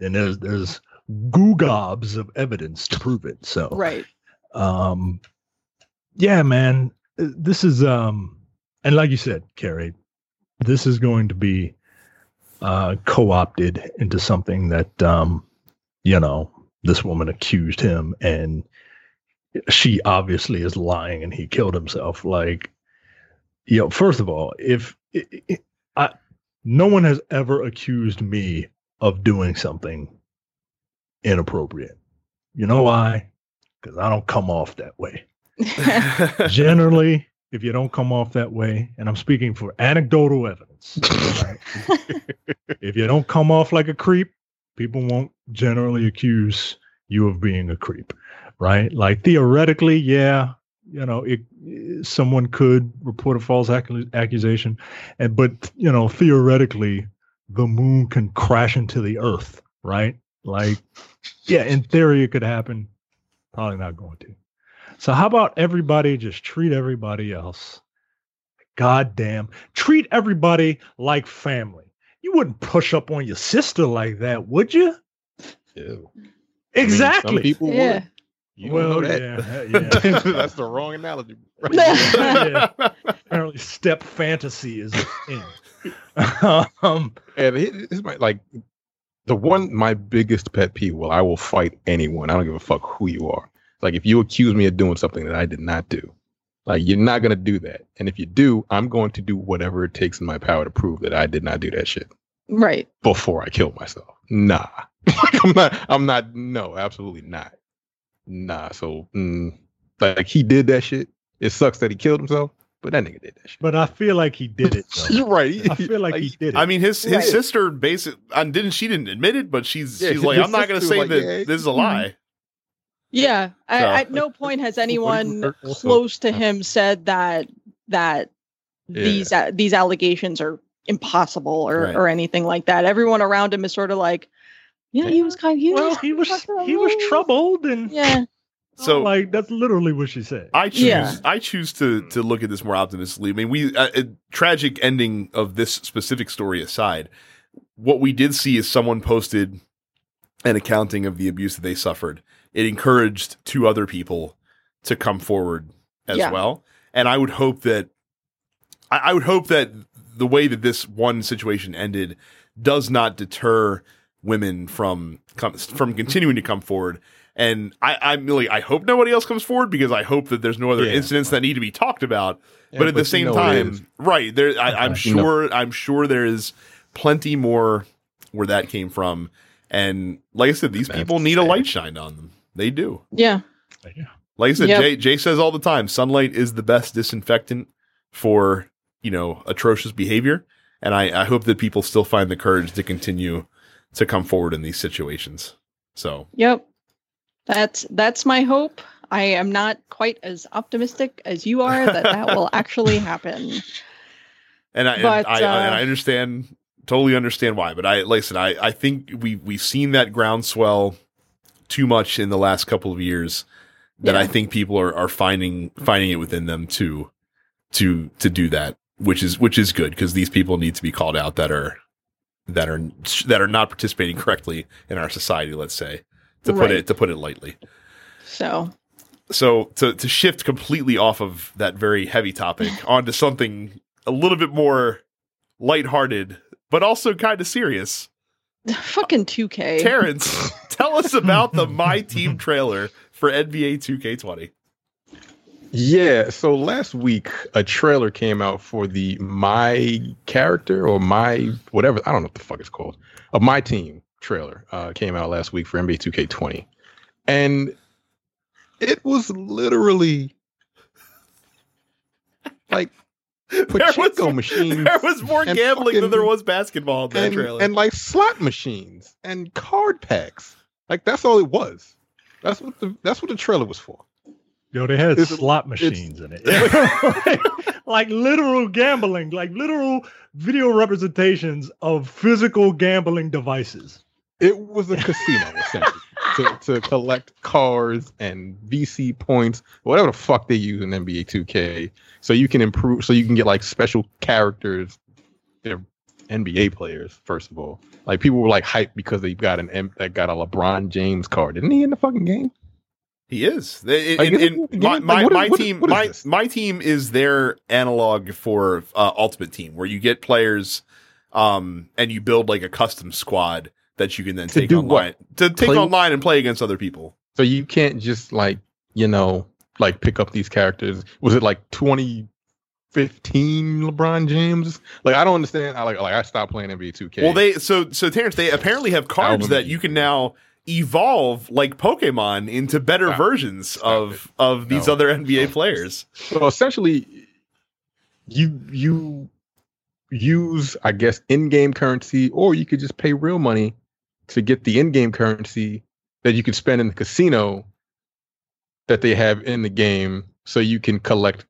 and there's there's goo gobs of evidence to prove it. So, Right. um, yeah, man, this is um, and like you said, Carrie, this is going to be uh, co-opted into something that um, you know this woman accused him and she obviously is lying and he killed himself like you know first of all if i i I, no one has ever accused me of doing something inappropriate. You know why? Because i don't come off that way. Generally if you don't come off that way and i'm speaking for anecdotal evidence right? if you don't come off like a creep people won't generally accuse you of being a creep right? Like theoretically yeah you know it, someone could report a false accu- accusation and but you know theoretically the moon can crash into the earth right like yeah in theory it could happen probably not going to so how about everybody just treat everybody else goddamn treat everybody like family you wouldn't push up on your sister like that would you Ew. I mean, exactly some people Yeah. would. You well know that. yeah, yeah. That's the wrong analogy. Yeah. apparently step fantasy is a thing um And it- it's my like the one my biggest pet peeve. Well, I will fight anyone. I don't give a fuck who you are. Like if you accuse me of doing something that I did not do, like you're not gonna do that. And if you do, I'm going to do whatever it takes in my power to prove that I did not do that shit Right. before I kill myself. Nah, like, I'm not. I'm not. No, absolutely not. Nah. So mm, like he did that shit. It sucks that he killed himself, but that nigga did that shit. but i feel like he did it. You're right. i feel like he did it I mean, his his Right. sister basic and didn't she didn't admit it, but she's Yeah, she's like, I'm not going to say was that yeah, this is a lie. Yeah. I, at no point has anyone close to him said that that Yeah. these uh, these allegations are impossible or Right. or anything like that. Everyone around him is sort of like, yeah, he was kind. Of, he well was, he was he was troubled and Yeah. So like that's literally what she said I choose Yeah. I choose to to look at this more optimistically. I mean, we uh, a tragic ending of this specific story aside, what we did see is someone posted an accounting of the abuse that they suffered. It encouraged two other people to come forward as Yeah. well, and I would hope that I, I would hope that the way that this one situation ended does not deter women from from continuing to come forward. And I, I'm really, I hope nobody else comes forward because I hope that there's no other Yeah. incidents that need to be talked about. Yeah, but at the same know it is. time, right there, I, I'm Okay. You know. sure, I'm sure there is plenty more where that came from. And like I said, these That's people need a light shined on them. They do. Yeah. Yeah. Like I said, Yep. Jay, Jay says all the time, sunlight is the best disinfectant for you know atrocious behavior, and I, I hope that people still find the courage to continue to come forward in these situations. So Yep. That's that's my hope. I am not quite as optimistic as you are that that will actually happen. and I But, and I, uh, and I understand totally understand why, but I like I said I I think we we've seen that groundswell too much in the last couple of years that I think people are are finding finding it within them to to to do that, which is which is good because these people need to be called out that are that are that are not participating correctly in our society. Let's say to put Right. it to put it lightly. So So to to shift completely off of that very heavy topic onto something a little bit more lighthearted, but also kind of serious. fucking 2K. Terrence, tell us about the My Team trailer for NBA 2K20. Yeah, so last week a trailer came out for the My Character or My whatever I don't know what the fuck it's called. Of My Team trailer uh, came out last week for NBA 2K20, and it was literally like There pachinko was, machines there was more and gambling than there was basketball in that and, trailer. and like slot machines and card packs. Like that's all it was. That's what the that's what the trailer was for. Yo, they had It's- slot machines in it. like, like literal gambling, like literal video representations of physical gambling devices. It was a casino essentially to, to collect cars and VC points, whatever the fuck they use in NBA 2K, so you can improve, so you can get like special characters. They're NBA players, first of all. Like people were like hyped because they got an M- that got a LeBron James card. Isn't he in the fucking game? he is. They- Like, in- is in- my like, my, what is- my team what is my, this? my team is their analog for uh, Ultimate Team, where you get players um, and you build like a custom squad that you can then To take do online to take Play- online and play against other people. So you can't just like, you know, like pick up these characters. Was it like 2015 LeBron James? Like I don't understand. I like like I stopped playing NBA 2K. Well, they so so Terrence, they apparently have cards Alvin that you can now evolve like Pokemon into better Stop. versions Stop of of these No. other NBA players. so essentially you you use I guess in-game currency or you could just pay real money to get the in-game currency that you can spend in the casino that they have in the game so you can collect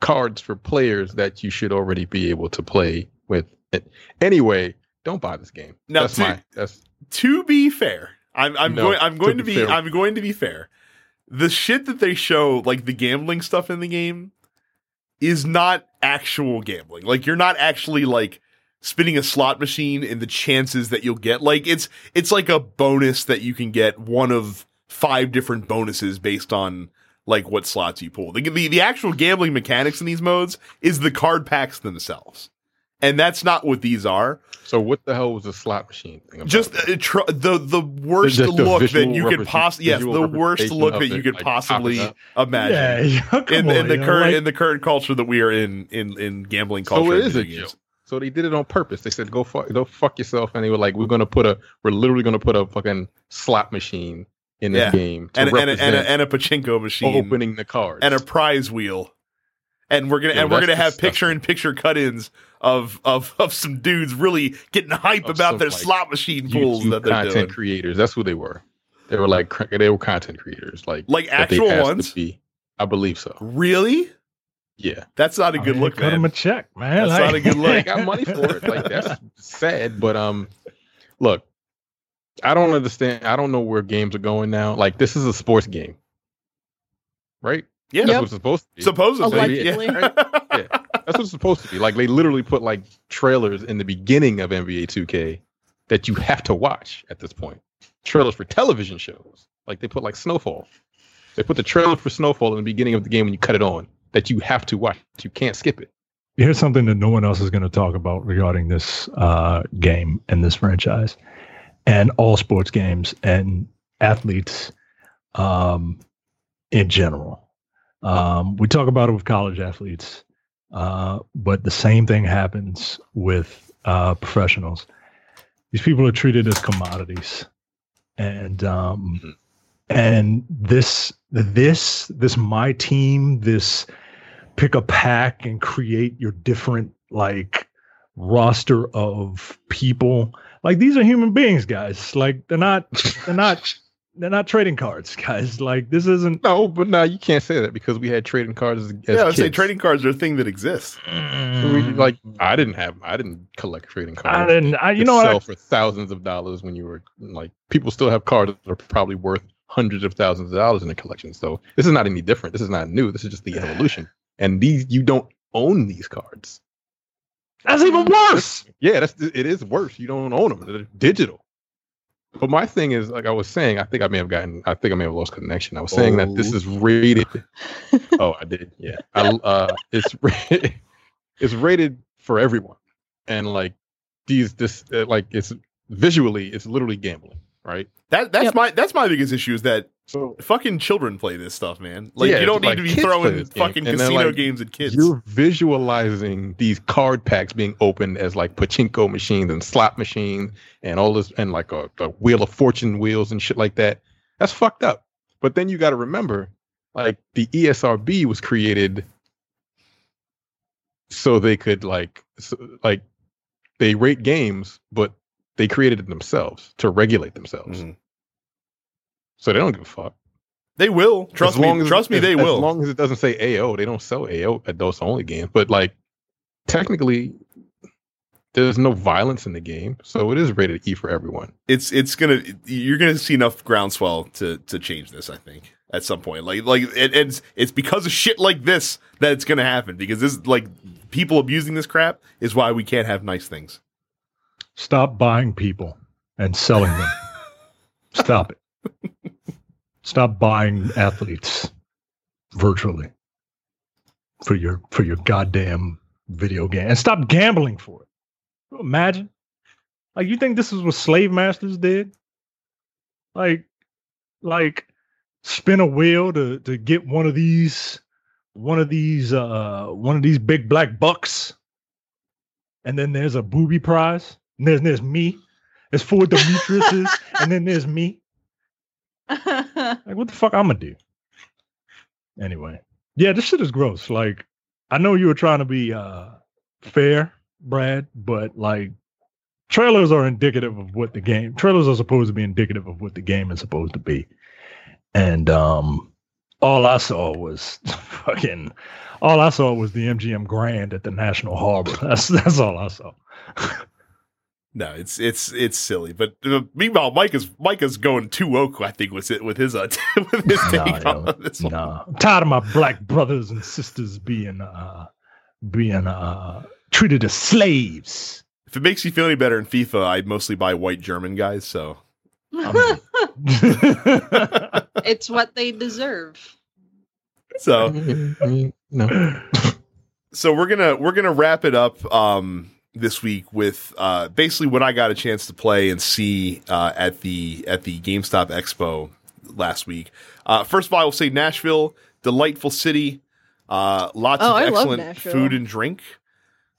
cards for players that you should already be able to play with. Anyway, don't buy this game. Now, that's to- my that's To be fair, I'm I'm No, going I'm going to be be fair. I'm going to be fair. The shit that they show, like the gambling stuff in the game, is not actual gambling. Like you're not actually like spinning a slot machine and the chances that you'll get like it's it's like a bonus that you can get one of five different bonuses based on like what slots you pull. The the, the actual gambling mechanics in these modes is the card packs themselves. And that's not what these are. so what the hell was a slot machine thing about Just uh, tr- the the worst the look that you could possibly yes the worst look that you could like, possibly imagine Yeah, come in, on, in the current like- in the current culture that we are in in in gambling So culture. it and is a video joke. So they did it on purpose. They said, "Go fuck, go fuck yourself," and they were like, "We're gonna put a, we're literally gonna put a fucking slot machine in this Yeah. game to and, a- and, and, a, and a pachinko machine opening the cards." and a prize wheel. And we're gonna Yo, and we're gonna have picture in picture cut-ins of of of some dudes really getting hype Of about their like, slot machine pools YouTube that they're content doing. creators. That's who they were. They were like they were content creators, like Like actual ones? I believe so. Really? Yeah, That's not a I good mean, look, Cut him a check, man. That's not a good look. I got money for it. Like that's sad, but um, look, I don't understand. I don't know where games are going now. Like this is a sports game, right? Yeah, That's Yep. what it's supposed to be. supposedly. Allegedly. Yeah. That's what it's supposed to be. Like they literally put like trailers in the beginning of NBA 2K that you have to watch at this point. Trailers for television shows. Like they put like Snowfall. They put the trailer for Snowfall in the beginning of the game when you cut it on that you have to watch. You can't skip it. Here's something that no one else is going to talk about regarding this uh, game and this franchise and all sports games and athletes. um, in general. Um, we talk about it with college athletes, uh, but the same thing happens with uh, professionals. These people are treated as commodities, and um, Mhm. And this this this my team this pick a pack and create your different like roster of people. Like these are human beings guys. Like they're not they're not they're not trading cards guys. Like this isn't No, but now you can't say that because we had trading cards as, as yeah, I would say trading cards are a thing that exists. We- like I didn't have I didn't collect trading cards. i didn't i you to know what? sell I, for thousands of dollars when you were like people still have cards that are probably worth hundreds of thousands of dollars in the collection. So this is not any different. This is not new. This is just the evolution. And these you don't own these cards. that's even worse Yeah, that's it is worse. You don't own them. They're digital. But my thing is, like I was saying, I think I may have gotten, I think I may have lost connection. I was saying that this Oh. is rated. oh, I did. Yeah, I, uh, it's rated, it's rated for everyone, and like these, this, uh, like it's visually, it's literally gambling, right? That that's Yep. my that's my biggest issue is that So fucking children play this stuff, man. Like Yeah, you don't it's like need to be throwing this game, fucking and casino like, games at kids. You're visualizing these card packs being opened as like pachinko machines and slot machines and all this and like a, a wheel of fortune wheels and shit like that. That's fucked up. But then you got to remember, like the ESRB was created so they could like so, like they rate games, but they created it themselves to regulate themselves. Mhm. So they don't give a fuck. They will. Trust As me. as- trust me, as- they will. As long as it doesn't say AO, they don't sell AO adults only games. But like, technically, there's no violence in the game, so it is rated E for everyone. it's it's gonna you're gonna see enough groundswell to to change this. I think at some point, like like it, it's it's because of shit like this that it's gonna happen. Because this like people abusing this crap is why we can't have nice things. Stop buying people and selling them. Stop it. Stop buying athletes virtually for your for your goddamn video game and stop gambling for it. Imagine? Like you think this is what slave masters did? Like like spin a wheel to to get one of these one of these uh one of these big black bucks and then there's a booby prize and then there's me. There's four demetriuses and then there's me. Like what the fuck i'm gonna do? Anyway. Yeah this shit is gross. Like i know you were trying to be uh fair brad but like trailers are indicative of what the game trailers are supposed to be indicative of what the game is supposed to be. And um all i saw was fucking all i saw was the mgm grand at the national harbor. That's that's all i saw No, it's it's it's silly. But uh, meanwhile, Mike is Mike is going too woke. I think with it with his uh, with his Nah, take yo, on this. one. Nah, I'm tired of my black brothers and sisters being uh being uh treated as slaves. If it makes you feel any better in FIFA, I mostly buy white German guys. So it's what they deserve. so no. so we're gonna we're gonna wrap it up um this week with uh basically what I got a chance to play and see uh at the at the GameStop Expo last week. Uh first of all I will say Nashville, delightful city, uh lots Oh, of I excellent food and drink.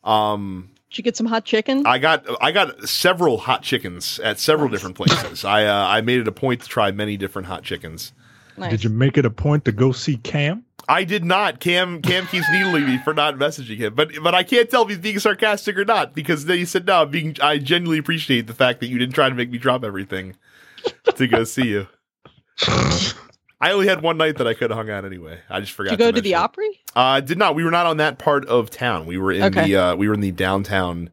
Um Did you get some hot chicken? I got I got several hot chickens at several Nice. different places. I uh, I made it a point to try many different hot chickens. nice. Did you make it a point to go see Cam? I did not. Cam Cam keeps needling me for not messaging him, but but I can't tell if he's being sarcastic or not because then he said no. I'm being I genuinely appreciate the fact that you didn't try to make me drop everything to go see you. I only had one night that I could have hung out anyway. I just forgot. Did you go to mention the. Opry? Uh, did not. We were not on that part of town. We were in Okay. the uh, we were in the downtown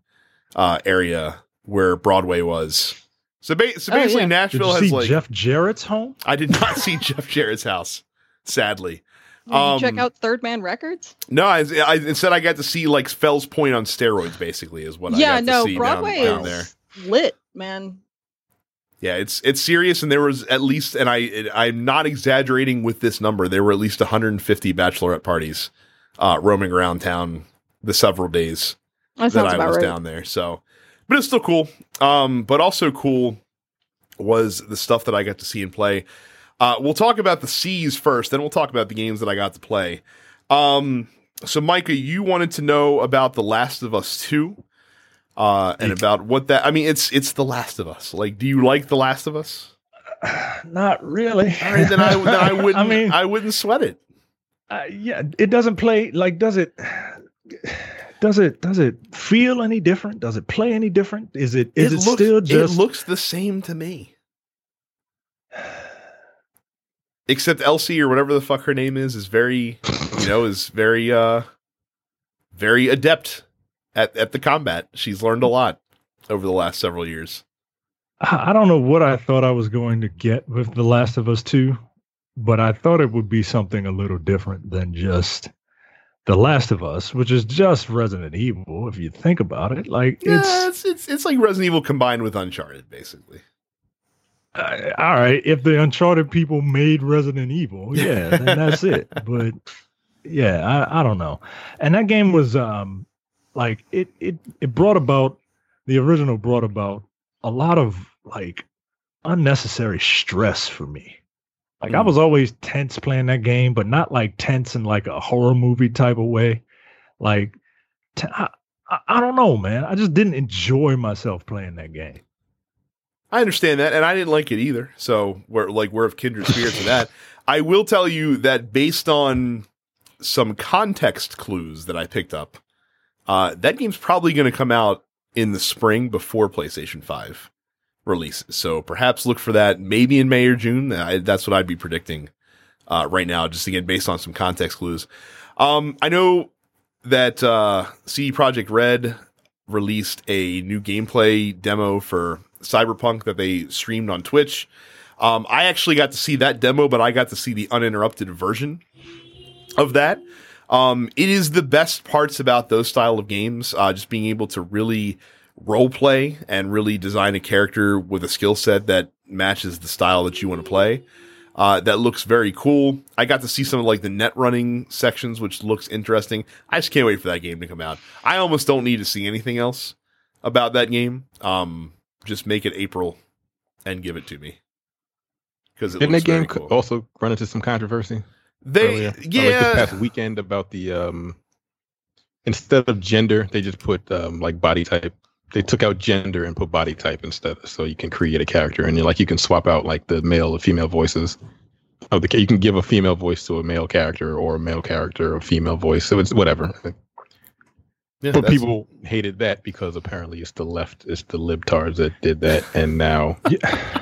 uh, area where Broadway was. So, ba- so Oh, basically, yeah. Did Nashville you has see like Jeff Jarrett's home? I did not see Jeff Jarrett's house. Sadly, Did you check Um, out Third Man Records? no. I, I instead I got to see like Fells Point on steroids. Basically, is what I yeah, got to no, see Broadway down, down is there. lit, man. Yeah, it's it's serious, and there was at least, and I it, I'm not exaggerating with this number. There were at least 150 bachelorette parties uh, roaming around town the several days That that I was right. down there. So, but it's still cool. Um, but also cool was the stuff that I got to see and play. Uh, we'll talk about the C's first, then we'll talk about the games that I got to play. Um, so, Micah, you wanted to know about The Last of Us 2 uh, and about what that. I mean, it's it's The Last of Us. Like, do you like The Last of Us? Not really. All right, then I, then I wouldn't. I mean, I wouldn't sweat it. uh, yeah, it doesn't play like. Does it? Does it? Does it feel any different? Does it play any different? Is it? Is it, looks, still just? It looks the same to me. Except Elsie or whatever the fuck her name is is very, you know, is very, uh, very adept at at the combat. She's learned a lot over the last several years. I don't know what I thought I was going to get with The Last of Us 2, but I thought it would be something a little different than just The Last of Us, which is just Resident Evil, if you think about it. Like, Yeah, it's it's it's, it's like Resident Evil combined with Uncharted, basically. Uh, all right. If the Uncharted people made Resident Evil, yeah, then that's it. But yeah, I, I don't know. And that game was um like it it it brought about the original brought about a lot of like unnecessary stress for me. Like I Mm. was always tense playing that game, but not like tense in like a horror movie type of way. Like t- I, I, I don't know, man. I just didn't enjoy myself playing that game. I understand that, and I didn't like it either. So we're like we're of kindred spirits in that. I will tell you that based on some context clues that I picked up, uh, that game's probably going to come out in the spring before PlayStation Five releases. So perhaps look for that maybe in May or June. I, that's what I'd be predicting uh, right now. Just again based on some context clues. Um, I know that uh, CD Projekt Red released a new gameplay demo for Cyberpunk that they streamed on Twitch. Um, I actually got to see that demo, but I got to see the uninterrupted version of that. Um, it is the best parts about those style of games, uh, just being able to really role play and really design a character with a skill set that matches the style that you want to play. Uh, that looks very cool. I got to see some of like the net running sections, which looks interesting. I just can't wait for that game to come out. I almost don't need to see anything else about that game. Um, just make it April and give it to me because it Didn't that game cool. also run into some controversy? They earlier? Like yeah this past weekend about the um instead of gender, they just put um like body type. They took out gender and put body type instead, so you can create a character and you're like you can swap out like the male or female voices. Of the you can give a female voice to a male character or a male character a female voice. So it's whatever. Yeah, But people hated that because apparently it's the left, it's the libtards that did that, and now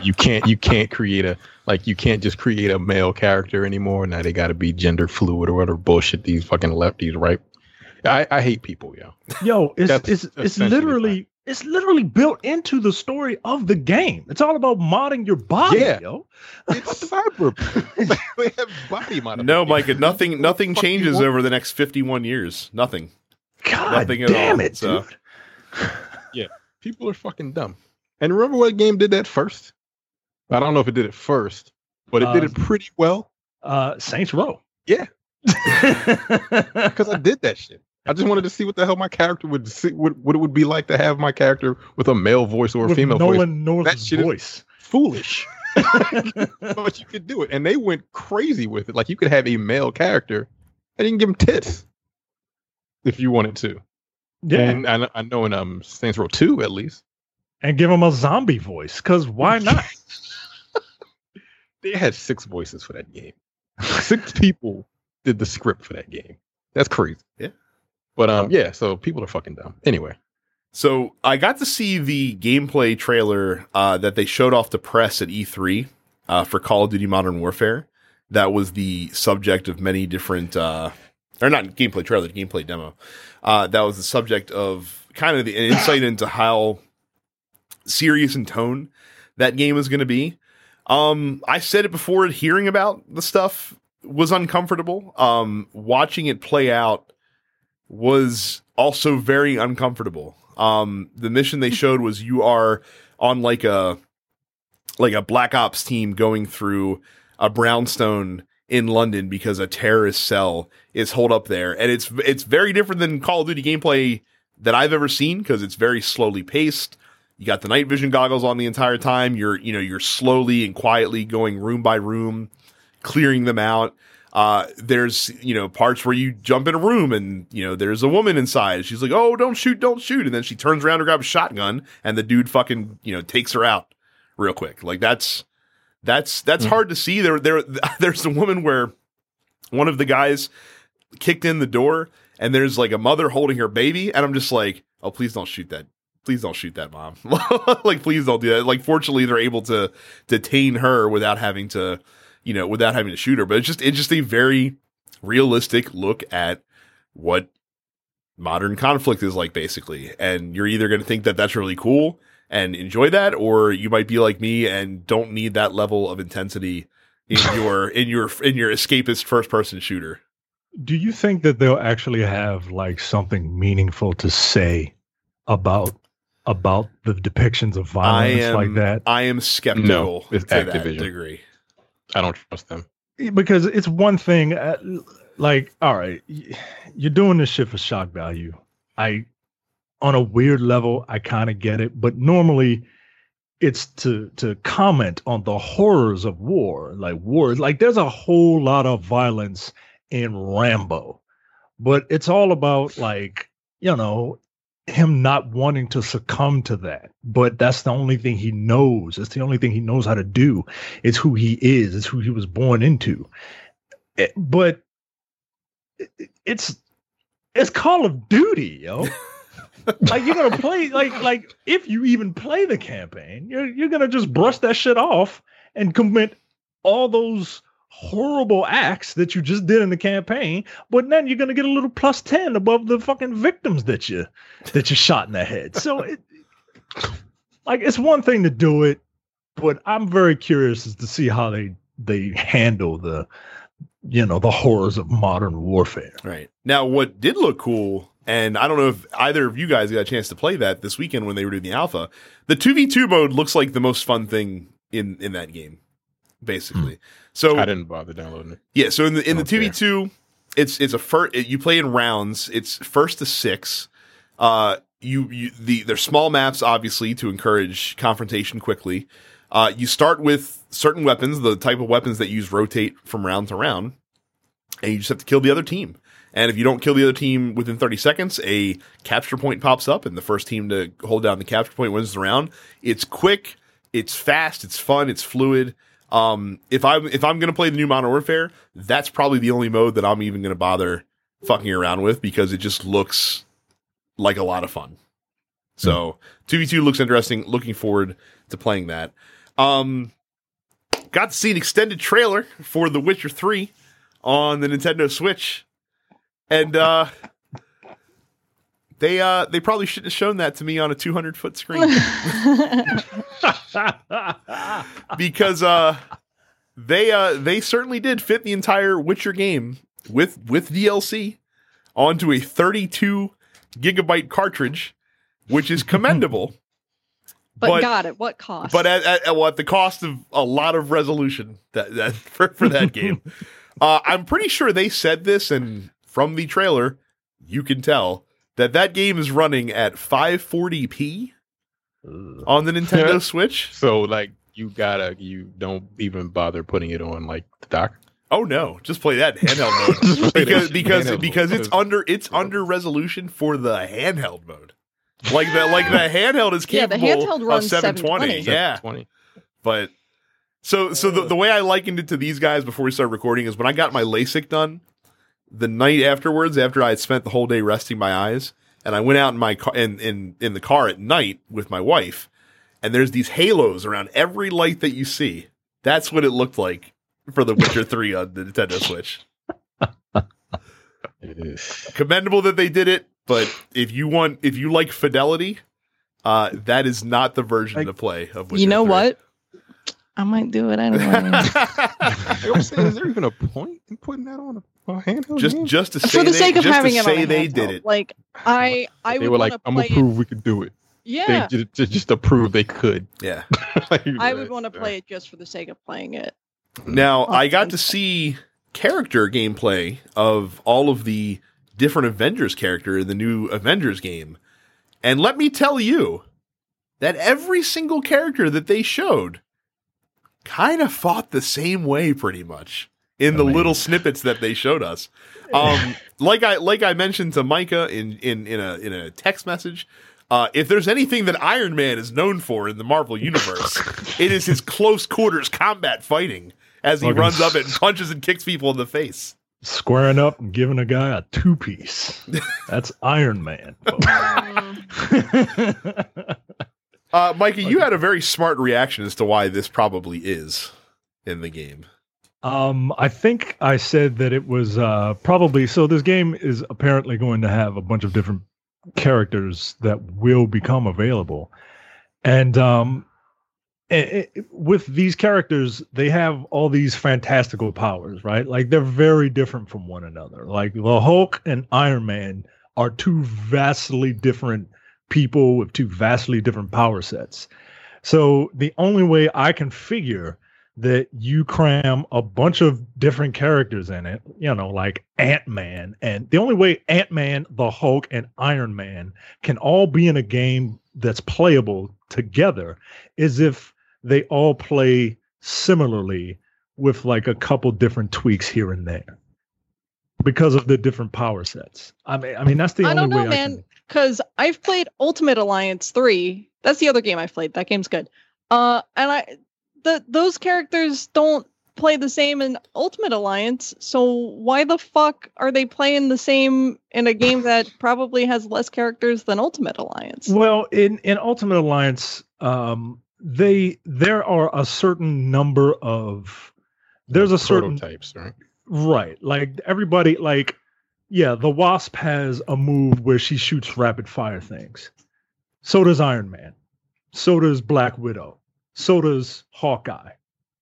you can't you can't create a like you can't just create a male character anymore. Now they got to be gender fluid or whatever bullshit these fucking lefties right. I, I hate people, yo. Yo, it's That's it's it's essentially literally it's literally built into the story of the game. It's all about modding your body, Yeah. yo. It's cyber. they have body modification. no, Micah. Nothing. Nothing changes over the next fifty-one years. Nothing. God Nothing at damn all, it, so. dude. Yeah, people are fucking dumb. And remember what game did that first? I don't know if it did it first, but it did Uh, it pretty well Uh Saints Row. Yeah. Because because I did that shit. I just wanted to see what the hell my character would see, what, what it would be like to have my character with a male voice or a with female voice. Nolan North's shit is- voice. Foolish. but you could do it. And they went crazy with it. Like you could have a male character and you can give him tits if you wanted to. yeah, And I, I know in um Saints Row 2 at least, and give him a zombie voice. Because why not? they had six voices for that game. six people did the script for that game. That's crazy. Yeah. But um yeah, so people are fucking dumb. Anyway. So I got to see the gameplay trailer uh, that they showed off to press at E3 uh, for Call of Duty Modern Warfare. That was the subject of many different, uh, or not gameplay trailer, gameplay demo. Uh, that was the subject of kind of the insight into how serious in tone that game is going to be. Um, I said it before. Hearing about the stuff was uncomfortable. Um, watching it play out was also very uncomfortable. Um, the mission they showed was you are on like a like a black ops team going through a brownstone in London because a terrorist cell is holed up there, and it's it's very different than Call of Duty gameplay that I've ever seen because it's very slowly paced, You got the night vision goggles on the entire time. You're, you know, you're slowly and quietly going room by room, clearing them out. Uh, there's, you know, parts where you jump in a room and, you know, there's a woman inside. She's like, oh, don't shoot, don't shoot. And then she turns around to grab a shotgun and the dude fucking, you know, takes her out real quick. Like that's, that's, that's Mm. hard to see. There, there, there's a woman where one of the guys kicked in the door and there's like a mother holding her baby. And I'm just like, oh, please don't shoot that. Please don't shoot that mom. like, please don't do that. Like, fortunately, they're able to detain her without having to, you know, without having to shoot her. But it's just, it's just a very realistic look at what modern conflict is like, basically. And you're either going to think that that's really cool and enjoy that, or you might be like me and don't need that level of intensity in your in your in your escapist first person shooter. Do you think that they'll actually have like something meaningful to say about about the depictions of violence am- like that? I am skeptical No, it's to that degree. I don't trust them. because it's one thing uh, like all right you're doing this shit for shock value i on a weird level i kind of get it but normally it's to to comment on the horrors of war like war like there's a whole lot of violence in rambo but it's all about like you know him not wanting to succumb to that but that's the only thing he knows it's the only thing he knows how to do it's who he is it's who he was born into. Eh, but it- it- it's it's call of duty yo like you're gonna play like like if you even play the campaign you're you're gonna just brush that shit off and commit all those horrible acts that you just did in the campaign but then you're gonna get a little plus 10 above the fucking victims that you that you shot in the head so it like it's one thing to do it but i'm very curious as to see how they they handle the you know the horrors of modern warfare Right. Now, what did look cool, and I don't know if either of you guys got a chance to play that this weekend when they were doing the alpha, the 2v2 mode looks like the most fun thing in, in that game, basically. So, I didn't bother downloading it. yeah, so in the in the 2v2, it's it's a first you play in rounds, it's first to 6. Uh you you the they're small maps obviously to encourage confrontation quickly. Uh you start with certain weapons, the type of weapons that you use rotate from round to round, and you just have to kill the other team. And if you don't kill the other team within 30 seconds, a capture point pops up, and the first team to hold down the capture point wins the round. It's quick, it's fast, it's fun, it's fluid. Um, if I'm if I'm gonna play the new Modern Warfare, that's probably the only mode that I'm even gonna bother fucking around with because it just looks like a lot of fun. So two v two looks interesting. Looking forward to playing that. Um, got to see an extended trailer for The Witcher Three on the Nintendo Switch, and uh, they uh they probably shouldn't have shown that to me on a 200 foot screen because uh they uh they certainly did fit the entire Witcher game with with DLC onto a 32 gigabyte cartridge, which is commendable. but, But- God, at what cost? but at, at, at what the cost of a lot of resolution that, that for, for that game. Uh, I'm pretty sure they said this, and from the trailer, you can tell that that game is running at 540p on the Nintendo Switch. So like you gotta you don't even bother putting it on like the dock. Oh no, just play that in handheld mode Just play that because because handheld because mode. it's under it's under resolution for the handheld mode. Like the like the handheld is Yeah, the capable handheld of runs 720. 720. Yeah. 720. But so so the, the way I likened it to these guys before we started recording is when I got my LASIK done, the night afterwards, after I had spent the whole day resting my eyes, and I went out in my car in, in in the car at night with my wife, and there's these halos around every light that you see. That's what it looked like for The Witcher 3 on the Nintendo Switch. It is. Commendable that they did it, but if you want if you like fidelity, uh that is not the version Like- to play of Witcher you know 3. what? I might do it anyway. I'm saying, is there even a point in putting that on a, a handheld? just game? just to say For the they, sake of just having to it on say a they handheld. did it. Like I, I they would were like, "I'm gonna prove it. we could do it." Yeah, They just, just to prove they could. Yeah. Like, I would want to play it just for the sake of playing it. Now Oh, I got to see character gameplay of all of the different Avengers character in the new Avengers game, and let me tell you, that every single character that they showed kind of fought the same way pretty much in I the mean- little snippets that they showed us. Um, like I like I mentioned to Micah in in in a in a text message, uh, if there's anything that Iron Man is known for in the Marvel universe, it is his close quarters combat fighting as he Fucking runs up and punches and kicks people in the face. Squaring up and giving a guy a two piece. That's Iron Man. Uh, Micah, you had a very smart reaction as to why this probably is in the game. Um, I think I said that it was uh, probably so. This game is apparently going to have a bunch of different characters that will become available, and um, i- i- with these characters, they have all these fantastical powers, right? Like they're very different from one another. Like the Hulk and Iron Man are two vastly different people with two vastly different power sets. So the only way I can figure that you cram a bunch of different characters in it, you know, like Ant Man. And the only way Ant Man, the Hulk, and Iron Man can all be in a game that's playable together is if they all play similarly with like a couple different tweaks here and there because of the different power sets. I mean, I mean that's the I only don't know, way I man. can. because I've played Ultimate Alliance 3. That's the other game I've played. That game's good. Uh and I the those characters don't play the same in Ultimate Alliance, so why the fuck are they playing the same in a game that probably has less characters than Ultimate Alliance? Well, in in Ultimate Alliance, um, they there are a certain number of there's a certain prototypes, right? right like everybody like yeah the wasp has a move where she shoots rapid fire things so does iron man so does black widow so does hawkeye.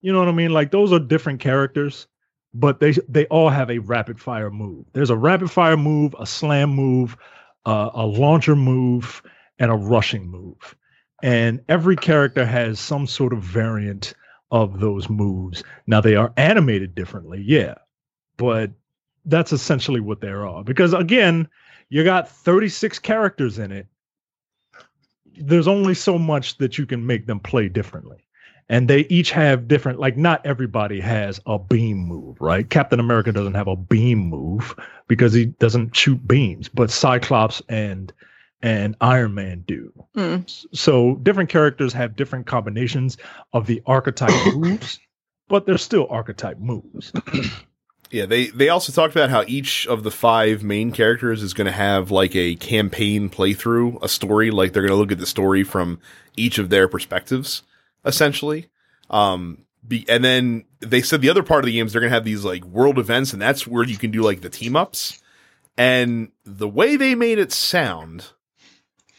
You know what i mean? Like those are different characters but they they all have a rapid fire move. There's a rapid fire move a slam move uh, a launcher move and a rushing move. And every character has some sort of variant of those moves. Now they are animated differently yeah but that's essentially what they are. Because again you got 36 characters in it there's only so much that you can make them play differently. And they each have different like not everybody has a beam move right? Captain america doesn't have a beam move because he doesn't shoot beams but cyclops and and iron man do. Hmm. so different characters have different combinations of the archetype moves but they're still archetype moves Yeah, they they also talked about how each of the five main characters is going to have like a campaign playthrough, a story. Like they're going to look at the story from each of their perspectives, essentially. Um, be, and then they said the other part of the games they're going to have these like world events, and that's where you can do like the team ups. And the way they made it sound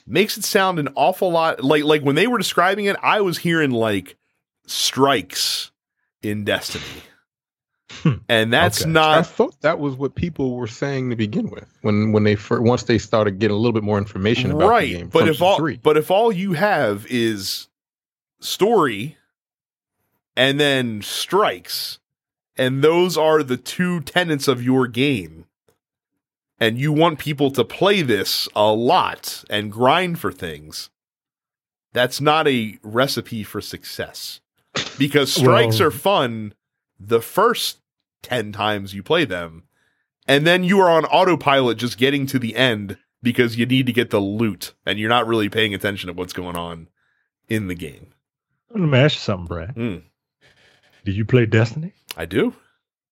makes it sound an awful lot like like when they were describing it, I was hearing like strikes in Destiny. Hmm. And that's Okay. I thought that was what people were saying to begin with when when they fir- once they started getting a little bit more information about right. the game. but if all three. but if all you have is story and then strikes, and those are the two tenets of your game, and you want people to play this a lot and grind for things, that's not a recipe for success. Because strikes Well- are fun the first 10 times you play them, and then you are on autopilot just getting to the end because you need to get the loot and you're not really paying attention to what's going on in the game. Let me ask you something, Brad. Hmm. Did you play Destiny? I do.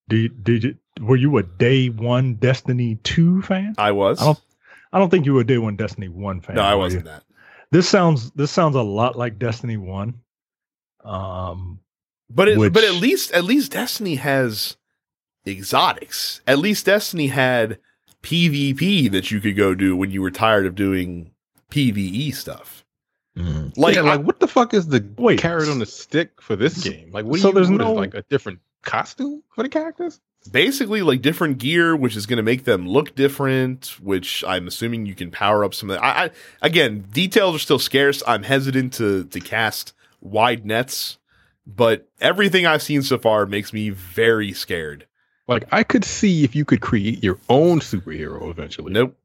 Did did you were you a day one Destiny two fan? I was. I don't I don't think you were a day one Destiny one fan. no, I wasn't you? that. This sounds this sounds a lot like Destiny one. Um, But it, Which- but at least at least Destiny has exotics. At least Destiny had PvP that you could go do when you were tired of doing PvE stuff. Like, Like, yeah, I- what the fuck is the Wait. carrot on the stick for this game? Like, what do so you? there's what is, no- like a different costume for the characters. basically like different gear, which is going to make them look different. Which I'm assuming you can power up some of that. I, I again, details are still scarce. I'm hesitant to to cast wide nets, but everything I've seen so far makes me very scared. Like, I could see if you could create your own superhero eventually. Nope.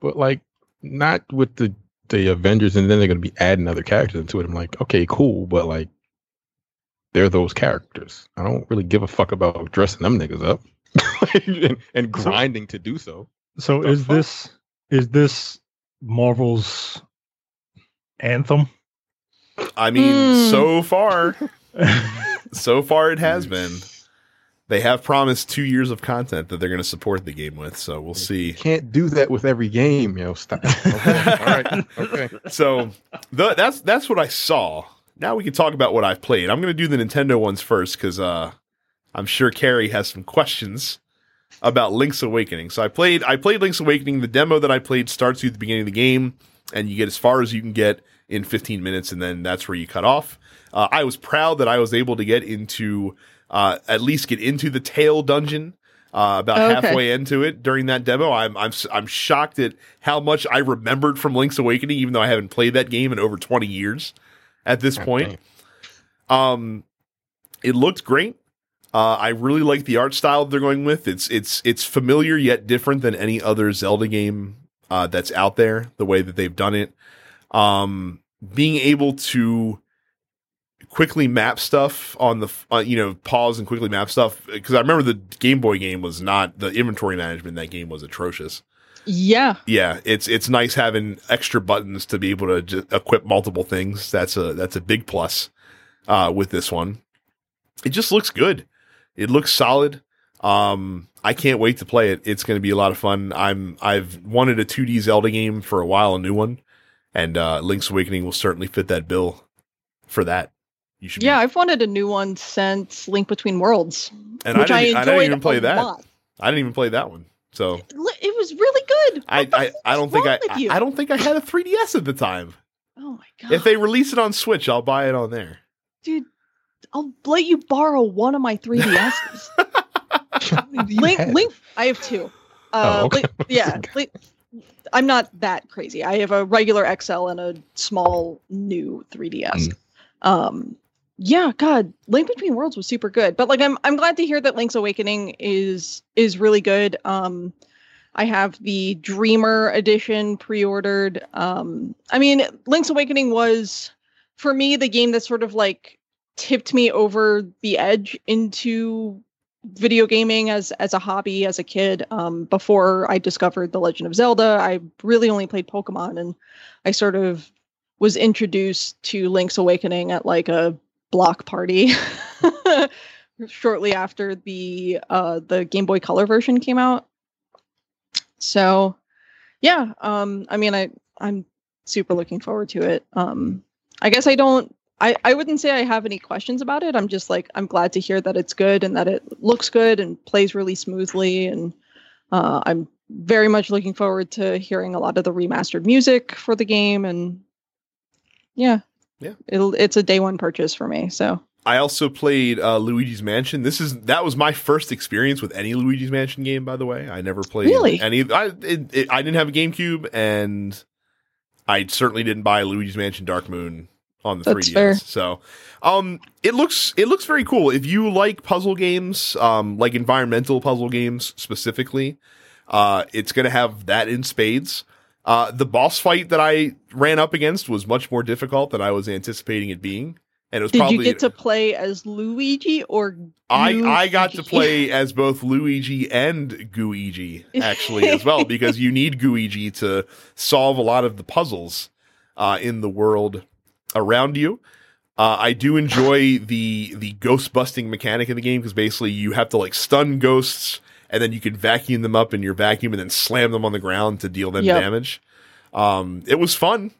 but like not with the the Avengers, and then they're going to be adding other characters into it. I'm like, okay, cool, but like, they're those characters. I don't really give a fuck about dressing them niggas up and, and grinding to do so. So The is fuck? this is this Marvel's anthem? I mean, Hmm. so far, so far it has been. They have promised two years of content that they're going to support the game with, so we'll see. You can't do that with every game, yo. Stop. Okay. All right. Okay. So the, that's that's what I saw. Now we can talk about what I've played. I'm going to do the Nintendo ones first because uh, I'm sure Carrie has some questions about Link's Awakening. So I played I played Link's Awakening. The demo that I played starts you at the beginning of the game, and you get as far as you can get in 15 minutes, and then that's where you cut off. Uh, I was proud that I was able to get into uh, at least get into the tail dungeon. Uh, about Okay. halfway into it during that demo, I'm I'm s- I'm shocked at how much I remembered from Link's Awakening, even though I haven't played that game in over 20 years at this God point. Um, it looked great. Uh, I really like the art style they're going with. It's it's it's familiar yet different than any other Zelda game uh, that's out there. The way that they've done it, um, being able to quickly map stuff on the uh, you know pause and quickly map stuff because I remember the Game Boy game was not the inventory management in that game was atrocious. Yeah. Yeah, it's it's nice having extra buttons to be able to ju- equip multiple things. That's a that's a big plus uh, with this one. It just looks good. It looks solid. Um, I can't wait to play it. It's going to be a lot of fun. I'm I've wanted a 2D Zelda game for a while, a new one, and uh, Link's Awakening will certainly fit that bill for that. You should, be- Yeah, I've wanted a new one since Link Between Worlds, and which I I, didn't, I enjoyed didn't even play a that. lot. I didn't even play that one. So Li- It was really good. I What the I, I don't think I wrong with you? I don't think I had a 3DS at the time. Oh my god! If they release it on Switch, I'll buy it on there. dude, I'll let you borrow one of my 3DSs. How many do you Link. Link, I have two. Uh, Oh, okay. Link- yeah, Link, I'm not that crazy. I have a regular XL and a small new 3DS. Mm. Um, yeah, God, Link Between Worlds was super good. But like, I'm I'm glad to hear that Link's Awakening is is really good. Um, I have the Dreamer edition pre-ordered. Um, I mean, Link's Awakening was for me the game that sort of like tipped me over the edge into video gaming as as a hobby as a kid um before i discovered the legend of zelda i really only played pokemon and i sort of was introduced to link's awakening at like a block party shortly after the uh the game boy color version came out. So yeah um i mean i i'm super looking forward to it. Um i guess i don't I, I wouldn't say I have any questions about it. I'm just like I'm glad to hear that it's good and that it looks good and plays really smoothly. And uh, I'm very much looking forward to hearing a lot of the remastered music for the game. And yeah, Yeah. it'll it's a day one purchase for me. So I also played uh, Luigi's Mansion. This is that was my first experience with any Luigi's Mansion game. By the way, I never played Really? any. I it, it, I didn't have a GameCube, and I certainly didn't buy Luigi's Mansion Dark Moon on the That's 3DS. fair. So, um, it looks it looks very cool. If you like puzzle games, um, like environmental puzzle games specifically, uh, it's gonna have that in spades. Uh, the boss fight that I ran up against was much more difficult than I was anticipating it being, and it was did probably you get to play as Luigi or I, I got to play as both Luigi and Gooigi actually as well because you need Gooigi to solve a lot of the puzzles uh, in the world around you. Uh, I do enjoy the the ghost busting mechanic in the game because basically you have to like stun ghosts and then you can vacuum them up in your vacuum and then slam them on the ground to deal them Yep. damage. Um, it was fun.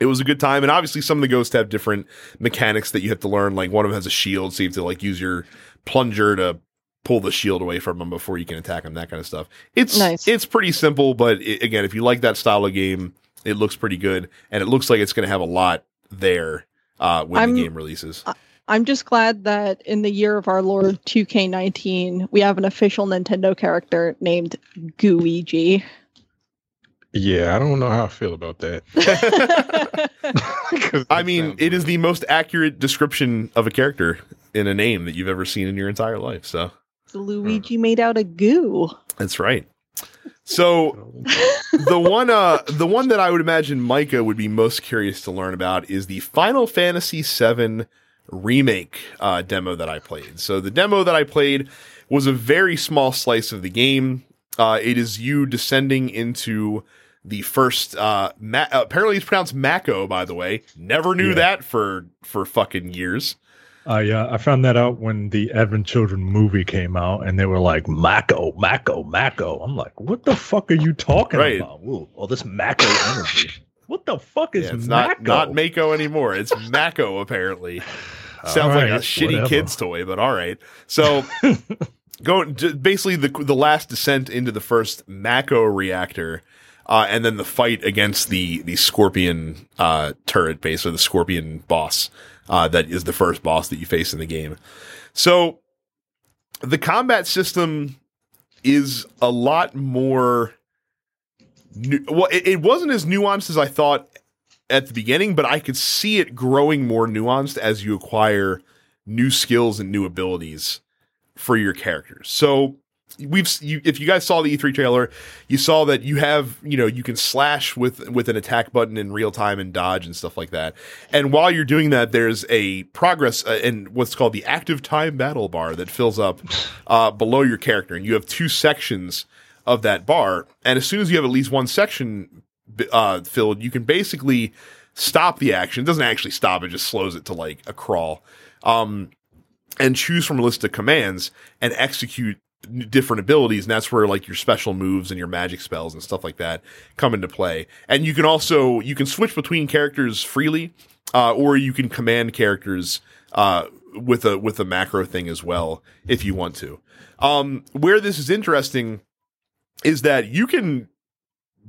It was a good time, and obviously some of the ghosts have different mechanics that you have to learn. Like one of them has a shield, so you have to like use your plunger to pull the shield away from them before you can attack them. That kind of stuff. It's Nice. it's pretty simple, but i again, if you like that style of game, it looks pretty good, and it looks like it's going to have a lot there uh, when I'm- the game releases. I'm just glad that in the year of our Lord 2K19, we have an official Nintendo character named Gooigi. Yeah, I don't know how I feel about that. I mean, sounds it is weird. the most accurate description of a character in a name that you've ever seen in your entire life. So Luigi made out of goo. that's right. So the one uh the one that I would imagine Micah would be most curious to learn about is the Final Fantasy VII remake uh, demo that I played. So the demo that I played was a very small slice of the game. Uh, it is you descending into the first uh, Ma- apparently it's pronounced Mako by the way. Never knew Yeah. that for for fucking years. I uh, I found that out when the Advent Children movie came out, and they were like Mako, Mako, Mako. I'm like, what the fuck are you talking Right. about? Ooh, all this Mako energy. What the fuck is Yeah, it's Mako? not not Mako anymore. It's Mako apparently. Sounds like a shitty whatever. kid's toy, but all right. So, going basically the the last descent into the first Mako reactor, uh, and then the fight against the the Scorpion uh, turret base or the Scorpion boss. Uh, that is the first boss that you face in the game. So, the combat system is a lot more. Well, it, it wasn't as nuanced as I thought at the beginning, but I could see it growing more nuanced as you acquire new skills and new abilities for your characters. So we've you, if you guys saw the E3 trailer, you saw that you have you know you can slash with with an attack button in real time and dodge and stuff like that. And while you're doing that, there's a progress uh, and what's called the active time battle bar that fills up uh, below your character, and you have two sections of that bar. And as soon as you have at least one section uh, filled, you can basically stop the action. It doesn't actually stop; it just slows it to like a crawl. Um, and choose from a list of commands and execute different abilities. And that's where like your special moves and your magic spells and stuff like that come into play. And you can also you can switch between characters freely, uh, or you can command characters uh, with a with a macro thing as well if you want to. Um, where this is interesting is that you can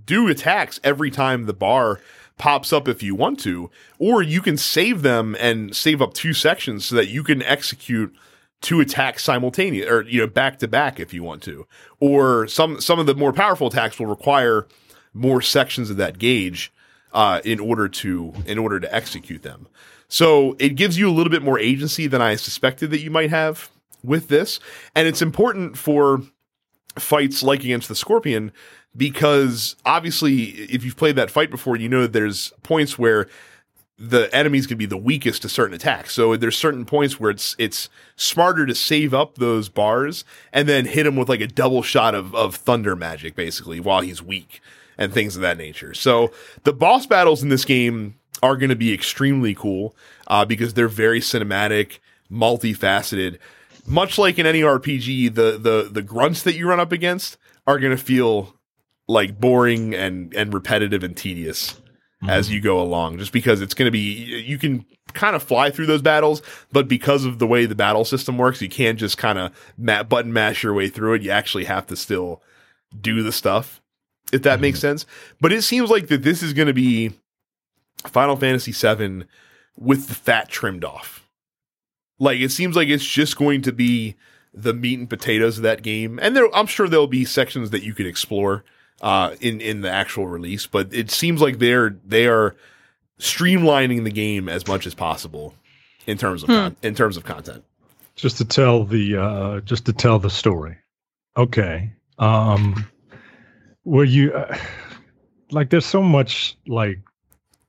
do attacks every time the bar pops up if you want to, or you can save them and save up two sections so that you can execute two attacks simultaneous or you know back to back if you want to. Or some some of the more powerful attacks will require more sections of that gauge uh, in order to in order to execute them. So it gives you a little bit more agency than I suspected that you might have with this, and it's important for fights like against the Scorpion because obviously if you've played that fight before, you know that there's points where the enemies can be the weakest to certain attacks. So there's certain points where it's it's smarter to save up those bars and then hit him with like a double shot of of thunder magic basically while he's weak and things of that nature. So the boss battles in this game are going to be extremely cool uh, because they're very cinematic, multifaceted. Much like in any RPG, the the the grunts that you run up against are going to feel like boring and and repetitive and tedious as mm-hmm. you go along just because it's going to be you can kind of fly through those battles but because of the way the battle system works you can't just kind of ma- button mash your way through it. You actually have to still do the stuff if that makes mm-hmm. sense. But it seems like that this is going to be final fantasy VII with the fat trimmed off. Like it seems like it's just going to be the meat and potatoes of that game and there i'm sure there'll be sections that you could explore uh, in in the actual release, but it seems like they're they are streamlining the game as much as possible in terms of Hmm. con- in terms of content. just to tell the uh just to tell the story okay um were you uh, like there's so much like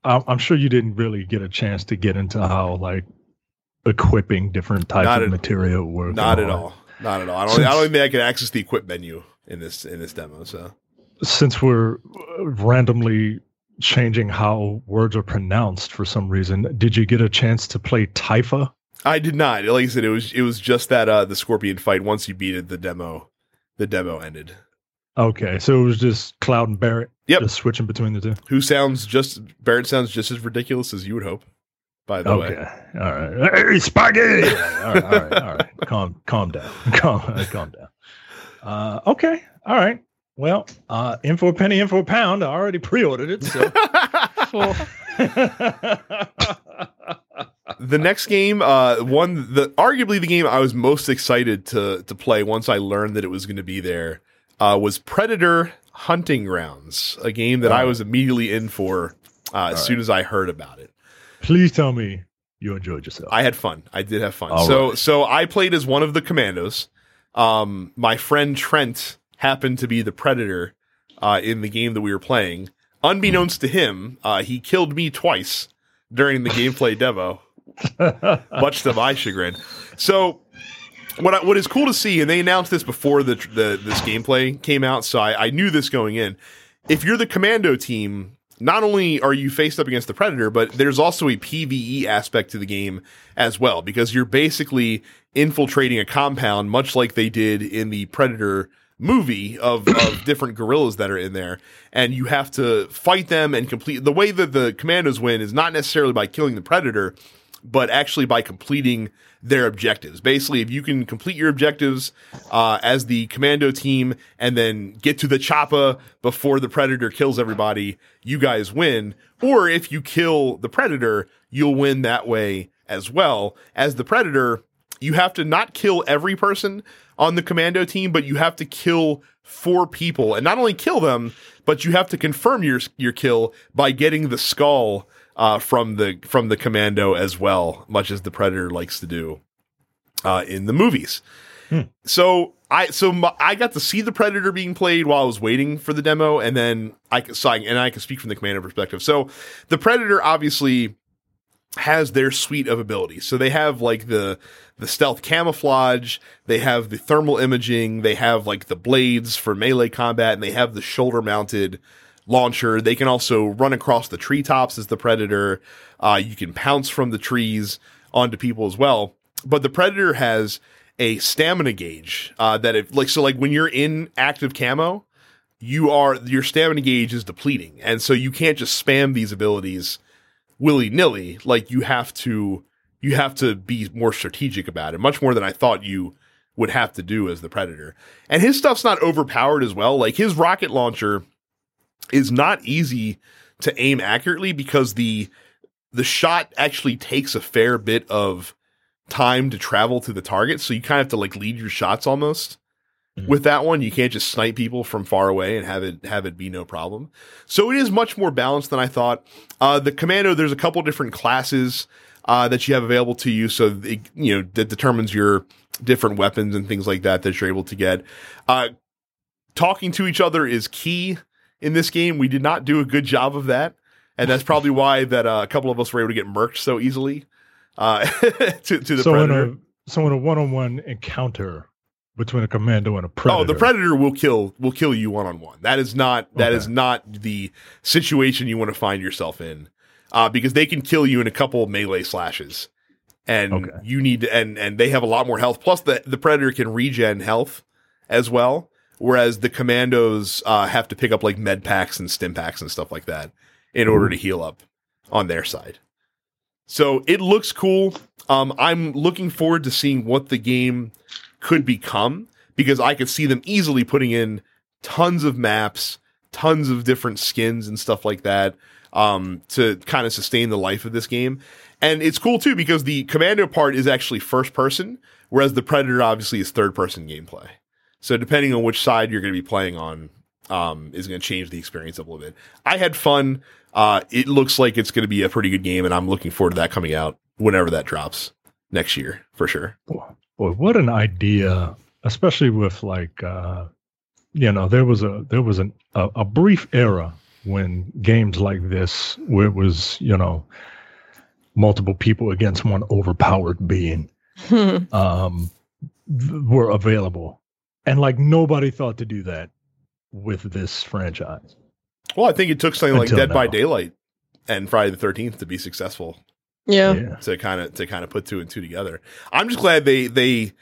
I'm, I'm sure you didn't really get a chance to get into how like equipping different types Not of at- materia work Not at that. all. Not at all. I don't. I don't even think I can access the equip menu in this in this demo. So since we're uh, randomly changing how words are pronounced for some reason did you get a chance to play Typha? I did not. Like I said, it was it was just that uh the scorpion fight. Once you beat it, the demo the demo ended. okay so it was just cloud and barrett Yep. just switching between the two Who sounds just Barrett sounds just as ridiculous as you would hope. By the Okay. way, All right. Hey, spaghetti. all right. All right. All right. Calm. Calm down. Calm. Calm down. Uh, okay. All right. Well, uh, in for a penny, in for a pound. I already pre-ordered it. So. the next game, uh, one the arguably the game I was most excited to to play once I learned that it was going to be there, uh, was Predator Hunting Grounds, a game that I was immediately in for uh, as soon as I heard about it. Please tell me you enjoyed yourself. I had fun. I did have fun. All so right. so I played as one of the commandos. Um, my friend Trent happened to be the Predator uh, in the game that we were playing. Unbeknownst to him, uh, he killed me twice during the gameplay demo, much to my chagrin. So, what I, what is cool to see, and they announced this before the, the this gameplay came out, so I, I knew this going in. If you're the commando team, not only are you faced up against the predator, but there's also a PVE aspect to the game as well, because you're basically infiltrating a compound, much like they did in the Predator movie of, of different guerrillas that are in there. And you have to fight them and complete the way that the commandos win is not necessarily by killing the predator, but actually by completing their objectives. Basically, if you can complete your objectives uh, as the commando team and then get to the choppa before the predator kills everybody, you guys win. Or if you kill the predator, you'll win that way as well. As the predator, you have to not kill every person on the commando team, but you have to kill four people, and not only kill them, but you have to confirm your your kill by getting the skull uh, from the from the commando as well, much as the predator likes to do uh, in the movies. Hmm. So I so my, I got to see the predator being played while I was waiting for the demo, and then I could so I, and I can speak from the commander perspective. So the predator obviously has their suite of abilities. So they have like the the stealth camouflage, they have the thermal imaging, they have like the blades for melee combat, and they have the shoulder mounted launcher. They can also run across the treetops as the predator. Uh, you can pounce from the trees onto people as well. But the predator has a stamina gauge uh, that if like so like when you're in active camo, you are your stamina gauge is depleting, and so you can't just spam these abilities willy nilly. Like you have to you have to be more strategic about it, much more than I thought you would have to do as the predator. And his stuff's not overpowered as well. Like his rocket launcher is not easy to aim accurately because the the shot actually takes a fair bit of time to travel to the target. So you kind of have to like lead your shots almost. Mhm. With that one, you can't just snipe people from far away and have it have it be no problem. So it is much more balanced than I thought. Uh, the commando, there's a couple different classes uh, that you have available to you, so it, you know that determines your different weapons and things like that that you're able to get. Uh, talking to each other is key in this game. We did not do a good job of that, and that's probably why that uh, a couple of us were able to get murked so easily uh, to, to the so predator. in a so in a one on one encounter between a commando and a predator. Oh, the predator will kill will kill you one on one. That is not that is Okay. not the situation you want to find yourself in, uh, because they can kill you in a couple of melee slashes, and Okay. you need to, and and they have a lot more health. Plus, the the predator can regen health as well, whereas the commandos uh, have to pick up like med packs and stim packs and stuff like that in order to heal up on their side. So it looks cool. Um, I'm looking forward to seeing what the game could become because I could see them easily putting in tons of maps, tons of different skins and stuff like that um, to kind of sustain the life of this game. And it's cool too because the commando part is actually first person, whereas the predator obviously is third person gameplay. So depending on which side you're going to be playing on, um, is going to change the experience a little bit. I had fun. Uh, it looks like it's going to be a pretty good game, and I'm looking forward to that coming out whenever that drops next year for sure. Boy, what an idea! Especially with like, uh, you know, there was a there was an, a, a brief era when games like this, where it was, you know, multiple people against one overpowered being, um, were available, and like nobody thought to do that with this franchise. Well, I think it took something like Until Dead by. Daylight and Friday the Thirteenth to be successful yeah. to kind of to kind of put two and two together. I'm just glad they they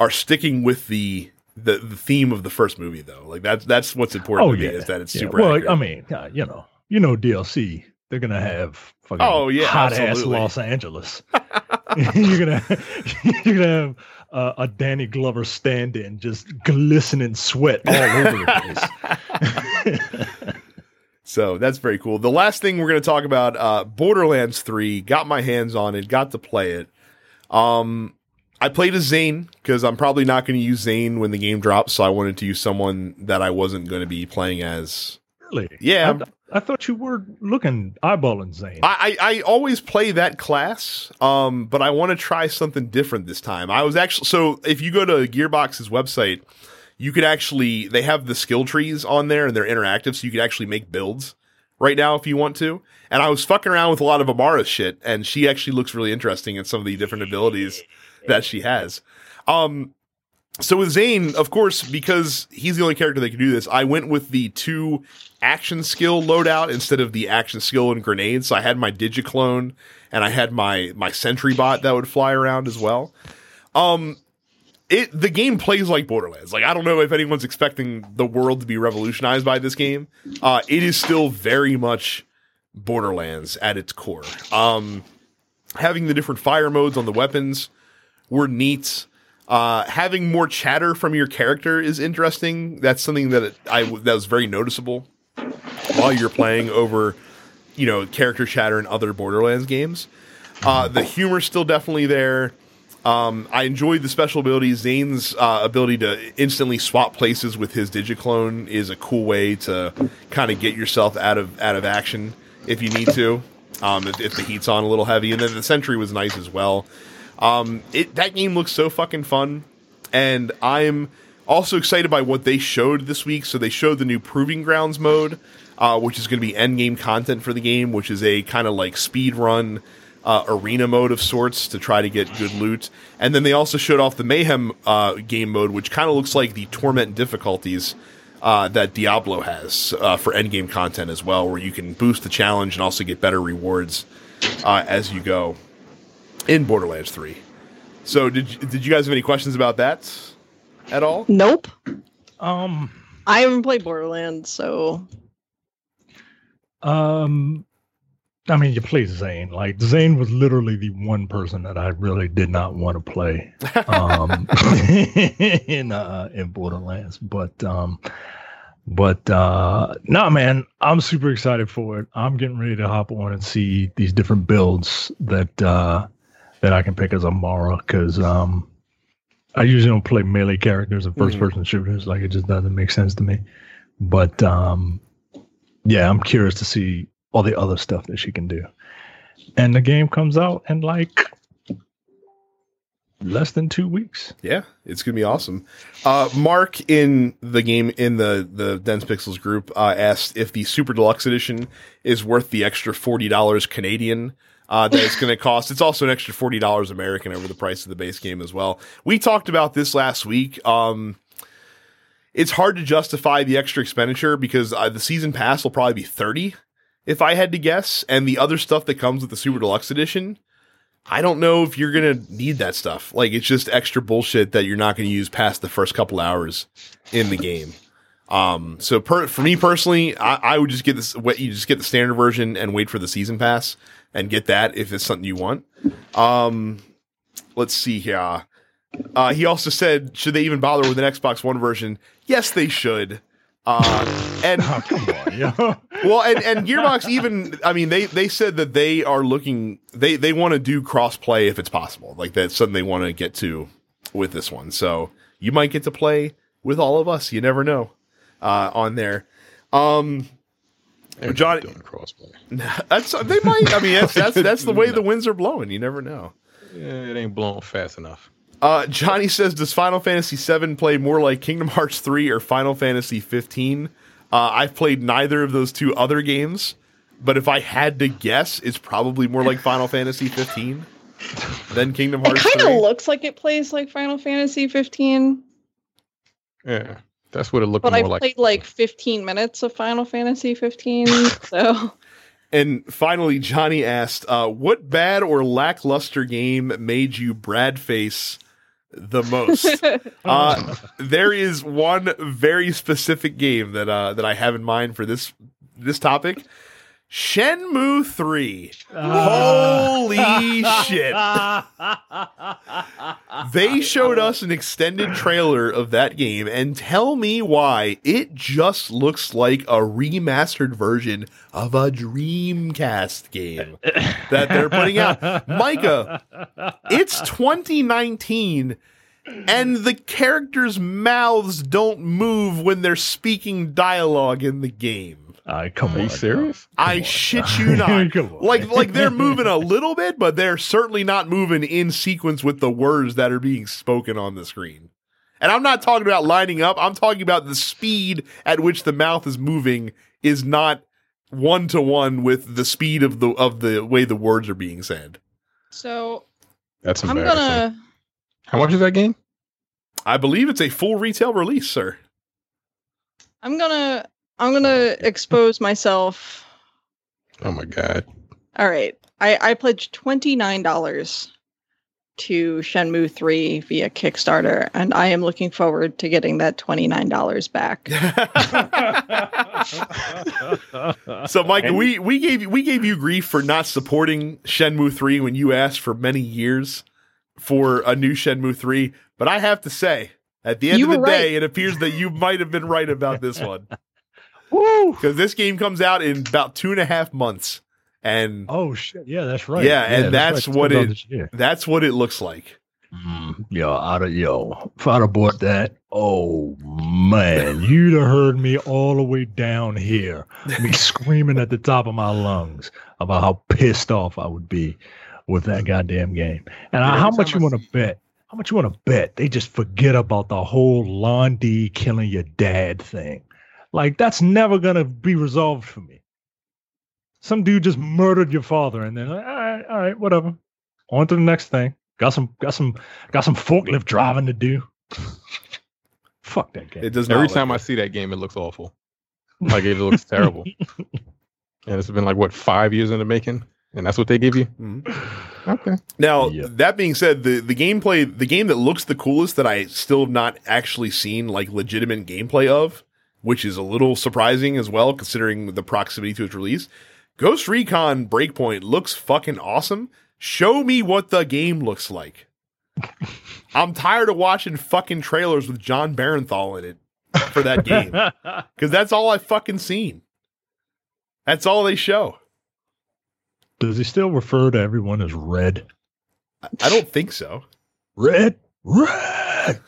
are sticking with the the, the theme of the first movie though. Like that's that's what's important Oh, to me is that it's Yeah, super. well, accurate. I mean, you know, you know, DLC. They're gonna have fucking Oh, yeah, hot ass. Los Angeles. you're gonna you're gonna have uh, a Danny Glover stand-in, just glistening sweat all over the place. So that's very cool. The last thing we're going to talk about, uh, Borderlands 3, got my hands on it, got to play it. Um, I played as Zane because I'm probably not going to use Zane when the game drops. So I wanted to use someone that I wasn't going to be playing as. really? Yeah. I, I thought you were looking eyeballing Zane. I, I, I always play that class, um, but I want to try something different this time. I was actually, so if you go to Gearbox's website, you could actually they have the skill trees on there and they're interactive, so you could actually make builds right now if you want to. And I was fucking around with a lot of Amara shit, and she actually looks really interesting in some of the different abilities that she has. Um, so with Zane, of course, because he's the only character that can do this, I went with the two action skill loadout instead of the action skill and grenades. So I had my Digiclone and I had my my Sentry bot that would fly around as well. Um, it the game plays like Borderlands. Like I don't know if anyone's expecting the world to be revolutionized by this game. Uh, it is still very much Borderlands at its core. Um, having the different fire modes on the weapons were neat. Uh, having more chatter from your character is interesting. That's something that I that was very noticeable while you're playing over, you know, character chatter in other Borderlands games. Uh, the humor's still definitely there. Um, I enjoyed the special abilities. Zane's uh, ability to instantly swap places with his Digiclone is a cool way to kind of get yourself out of out of action if you need to. Um, if, if the heat's on a little heavy, and then the Sentry was nice as well. Um, it that game looks so fucking fun, and I'm also excited by what they showed this week. So they showed the new Proving Grounds mode, uh, which is going to be end game content for the game, which is a kind of like speed run uh, arena mode of sorts to try to get good loot. And then they also showed off the Mayhem uh, game mode, which kind of looks like the Torment difficulties. Uh, that Diablo has uh, for end game content as well, where you can boost the challenge and also get better rewards uh, as you go in Borderlands 3. So did did you guys have any questions about that at all? Nope. Um, I haven't played Borderlands, so um, I mean, you play Zane. Like Zane was literally the one person that I really did not want to play um, in uh, in Borderlands. But um, but uh, no, man, I'm super excited for it. I'm getting ready to hop on and see these different builds that uh, that I can pick as Amara because um, I usually don't play melee characters and first person shooters. Like it just doesn't make sense to me. But um, yeah, I'm curious to see all the other stuff that she can do. And the game comes out in like less than two weeks. Yeah, it's gonna be awesome. Uh, Mark in the game in the the Dense Pixels group uh, asked if the Super Deluxe Edition is worth the extra forty dollars Canadian uh, that it's going to cost. It's also an extra forty dollars American over the price of the base game as well. We talked about this last week. Um, it's hard to justify the extra expenditure because uh, the season pass will probably be thirty if I had to guess, and the other stuff that comes with the Super Deluxe Edition. I don't know if you're gonna need that stuff. Like it's just extra bullshit that you're not gonna use past the first couple hours in the game. Um, so per, for me personally, I, I would just get this. You just get the standard version and wait for the season pass and get that if it's something you want. Um, let's see here. Uh, he also said, should they even bother with an Xbox One version? Yes, they should. Uh, and Oh, come on, yo. well, and, and Gearbox even, I mean, they, they said that they are looking, they, they want to do cross-play if it's possible. Like that's something they want to get to with this one. So you might get to play with all of us. You never know, uh, on there. Um, They're Johnny- doing crossplay. that's, they might, I mean, that's, that's, that's the way the winds are blowing. You never know. Yeah, it ain't blowing fast enough. Uh, Johnny says, does Final Fantasy VII play more like Kingdom Hearts 3 or Final Fantasy 15? Uh, I've played neither of those two other games, but if I had to guess, it's probably more like Final Fantasy 15 than Kingdom Hearts. it kind of looks like it plays like Final Fantasy 15. Yeah, that's what it looked But more I've like. played like 15 minutes of Final Fantasy 15, so and finally, Johnny asked, uh, what bad or lackluster game made you Brad face the most? Uh, there is one very specific game that uh, that I have in mind for this this topic. Shenmue 3. Ah. Holy shit. They showed us an extended trailer of that game and tell me why it just looks like a remastered version of a Dreamcast game that they're putting out. Micah, it's 2019 and the characters' mouths don't move when they're speaking dialogue in the game. Uh, come Are on, you serious? I on. shit you not. Come on. like like they're moving a little bit, but they're certainly not moving in sequence with the words that are being spoken on the screen. And I'm not talking about lining up. I'm talking about the speed at which the mouth is moving is not one to one with the speed of the of the way the words are being said. So That's I'm gonna. How much is that game? I believe it's a full retail release, sir. I'm gonna. I'm gonna oh, expose myself. Oh my god. All right. I, I pledged twenty nine dollars to Shenmue three via Kickstarter, and I am looking forward to getting that twenty nine dollars back. so, Mike, we we gave you we gave you grief for not supporting Shenmue three when you asked for many years for a new Shenmue three. But I have to say, at the end You of the were day, right. it appears that you might have been right about this one Woo! because this game comes out in about two and a half months, and Oh shit! Yeah, that's right. Yeah, and that's right. what it that's what it looks like. Mm, yo, out of yo, if I'd have bought that, oh man, you'd have heard me all the way down here, me screaming at the top of my lungs about how pissed off I would be with that goddamn game. And Yeah, I, how much you want to bet? How much you want to bet? They just forget about the whole Lan Di killing your dad thing. Like that's never gonna be resolved for me. Some dude just murdered your father, and then like, all right, all right, whatever. On to the next thing. Got some, got some, got some forklift driving to do. Fuck that game. It does not. Every look time I see that game, it looks awful. Like it looks terrible. And it's been like what five years in the making, and that's what they give you. Mhm. Okay. Now, Yeah. that being said, the the gameplay, the game that looks the coolest that I still have not actually seen like legitimate gameplay of, which is a little surprising as well, considering the proximity to its release. Ghost Recon Breakpoint looks fucking awesome. Show me what the game looks like. I'm tired of watching fucking trailers with Jon Bernthal in it for that game because that's all I've fucking seen. That's all they show. Does he still refer to everyone as red? I- I don't think so. Red, red.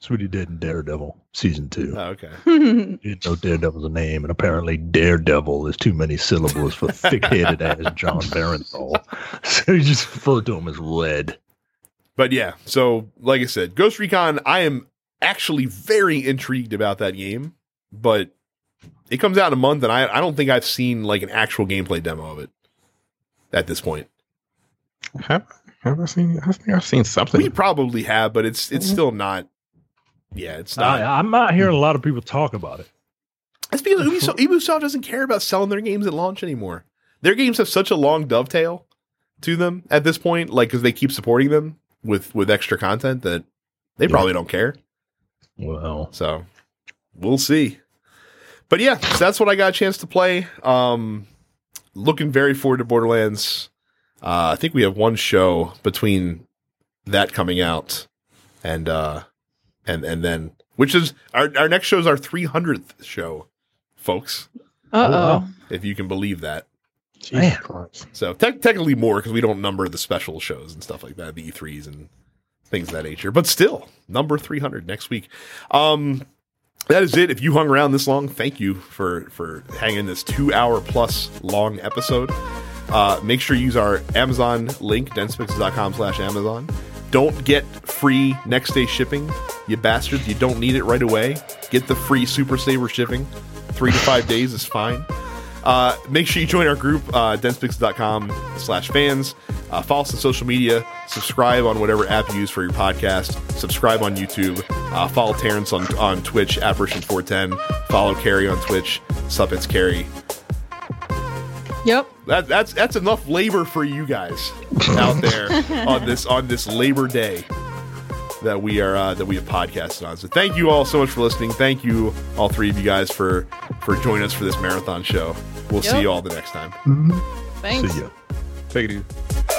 That's what he did in Daredevil season two. Oh, okay. He didn't know Daredevil's a name, and apparently Daredevil is too many syllables for thick-headed ass Jon Bernthal. So he just referred to him as red. But yeah, so like I said, Ghost Recon, I am actually very intrigued about that game, but it comes out in a month, and I, I don't think I've seen like an actual gameplay demo of it at this point. Have, have I seen? I think I've seen something. We probably have, but it's it's mm-hmm. still not. Yeah, it's not. I, I'm not hearing a lot of people talk about it. It's because Ubisoft, Ubisoft doesn't care about selling their games at launch anymore. Their games have such a long dovetail to them at this point, like because they keep supporting them with with extra content that they Yeah. probably don't care. Well, So we'll see. But yeah, so that's what I got a chance to play. Um, looking very forward to Borderlands. Uh, I think we have one show between that coming out and uh, and and then which is our our next show is our 300th show, folks. Uh oh. If you can believe that. Jesus Christ. So te- technically more because we don't number the special shows and stuff like that, the E3s and things of that nature. But still, number 300 next week. Um, that is it. If you hung around this long, thank you for for hanging this two hour plus long episode. Uh, make sure you use our Amazon link, densepixels.com slash Amazon. Don't get free next day shipping, you bastards. You don't need it right away. Get the free Super Saver shipping. Three to five days is fine. Uh, make sure you join our group, uh, densepixels.com slash fans. Uh, follow us on social media. Subscribe on whatever app you use for your podcast. Subscribe on YouTube. Uh, follow Terrence on, on Twitch at Version410. Follow Carrie on Twitch. Sup, it's Carrie. Yep. That, that's that's enough labor for you guys out there on this on this Labor Day that we are uh, that we have podcasted on. So thank you all so much for listening. Thank you all three of you guys for for joining us for this marathon show. We'll see you all the next time. Thanks. see ya. Take it easy.